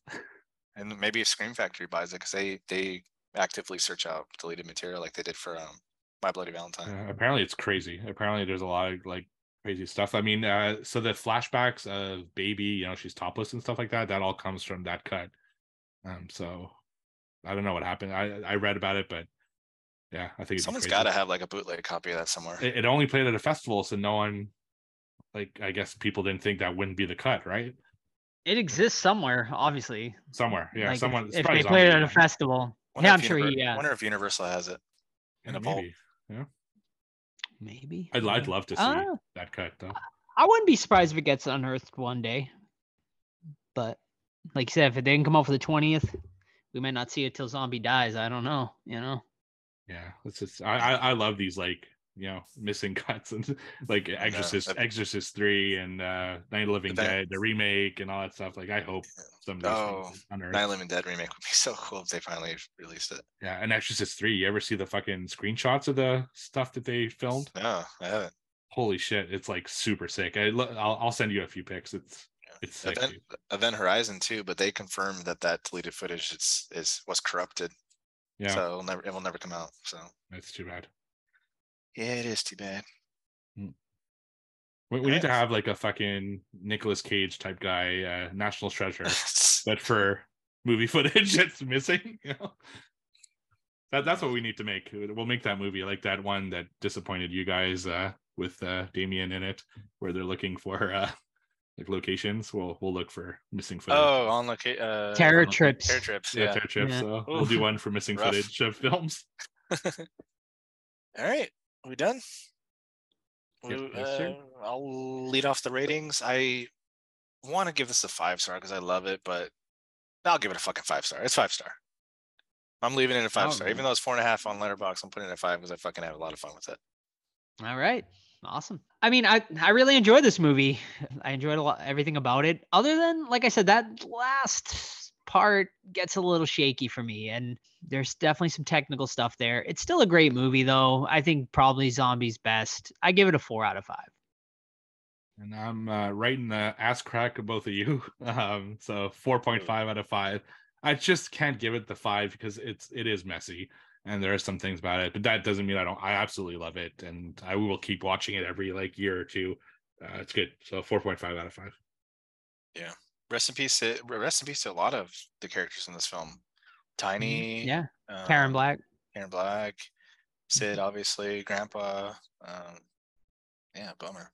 Speaker 2: And maybe if Scream Factory buys it because they they actively search out deleted material like they did for um My Bloody Valentine.
Speaker 3: Uh, apparently it's crazy. Apparently there's a lot of like crazy stuff. I mean, uh, so the flashbacks of baby, you know, she's topless and stuff like that, that all comes from that cut. Um, so I don't know what happened. I I read about it, but yeah, I think it's
Speaker 2: Someone's got to have like a bootleg copy of that somewhere.
Speaker 3: It, it only played at a festival, so no one, like, I guess people didn't think that wouldn't be the cut, right?
Speaker 4: It exists somewhere, obviously.
Speaker 3: Somewhere, yeah,
Speaker 4: Like,
Speaker 3: someone. it's
Speaker 4: If, they played it at a festival,
Speaker 2: Wonder
Speaker 4: yeah, I'm sure.
Speaker 2: Univer-
Speaker 4: He, yeah, I
Speaker 2: Wonder if Universal has it in
Speaker 3: yeah,
Speaker 2: a vault.
Speaker 3: Yeah.
Speaker 4: maybe.
Speaker 3: I'd, I'd love to see
Speaker 4: Uh,
Speaker 3: that cut though.
Speaker 4: I wouldn't be surprised if it gets unearthed one day. But like you said, if it didn't come out for the twentieth, we might not see it till Zombie dies. I don't know. You know.
Speaker 3: Yeah, it's just I, I I love these like you know missing cuts and like Exorcist
Speaker 2: that-
Speaker 3: Exorcist three and uh Night of Living
Speaker 2: that-
Speaker 3: Dead the remake and all that stuff. Like I hope some
Speaker 2: Oh. Night of Living Dead remake would be so cool if they finally released it.
Speaker 3: Yeah, and Exorcist three. You ever see the fucking screenshots of the stuff that they filmed?
Speaker 2: No, I haven't.
Speaker 3: Holy shit, it's like super sick. I I'll I'll send you a few pics. It's it's sick.
Speaker 2: Event. Event Horizon too, but they confirmed that that deleted footage is is was corrupted,
Speaker 3: Yeah,
Speaker 2: so it'll never it will never come out. So
Speaker 3: that's too bad.
Speaker 2: yeah, it is too bad.
Speaker 3: We, we need to have like a fucking Nicolas Cage type guy, uh, National Treasure. but for movie footage that's missing, you know. That that's what we need to make. We'll make that movie like that one that disappointed you guys uh with uh Damien in it, where they're looking for uh like locations. We'll we'll look for missing footage.
Speaker 2: oh, on location. uh,
Speaker 4: Terror
Speaker 2: on-
Speaker 4: trips.
Speaker 2: Terror trips.
Speaker 3: yeah,
Speaker 2: Yeah.
Speaker 3: Terror Trip,
Speaker 4: Yeah.
Speaker 3: So we'll do one for missing
Speaker 2: Rough.
Speaker 3: footage of films.
Speaker 2: All right, are we done?
Speaker 3: Yes,
Speaker 2: We-
Speaker 4: yes,
Speaker 2: uh, I'll lead off the ratings. I want to give this a five star because I love it, but I'll give it a fucking five star. It's five star. I'm leaving it at five
Speaker 4: Oh,
Speaker 2: star,
Speaker 4: man.
Speaker 2: even though it's four and a half on Letterboxd. I'm putting it at five because I fucking have a lot of fun with it.
Speaker 4: All right. Awesome. I mean, I I really enjoyed this movie. I enjoyed a lot everything about it. Other than like I said, that last part gets a little shaky for me, and there's definitely some technical stuff there. It's still a great movie, though. I think probably Zombies best. I give it a four out of five.
Speaker 3: And I'm uh, right in the ass crack of both of you. Um, so 4.5 out of five. I just can't give it the five because it's it is messy and there are some things about it, but that doesn't mean I don't. I absolutely love it, and I will keep watching it every like year or two. Uh, it's good. So 4.5 out of five.
Speaker 2: yeah Rest in peace. to- Rest in peace to a lot of the characters in this film. Tiny.
Speaker 4: Mm-hmm. Yeah. Karen
Speaker 2: um,
Speaker 4: Black.
Speaker 2: Karen Black. Sid, obviously. Grandpa. Um, yeah, bummer.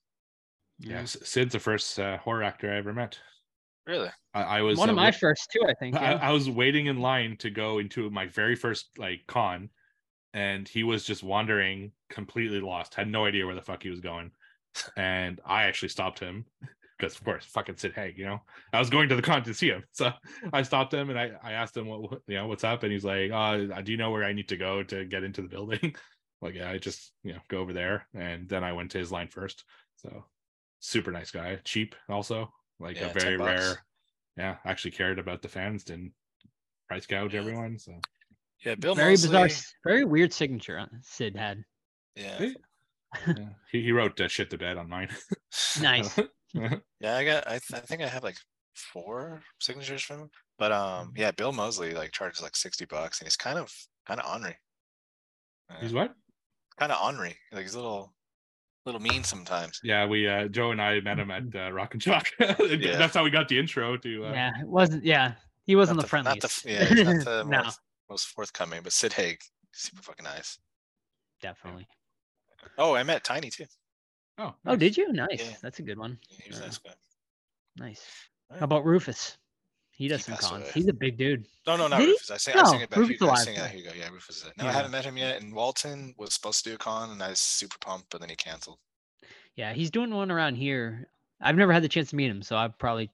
Speaker 3: Yeah, Sid's the first uh, horror actor I ever met.
Speaker 2: Really?
Speaker 3: I, I was
Speaker 4: One
Speaker 3: uh,
Speaker 4: of my first too, I think.
Speaker 3: I,
Speaker 4: Yeah.
Speaker 3: I was waiting in line to go into my very first like con, and he was just wandering, completely lost, had no idea where the fuck he was going, and I actually stopped him because, of course, fucking Sid Haig, you know. I was going to the con to see him, so I stopped him and I, I asked him what what- you know what's up, and he's like, "Uh, do you know where I need to go to get into the building?" like, yeah, I just you know go over there, and then I went to his line first. So, super nice guy, cheap also, like
Speaker 2: Yeah,
Speaker 3: a very rare yeah, actually cared about the fans, didn't price gouge
Speaker 2: Yeah.
Speaker 3: everyone. So
Speaker 2: Yeah, Bill
Speaker 4: very
Speaker 2: Moseley.
Speaker 4: bizarre, very weird signature Sid had.
Speaker 2: Yeah.
Speaker 3: Yeah, he, he wrote uh, shit to bed on mine.
Speaker 4: Nice.
Speaker 2: Yeah, I got. I, th- I think I have like four signatures from him. But um, yeah, Bill Moseley like charges like sixty bucks, and he's kind of kind of ornery.
Speaker 3: He's what?
Speaker 2: kind of ornery. Like he's a little little mean sometimes.
Speaker 3: Yeah, we uh Joe and I met him at uh, Rock and Shock. That's how we got the intro to. Uh,
Speaker 4: yeah, it wasn't. Yeah, he wasn't
Speaker 2: Not
Speaker 4: the
Speaker 2: the, not
Speaker 4: friendliest.
Speaker 2: the yeah, not the
Speaker 4: no,
Speaker 2: most, most forthcoming. But Sid Haig, super fucking nice.
Speaker 4: definitely.
Speaker 2: Oh, I met Tiny too.
Speaker 3: Oh,
Speaker 4: Oh, did you? Nice.
Speaker 2: Yeah.
Speaker 4: That's a good one.
Speaker 2: He was a
Speaker 4: Yeah.
Speaker 2: nice guy.
Speaker 4: Nice.
Speaker 2: Alright.
Speaker 4: How about Rufus? He does
Speaker 2: He
Speaker 4: some cons.
Speaker 2: away.
Speaker 4: He's a big dude.
Speaker 2: No, no, not
Speaker 4: Did he?
Speaker 2: Rufus. I sing, I
Speaker 4: No,
Speaker 2: sing it back.
Speaker 4: Rufus
Speaker 2: Hugo. I
Speaker 4: alive,
Speaker 2: sing it.
Speaker 4: yeah.
Speaker 2: Hugo. Yeah, Rufus is it. No, I haven't met him yet. And Walton was supposed to do a con, and I was super pumped, but then he canceled.
Speaker 4: Yeah, he's doing one around here. I've never had the chance to meet him, so I probably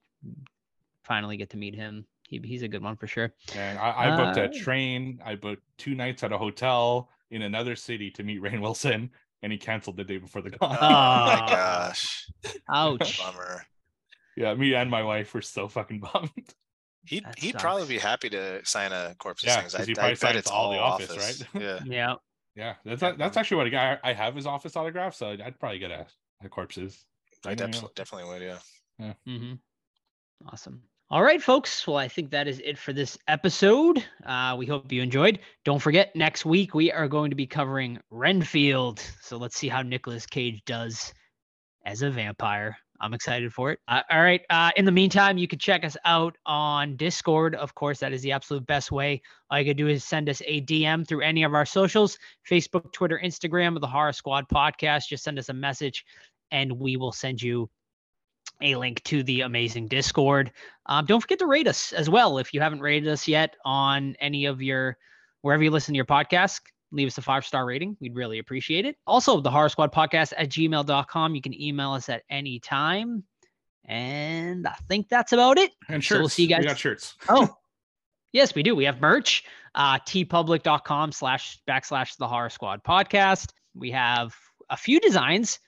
Speaker 4: finally get to meet him. He, he's a good one for sure.
Speaker 3: And I, I booked
Speaker 4: Uh,
Speaker 3: a train. I booked two nights at a hotel in another city to meet Rainn Wilson, and he canceled the day before the con.
Speaker 2: Oh my gosh,
Speaker 4: Ouch.
Speaker 2: bummer.
Speaker 3: yeah, me and my wife were so fucking bummed.
Speaker 2: He'd
Speaker 4: That
Speaker 2: he'd probably be happy to sign a corpse.
Speaker 3: Yeah,
Speaker 2: things.
Speaker 3: 'cause
Speaker 2: I,
Speaker 3: he
Speaker 2: I
Speaker 3: probably
Speaker 2: bet
Speaker 3: signs
Speaker 2: it's
Speaker 3: all the office,
Speaker 2: office,
Speaker 3: right?
Speaker 2: Yeah,
Speaker 4: Yeah.
Speaker 3: Yeah, that's that's actually what I got. I have his office autograph, so I'd, I'd probably get a, a corpses.
Speaker 2: I
Speaker 3: Yeah,
Speaker 2: definitely definitely would. Yeah.
Speaker 4: Mm-hmm. Awesome. All right, folks. Well, I think that is it for this episode. Uh, we hope you enjoyed. Don't forget, next week we are going to be covering Renfield. So let's see how Nicolas Cage does as a vampire. I'm excited for it. Uh, all right. Uh, in the meantime, you can check us out on Discord. Of course, that is the absolute best way. All you can do is send us a DM through any of our socials Facebook, Twitter, Instagram, the Horror Squad podcast. Just send us a message and we will send you a link to the amazing Discord. Um, don't forget to rate us as well. If you haven't rated us yet on any of your, wherever you listen to your podcast, leave us a five star rating. We'd really appreciate it. Also, the horror squad podcast at gmail.com. You can email us at any time. And I think that's about it.
Speaker 3: And
Speaker 4: So
Speaker 3: shirts.
Speaker 4: we'll see you guys-
Speaker 3: We got shirts.
Speaker 4: Oh, yes, we do. We have merch. Uh, teepublic.com slash backslash the horror squad podcast. We have a few designs,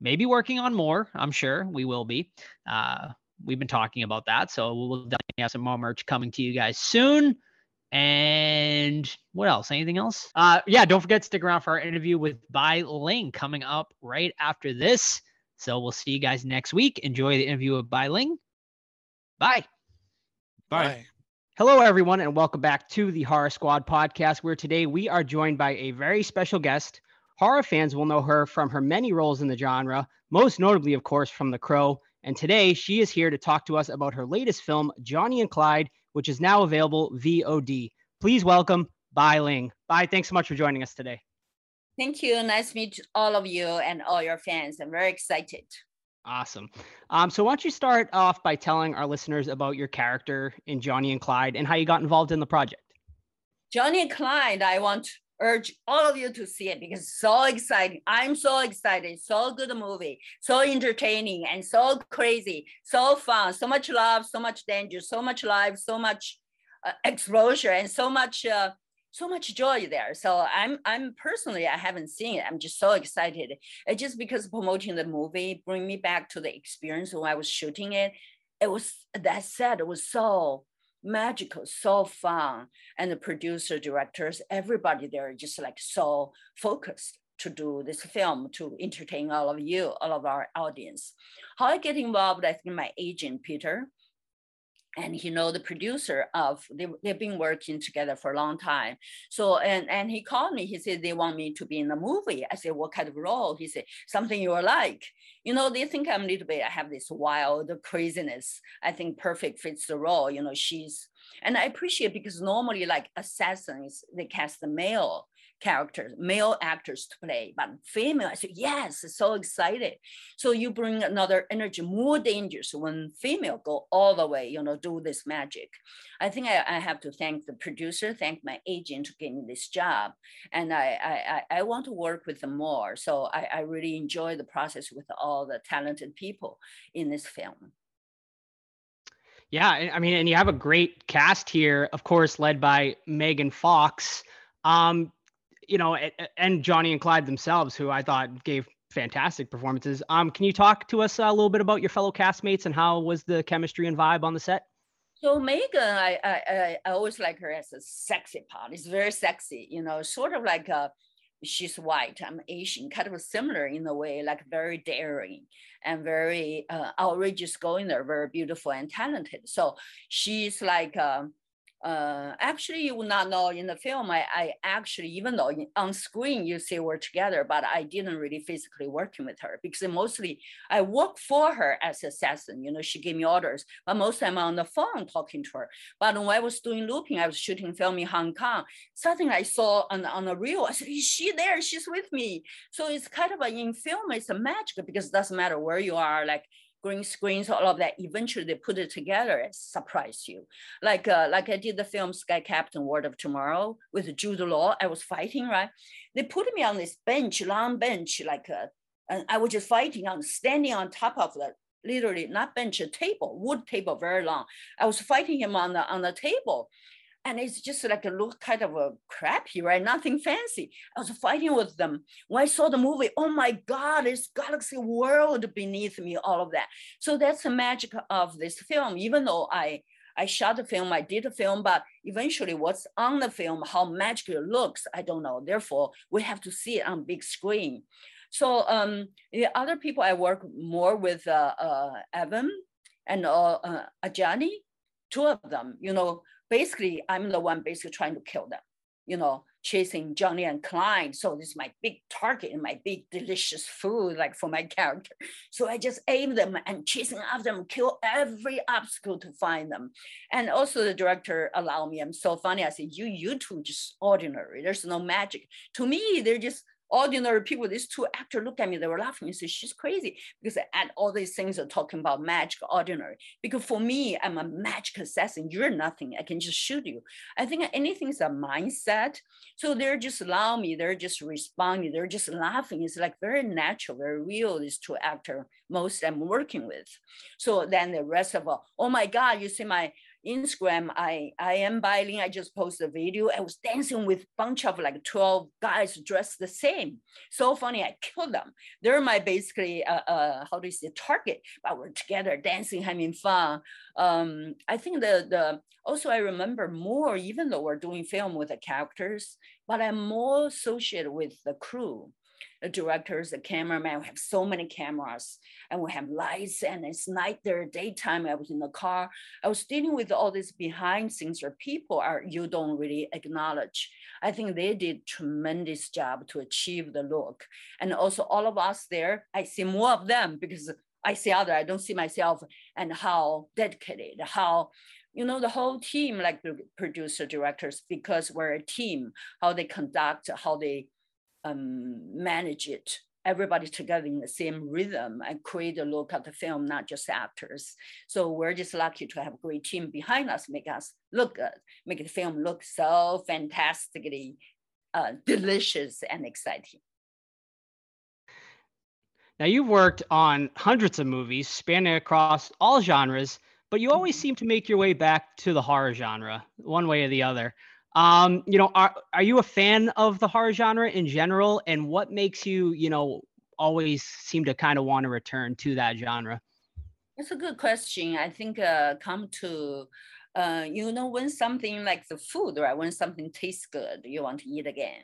Speaker 4: maybe working on more. I'm sure we will be. Uh, we've been talking about that. So we'll definitely have some more merch coming to you guys soon. And what else? Anything else? Uh, yeah, don't forget to stick around for our interview with Bai Ling coming up right after this. So we'll see you guys next week. Enjoy the interview with Bai Ling. Bye.
Speaker 3: Bye.
Speaker 4: Hello, everyone, and welcome back to the Horror Squad podcast, where today we are joined by a very special guest. Horror fans will know her from her many roles in the genre, most notably, of course, from The Crow. And today she is here to talk to us about her latest film, Johnny and Clyde, which is now available VOD. Please welcome Bai Ling. Bai, thanks so much for joining us today.
Speaker 1: Thank you. Nice to meet all of you and all your fans. I'm very excited.
Speaker 4: Awesome. Um, so, why don't you start off by telling our listeners about your character in Johnny and Clyde and how you got involved in the project?
Speaker 1: Johnny and Clyde, I want urge all of you to see it because it's so exciting. I'm so excited. So good movie, so entertaining and so crazy, so fun, so much love, so much danger, so much life, so much uh, exposure, and so much uh, so much joy there. So I'm I'm personally I haven't seen it. I'm just so excited. It's just because promoting the movie bring me back to the experience when I was shooting it. It was that said, it was so magical, so fun. And the producer, directors, everybody there just like so focused to do this film to entertain all of you, all of our audience. How I get involved, I think my agent, Peter, and he know the producer of they, they've been working together for a long time. So and and he called me he said they want me to be in the movie. I said what kind of role? He said something you are like. You know they think i'm a little bit i have this wild craziness. I think perfect fits the role you know she's and i appreciate because normally like assassins they cast the male characters, male actors to play, but female. I said, yes, so excited. So you bring another energy, more dangerous when female go all the way, you know, do this magic. I think I, I have to thank the producer, thank my agent to get this job. And I, I, I want to work with them more. So I, I really enjoy the process with all the talented people in this film.
Speaker 4: Yeah, I mean, and you have a great cast here, of course, led by Megan Fox. Um, you know, and Johnny and Clyde themselves, who I thought gave fantastic performances. Um, can you talk to us a little bit about your fellow castmates and how was the chemistry and vibe on the set?
Speaker 1: So Megan, I, I I always like her as a sexy part. It's very sexy, you know, sort of like a she's white, I'm Asian, kind of similar in a way, like very daring and very uh, outrageous going there, very beautiful and talented. So she's like um, uh, actually you will not know in the film I, I actually even though on screen you see we're together but i didn't really physically working with her because mostly i work for her as assassin you know she gave me orders but most i'm on the phone talking to her. But when i was doing looping i was shooting film in hong kong something i saw on, on the reel i said is she there? She's with me. So it's kind of a, in film it's a magic because it doesn't matter where you are like green screens, all of that. Eventually, they put it together and surprise you. Like uh, like I did the film Sky Captain: World of Tomorrow with Jude Law. I was fighting, right? They put me on this bench, long bench, like uh, and I was just fighting on standing on top of the literally not bench, a table, wood table, very long. I was fighting him on the on the table and it's just like a look kind of a crappy, right? Nothing fancy. I was fighting with them. When I saw the movie, oh my God, it's galaxy world beneath me, all of that. So that's the magic of this film. Even though I I shot the film, I did the film, but eventually what's on the film, how magical it looks, I don't know. Therefore, we have to see it on big screen. So um, the other people I work more with, uh, uh, Avan and uh, uh, Ajani, two of them, you know, basically I'm the one basically trying to kill them, you know, chasing Johnny and Clyde. So this is my big target and my big delicious food, like for my character. So I just aim them and chasing after them, kill every obstacle to find them. And also the director allowed me, I'm so funny. I said, you, you two just ordinary. There's no magic. To me, they're just ordinary people, these two actors look at me, they were laughing and said, she's crazy because add all these things are talking about magic, ordinary. Because for me, I'm a magic assassin. You're nothing. I can just shoot you. I think anything is a mindset. So they're just allow me, they're just responding, they're just laughing. It's like very natural, very real, these two actors most I'm working with. So then the rest of all, oh my God, you see my Instagram, I, I am bilingual. I just posted a video. I was dancing with bunch of like 12 guys dressed the same. So funny, I killed them. They're my basically, uh, uh, how do you say, target, but we're together dancing, having fun. Um, I think the, the, also I remember more, even though we're doing film with the characters, but I'm more associated with the crew the directors, the cameraman. We have so many cameras and we have lights and it's night there, daytime. I was in the car. I was dealing with all these behind scenes where people are you don't really acknowledge. I think they did tremendous job to achieve the look. And also all of us there, I see more of them because I see other, I don't see myself and how dedicated, how you know the whole team like the producer directors because we're a team how they conduct how they um, manage it everybody together in the same rhythm and create a look of the film, not just actors. So we're just lucky to have a great team behind us, make us look good, make the film look so fantastically uh, delicious and exciting.
Speaker 4: Now, you've worked on hundreds of movies spanning across all genres, but you always mm-hmm. seem to make your way back to the horror genre, one way or the other. Um, you know, are are you a fan of the horror genre in general, and what makes you, you know, always seem to kind of want to return to that genre?
Speaker 1: It's a good question. I think uh, come to, uh, you know, when something like the food, right? When something tastes good, you want to eat again.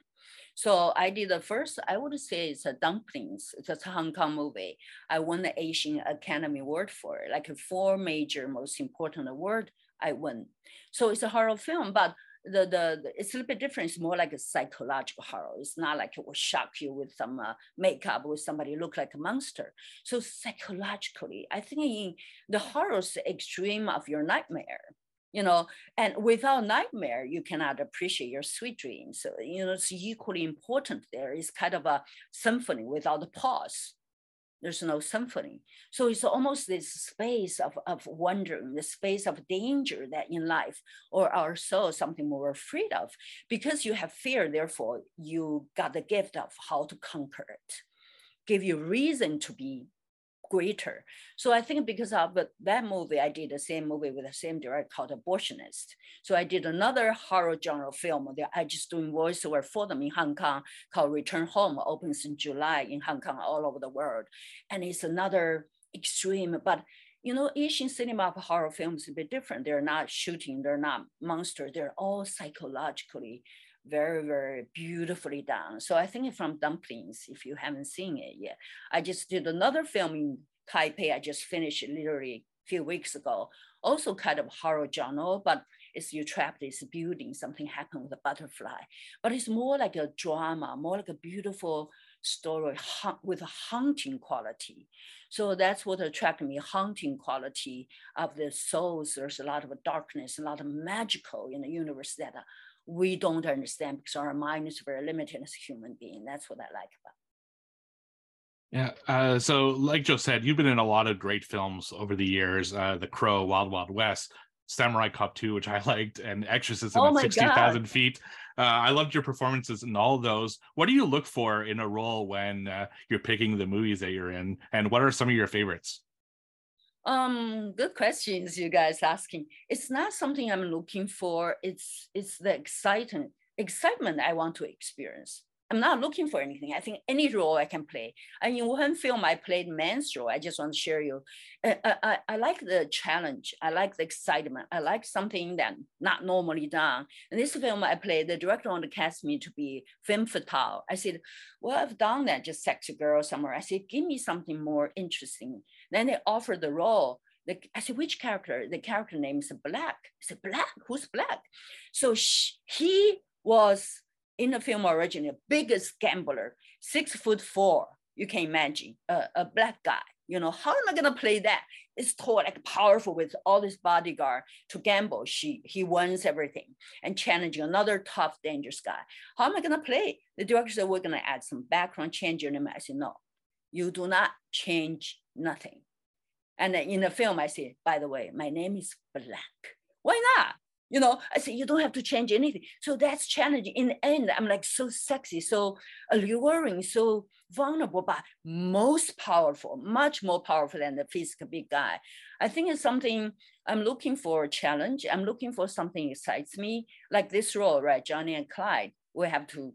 Speaker 1: So I did the first, I would say it's a dumplings. It's a Hong Kong movie. I won the Asian Academy Award for it, like four major most important award I won. So it's a horror film, but the, the, the, it's a little bit different. It's more like a psychological horror. It's not like it will shock you with some uh, makeup with somebody look like a monster. So psychologically, I think in the horror's extreme of your nightmare, you know, and without nightmare, you cannot appreciate your sweet dreams. So, you know, it's equally important there. It's kind of a symphony without a pause there's no symphony. So it's almost this space of, of wondering, the space of danger that in life or our soul, something we're afraid of. Because you have fear, therefore, you got the gift of how to conquer it, give you reason to be greater. So I think because of that movie, I did the same movie with the same director called Abortionist. So I did another horror genre film that I just doing voiceover for them in Hong Kong called Return Home, opens in July in Hong Kong, all over the world. And it's another extreme, but you know, Asian cinema of horror films is a bit different. They're not shooting, they're not monsters, they're all psychologically very, very beautifully done. So I think from Dumplings, if you haven't seen it yet, I just did another film in Taipei. I just finished literally a few weeks ago. Also kind of horror genre, but it's you trapped this building, something happened with a butterfly. But it's more like a drama, more like a beautiful story with a haunting quality. So that's what attracted me, haunting quality of the souls. There's a lot of darkness, a lot of magical in the universe that we don't understand because our mind is very limited as a human being. That's what I like about.
Speaker 3: Yeah. Uh, so, like Joe said, you've been in a lot of great films over the years. Uh, the Crow, Wild Wild West, Samurai Cop 2, which I liked, and Exorcism
Speaker 1: oh
Speaker 3: at 60,000 feet. Uh, I loved your performances in all those. What do you look for in a role when uh, you're picking the movies that you're in? And what are some of your favorites?
Speaker 1: Um, good questions you guys asking. It's not something I'm looking for. It's it's the excitement excitement I want to experience. I'm not looking for anything. I think any role I can play. And in one film, I played man's role. I just want to share you. I, I, I like the challenge. I like the excitement. I like something that not normally done. In this film I played, the director wanted to cast me to be femme fatale. I said, well, I've done that, just sexy girl somewhere. I said, give me something more interesting. Then they offered the role. The, I said, which character? The character name is Black. I said, Black? Who's Black? So she, he was in the film originally, biggest gambler, six foot four. You can imagine a, a black guy. You know, how am I gonna play that? It's tall, like powerful with all this bodyguard to gamble. She he wins everything and challenging another tough, dangerous guy. How am I gonna play? The director said, We're gonna add some background, change your name. I said, No, you do not change nothing. And in the film, I say, by the way, my name is Black. Why not? You know, I say you don't have to change anything. So that's challenging. In the end, I'm like so sexy, so alluring, so vulnerable, but most powerful, much more powerful than the physical big guy. I think it's something I'm looking for a challenge. I'm looking for something excites me, like this role, right? Johnny and Clyde. We have to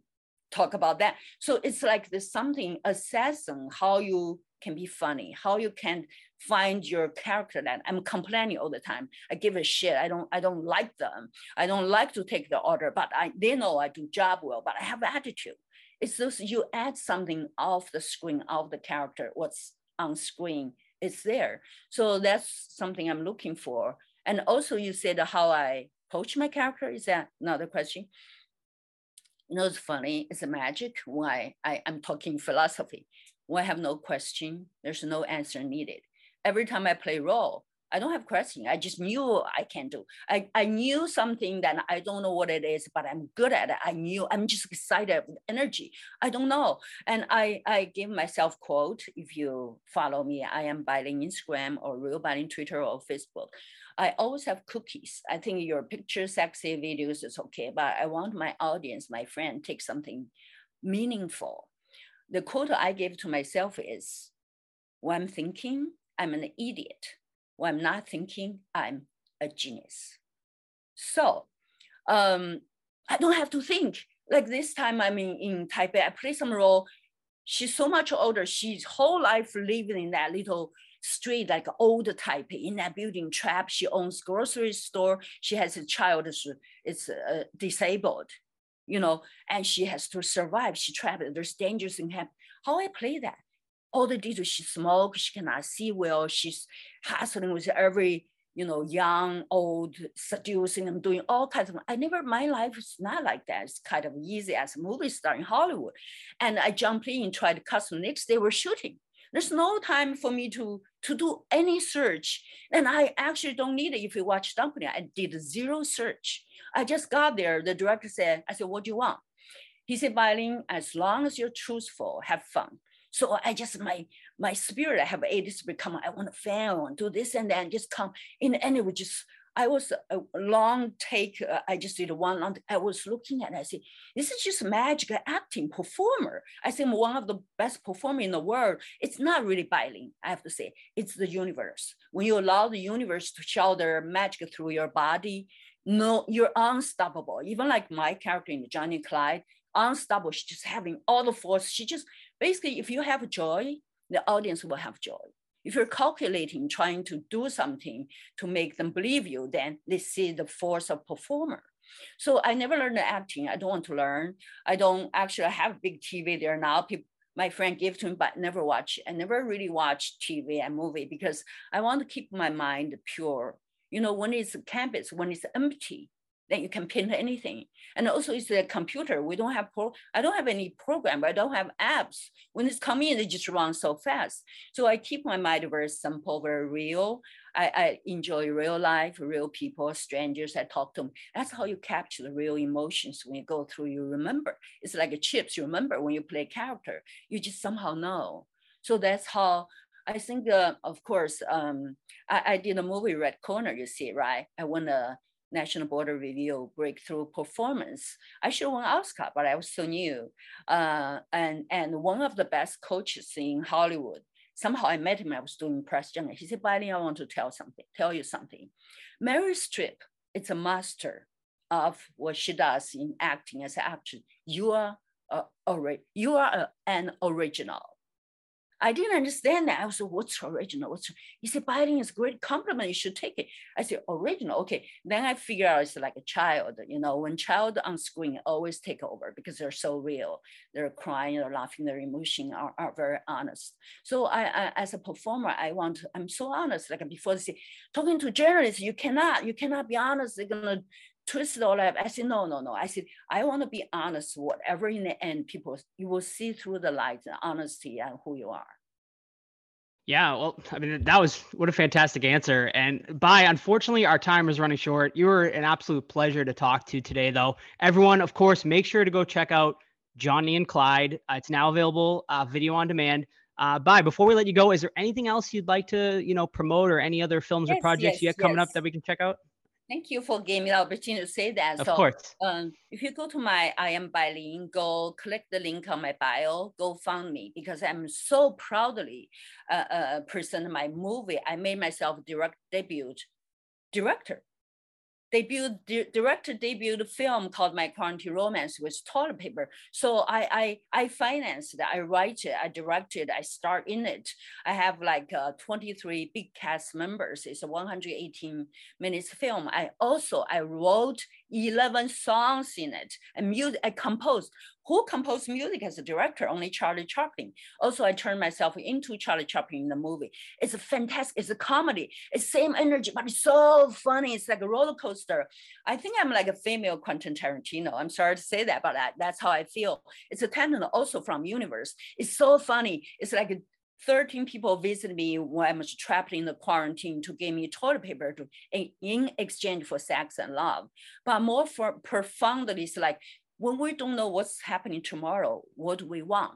Speaker 1: talk about that. So it's like there's something assessing how you can be funny, how you can find your character that I'm complaining all the time. I give a shit. I don't I don't like them. I don't like to take the order, but I they know I do job well, but I have attitude. It's just you add something off the screen, of the character, what's on screen, it's there. So that's something I'm looking for. And also you said how I coach my character. Is that another question? You know, it's funny, it's a magic why I, I'm talking philosophy. When I have no question, there's no answer needed every time I play role, I don't have question. I just knew I can do. I, I knew something that I don't know what it is, but I'm good at it. I knew I'm just excited with energy. I don't know. And I, I give myself quote, if you follow me, I am Bai-Ling Instagram or real Bai-Ling Twitter or Facebook. I always have cookies. I think your picture sexy videos is okay, but I want my audience, my friend, take something meaningful. The quote I give to myself is, when I'm thinking, I'm an idiot. When I'm not thinking, I'm a genius. So um, I don't have to think. Like this time I'm in, in Taipei, I play some role. She's so much older. She's whole life living in that little street, like old Taipei, in that building trap. She owns grocery store. She has a child is, is uh, disabled, you know, and she has to survive. She trapped. There's dangers in happen. How I play that? All the details. She smoke. She cannot see well. She's hustling with every you know, young, old, seducing, and doing all kinds of. I never, my life is not like that. It's kind of easy as a movie star in Hollywood, and I jump in, tried to custom. Next day we're shooting. There's no time for me to to do any search, and I actually don't need it. If you watch Dumpling, I did zero search. I just got there. The director said, "I said, what do you want?" He said, "Bai-Ling, as long as you're truthful, have fun." So I just my my spirit, I have a this become I want to fail to do this and then just come in and it would just I was a long take. Uh, I just did one long. I was looking at. It, I said, "This is just magic acting performer." I think one of the best performer in the world. It's not really Bai-Ling. I have to say, it's the universe. When you allow the universe to show their magic through your body, no, you're unstoppable. Even like my character in Johnny Clyde, unstoppable. She's just having all the force. She just basically, if you have joy, the audience will have joy. If you're calculating, trying to do something to make them believe you, then they see the force of performer. So I never learned acting. I don't want to learn. I don't actually have big TV there now. People, my friend gave to me, but never watch. I never really watch TV and movie because I want to keep my mind pure. You know, when it's campus, when it's empty, then you can paint anything. And also it's a computer. We don't have, pro I don't have any program, I don't have apps. When it's coming in, it just runs so fast. So I keep my mind very simple, very real. I, I enjoy real life, real people, strangers, I talk to them. That's how you capture the real emotions when you go through, you remember. It's like a chips, you remember when you play character, you just somehow know. So that's how I think, uh, of course, um, I, I, did a movie Red Corner, you see, right? I won a National Board of Review breakthrough performance. I should won Oscar, but I was so new. Uh, and, and one of the best coaches in Hollywood, somehow I met him, I was doing press junket. He said, Bai-Ling, I want to tell something, tell you something. Meryl Streep, it's a master of what she does in acting as an actress. You are, a, you are an original. I didn't understand that. I was like, what's original? What's he said, Bai-Ling is a great compliment. You should take it. I said, original. Okay. Then I figure out it's like a child, you know, when child on screen always take over because they're so real. They're crying, they're laughing, their emotion are, are very honest. So I, I, as a performer, I want, to, I'm so honest. Like before they say, talking to journalists, you cannot, you cannot be honest. They're gonna twist it all up. I said, no, no, no. I said, I want to be honest. Whatever in the end, people, you will see through the light, the honesty and who you are.
Speaker 4: Yeah, well, I mean, that was what a fantastic answer. And by unfortunately, our time is running short. You were an absolute pleasure to talk to today, though. Everyone, of course, make sure to go check out Johnny and Clyde. Uh, it's now available, uh, video on demand. Uh, Bai, before we let you go, is there anything else you'd like to, you know, promote or any other films yes, or projects yes, you have coming yes. up that we can check out?
Speaker 1: Thank you for giving me the opportunity to say that.
Speaker 4: Of
Speaker 1: so,
Speaker 4: course.
Speaker 1: Um, if you go to my I am Bai-Ling, go click the link on my bio, go find me because I'm so proudly uh, uh, present my movie. I made myself direct debut director debut di- director debuted film called My Quarantine Romance with toilet paper. So I I I financed it, I write it, I directed, I star in it. I have like uh, 23 big cast members. It's a 118 minutes film. I also I wrote 11 songs in it and music I composed who composed music as a director? Only Charlie Chaplin. Also, I turned myself into Charlie Chaplin in the movie. It's a fantastic, it's a comedy. It's same energy, but it's so funny. It's like a roller coaster. I think I'm like a female Quentin Tarantino. I'm sorry to say that, but that, that's how I feel. It's a talent also from universe. It's so funny. It's like 13 people visited me when I was trapped in the quarantine to give me toilet paper to, in, in exchange for sex and love. But more for profoundly, it's like when we don't know what's happening tomorrow, what do we want?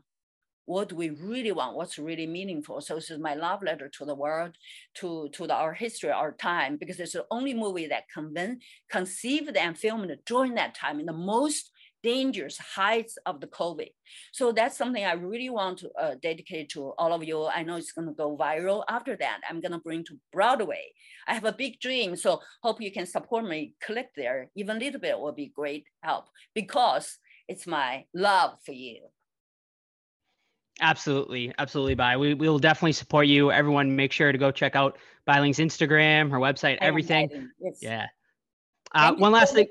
Speaker 1: What do we really want? What's really meaningful? So this is my love letter to the world, to, to the, our history, our time, because it's the only movie that conven- conceived and filmed during that time in the most dangerous heights of the COVID. So that's something I really want to uh, dedicate to all of you. I know it's going to go viral. After that, I'm going to bring to Broadway. I have a big dream, so hope you can support me. Click there, even a little bit will be great help because it's my love for you.
Speaker 4: Absolutely, absolutely, Bai. We we will definitely support you. Everyone, make sure to go check out Bai Ling's Instagram, her website, everything.
Speaker 1: Yes.
Speaker 4: Yeah. Uh, one last thing.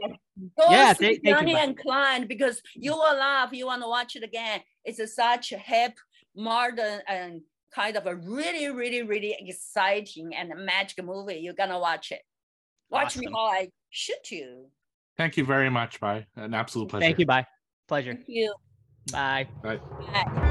Speaker 1: Go
Speaker 4: Yeah,
Speaker 1: see
Speaker 4: thank- thank you,
Speaker 1: and Clyde because you will laugh. You want to watch it again. It's a such a hip, modern, and kind of a really, really, really exciting and magic movie. You're gonna watch it. Watch me
Speaker 4: Awesome.
Speaker 1: while I shoot you.
Speaker 3: Thank you very much, Bye. An absolute pleasure.
Speaker 4: Thank you, Bye. Pleasure.
Speaker 1: Thank you.
Speaker 4: Bye.
Speaker 3: Bye.
Speaker 1: Bye.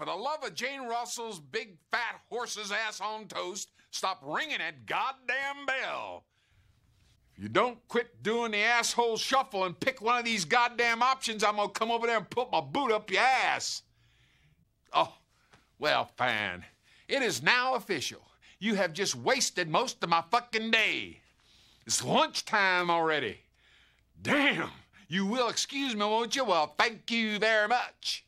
Speaker 7: For the love of Jane Russell's big fat horse's ass on toast, stop ringing that goddamn bell. If you don't quit doing the asshole shuffle and pick one of these goddamn options, I'm gonna come over there and put my boot up your ass. Oh, well, fine. It is now official. You have just wasted most of my fucking day. It's lunchtime already. Damn. You will excuse me, won't you? Well, thank you very much.